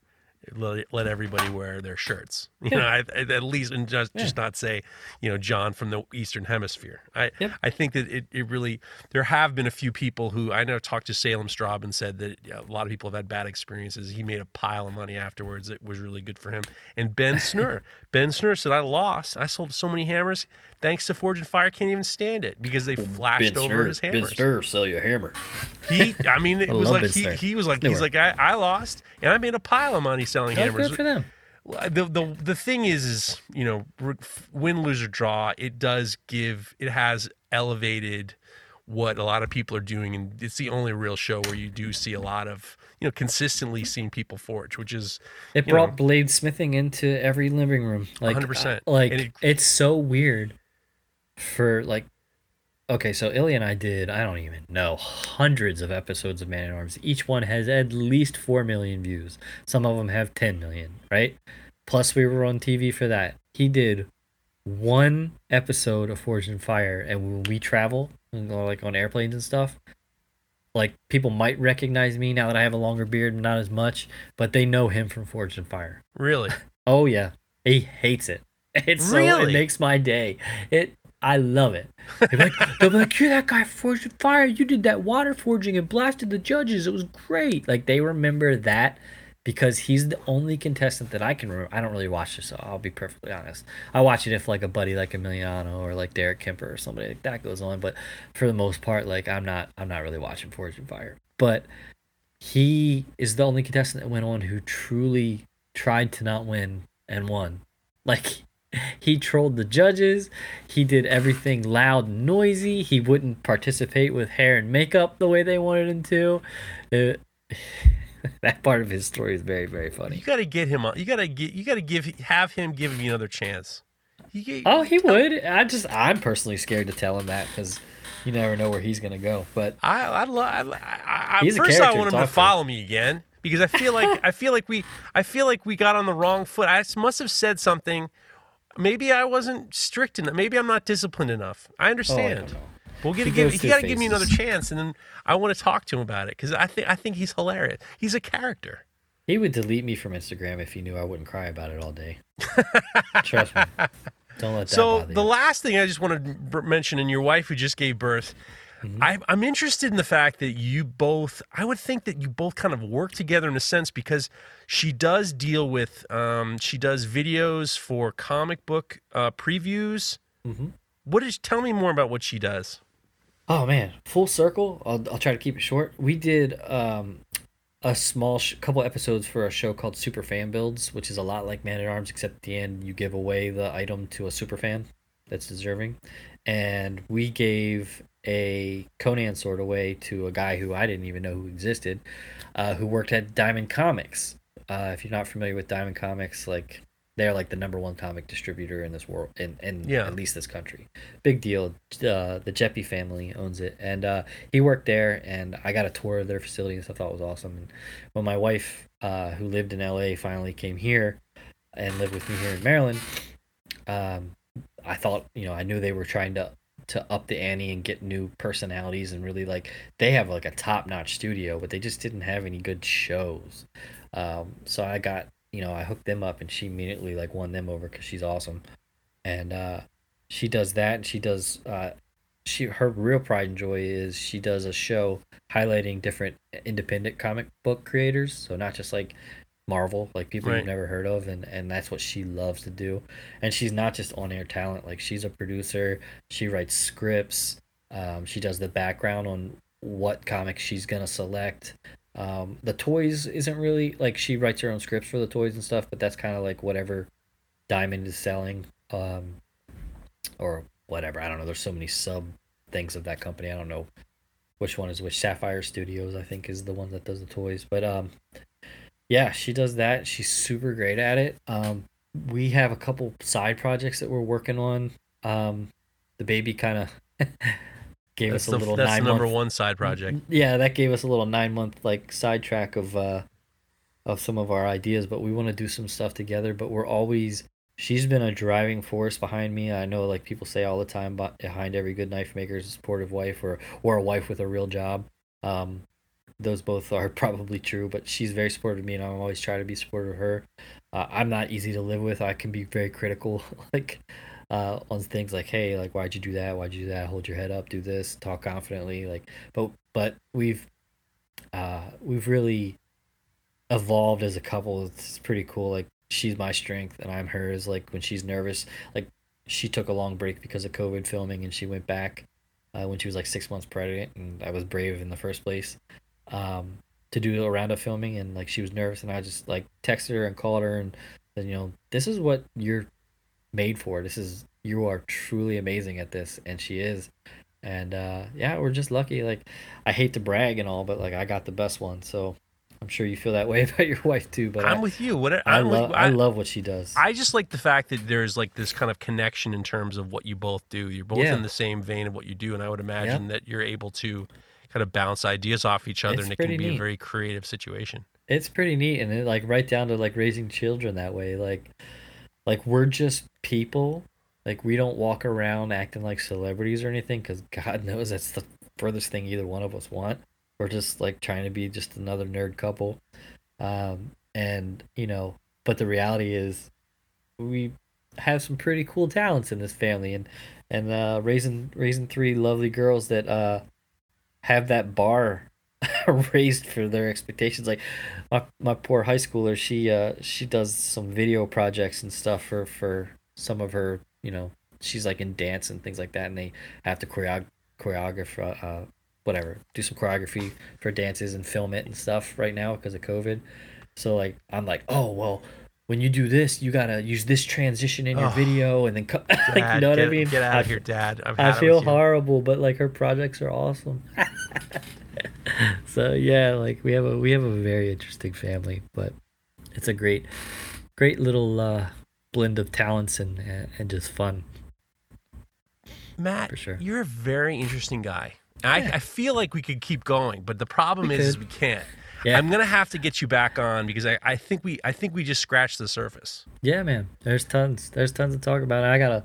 let, let everybody wear their shirts. You know, I, I- at least and just just not say, you know, John from the Eastern Hemisphere. I Yep. I think that it, it really there have been a few people who I know talked to Salem Straub and said that yeah, a lot of people have had bad experiences. He made a pile of money afterwards. It was really good for him. And Ben Snur, Ben Snur said, I lost. I sold so many hammers. Thanks to Forged in Fire, can't even stand it because they flashed over his hammers. Ben Snur, sell you a hammer. He, I mean, it I was like he, he was like Newer. he's like I, I lost and I made a pile of money selling Oh, hammers. good for them. the the the thing is is you know win lose or draw it does give it has elevated what a lot of people are doing and it's the only real show where you do see a lot of you know consistently seeing people forge which is It brought know. blade smithing into every living room. Like 100%. uh, Like it- it's so weird for like okay, so Ilya and I did I don't even know hundreds of episodes of Man at Arms. Each one has at least four million views. Some of them have ten million, right? Plus we were on TV for that. He did one episode of Forged in Fire, and when we travel, like on airplanes and stuff, like people might recognize me now that I have a longer beard, not as much, but they know him from Forged in Fire. really Oh yeah, he hates it. It's so Really? it makes my day. It I love it. They'll be like, they'll be like, you're that guy forged Fire. You did that water forging and blasted the judges. It was great. Like they remember that because he's the only contestant that I can remember. I don't really watch this, so I'll be perfectly honest. I watch it if like a buddy like Emiliano or like Derek Kemper or somebody like that goes on, but for the most part, like I'm not I'm not really watching Forged in Fire. But he is the only contestant that went on who truly tried to not win and won. Like he trolled the judges. He did everything loud and noisy. He wouldn't participate with hair and makeup the way they wanted him to. Uh, that part of his story is very very funny. you got to get him on you got to get you got to give have him give you another chance get, Oh, he would. I just I'm personally scared to tell him that because you never know where he's gonna go. But I I love. I, I, I, first, I want him to talk to. follow me again because I feel like I feel like we I feel like we got on the wrong foot. I must have said something. Maybe I wasn't strict enough. Maybe I'm not disciplined enough. I oh, I understand. We'll get to He give. He got to give me another chance, and then I want to talk to him about it because I think I think he's hilarious. He's a character. He would delete me from Instagram if he knew I wouldn't cry about it all day. Trust me. Don't let that So the last thing I just want to mention, and your wife who just gave birth, Mm-hmm. I, I'm interested in the fact that you both. I would think that you both kind of work together in a sense because she does deal with. Um, she does videos for comic book uh, previews. Mm-hmm. What is? Tell me more about what she does. Oh man, full circle. I'll I'll try to keep it short. We did um a small sh- couple episodes for a show called Super Fan Builds, which is a lot like Man at Arms, except at the end you give away the item to a super fan that's deserving. And we gave a Conan sword away to a guy who I didn't even know who existed, uh, who worked at Diamond Comics. Uh, if you're not familiar with Diamond Comics, like they're like the number one comic distributor in this world, in, in Yeah. at least this country. Big deal. Uh, the Geppi family owns it, and uh, he worked there, and I got a tour of their facility and. I thought it was awesome. And when my wife, uh, who lived in LA, finally came here and lived with me here in Maryland, um, I thought, you know, I knew they were trying to to up the ante and get new personalities and really like they have like a top notch studio, but they just didn't have any good shows. Um, so I got you know, I hooked them up, and she immediately like won them over because she's awesome, and uh, she does that, and she does. Uh, she her real pride and joy is she does a show highlighting different independent comic book creators, so not just like Marvel, like people Right. you've never heard of, and and that's what she loves to do. And she's not just on air talent; like she's a producer. She writes scripts. Um, she does the background on what comics she's gonna select. Um, the toys isn't really like she writes her own scripts for the toys and stuff, but that's kind of like whatever Diamond is selling, um, or whatever. I don't know. There's so many sub things of that company. I don't know which one is which. Sapphire Studios, I think, is the one that does the toys. But um, yeah, she does that. She's super great at it. Um, we have a couple side projects that we're working on. Um, the baby kind of gave That's us a the, little that's nine the number month one side project. yeah, that gave us a little nine month like sidetrack of uh of some of our ideas, but we want to do some stuff together. But we're always she's been a driving force behind me. I know like people say all the time, but behind every good knife maker is a supportive wife or or a wife with a real job. Um, those both are probably true, but she's very supportive of me, and I'm always trying to be supportive of her. Uh, I'm not easy to live with. I can be very critical, like uh, on things like, hey, like why'd you do that? Why'd you do that? Hold your head up, do this, talk confidently, like. But but we've uh, we've really evolved as a couple. It's pretty cool. Like she's my strength and I'm hers. Like when she's nervous, like she took a long break because of COVID filming and she went back uh, when she was like six months pregnant and I was brave in the first place um, to do a round of filming and like she was nervous and I just like texted her and called her and said, you know, this is what you're made for. This is you are truly amazing at this and she is. And uh, yeah, we're just lucky. Like I hate to brag and all, but like I got the best one. So I'm sure you feel that way about your wife too. But I'm I, with you. What I, I'm with- love I, love what she does. I just like the fact that there's like this kind of connection in terms of what you both do. You're both Yeah. in the same vein of what you do, and I would imagine that you're able to kind of bounce ideas off each other, It's and it can be a very creative situation. it's pretty neat and it like right down to like raising children that way like like we're just people. Like we don't walk around acting like celebrities or anything because god knows that's the furthest thing either one of us want. We're just like trying to be just another nerd couple. Um and you know but the reality is we have some pretty cool talents in this family and and uh raising raising three lovely girls that uh have that bar raised for their expectations. Like my my poor high schooler she uh she does some video projects and stuff for for some of her you know she's like in dance and things like that and they have to choreog- choreograph uh, uh whatever do some choreography for dances and film it and stuff right now because of covid. So like i'm like oh well when you do this you gotta use this transition in your Oh. video and then co- like you Dad, know what get, i mean Get out I- of here, Dad. It feel horrible, but like her projects are awesome. so yeah, like we have a we have a very interesting family, but it's a great, great little uh, blend of talents and and just fun. Matt, For sure. you're a very interesting guy. I, Yeah. I feel like we could keep going, but the problem We is, is we can't. Yeah. I'm gonna have to get you back on because I, I think we I think we just scratched the surface. Yeah, man. There's tons. There's tons to talk about. I got a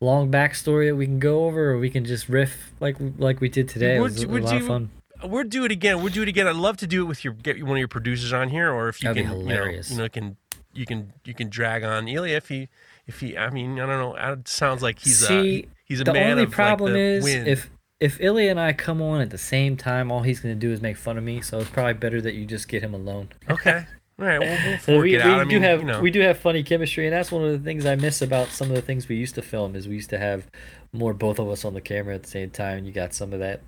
long backstory that we can go over, or we can just riff like like we did today. It Would was a lot of fun. We'll do it again. We'll do it again. I'd love to do it with your get one of your producers on here, or if you That'd be can, hilarious. you know, you know, can you can you can drag on Ilya if he if he. I mean, I don't know. It sounds like he's See, a he's a the man only of problem like, the is wind. if if Ilya and I come on at the same time, all he's gonna do is make fun of me. So it's probably better that you just get him alone. okay, all right, we'll, we'll So we, we do mean, have you know, we do have funny chemistry, and that's one of the things I miss about some of the things we used to film. Is we used to have more both of us on the camera at the same time. And you got some of that.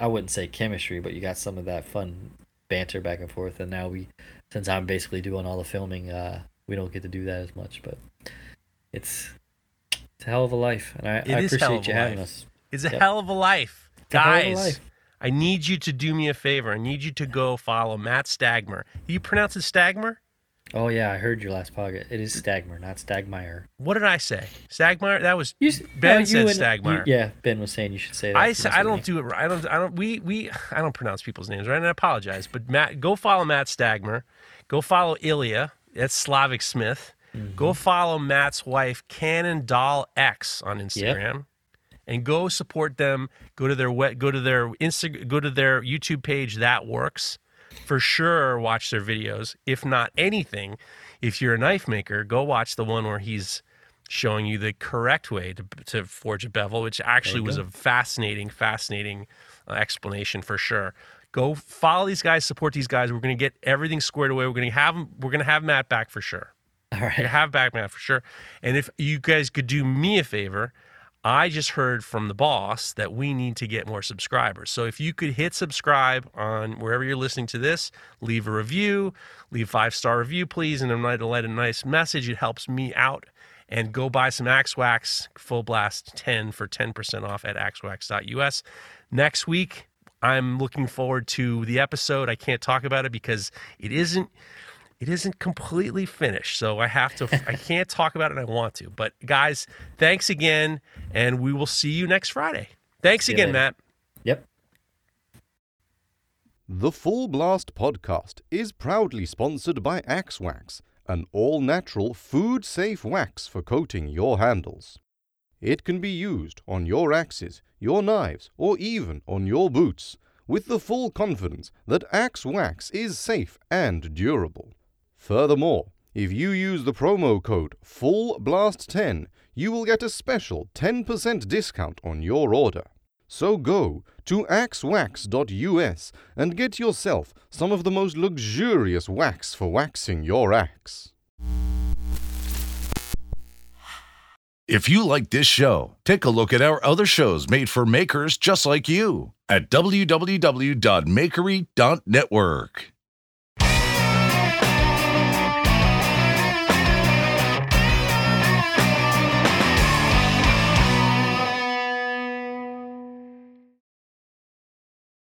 I wouldn't say chemistry, but you got some of that fun banter back and forth. And now we, since I'm basically doing all the filming, uh, we don't get to do that as much. But it's it's a hell of a life, and I, I appreciate you having life. us. It's a Yep. hell of a life. a hell of a Guys, life. I need you to do me a favor. I need you to go follow Matt Stagmer. You pronounce it Stagmer? Oh yeah, I heard your last podcast. It is Stagmer, not Stagmeyer. What did I say? Stagmeyer? That was You, Ben no, said and- Stagmeyer. you- yeah, Ben was saying you should say that. I, You s- messed I don't do it right. I don't I don't we we I don't pronounce people's names right and I apologize. But Matt go follow Matt Stagmer. Go follow Ilya. That's Slavic Smith. Mm-hmm. Go follow Matt's wife Cannon Doll X on Instagram. And go support them. Go to their wet go to their Insta go to their YouTube page that works. For sure watch their videos. If not anything, if you're a knife maker, go watch the one where he's showing you the correct way to, to forge a bevel, which actually was go. a fascinating, fascinating uh, explanation for sure. Go follow these guys, support these guys. We're going to get everything squared away. We're going to have we're going to have Matt back for sure. All right, have back Matt for sure. And if you guys could do me a favor, I just heard from the boss that we need to get more subscribers. So if you could hit subscribe on wherever you're listening to this, leave a review, leave five star review, please, and let let a nice message. It helps me out. And go buy some Axe Wax Full Blast 10 for 10% off at axewax.us. Next week, I'm looking forward to the episode. I can't talk about it because it isn't it isn't completely finished so i have to i can't talk about it and i want to but guys thanks again and we will see you next friday thanks See again later. matt Yep. The Full Blast podcast is proudly sponsored by Axe Wax, an all natural, food safe wax for coating your handles. It can be used on your axes, your knives, or even on your boots, with the full confidence that Axe Wax is safe and durable. Furthermore, if you use the promo code FULLBLAST10, you will get a special 10% discount on your order. So go to axewax.us and get yourself some of the most luxurious wax for waxing your axe. If you like this show, take a look at our other shows made for makers just like you at www.makery.network.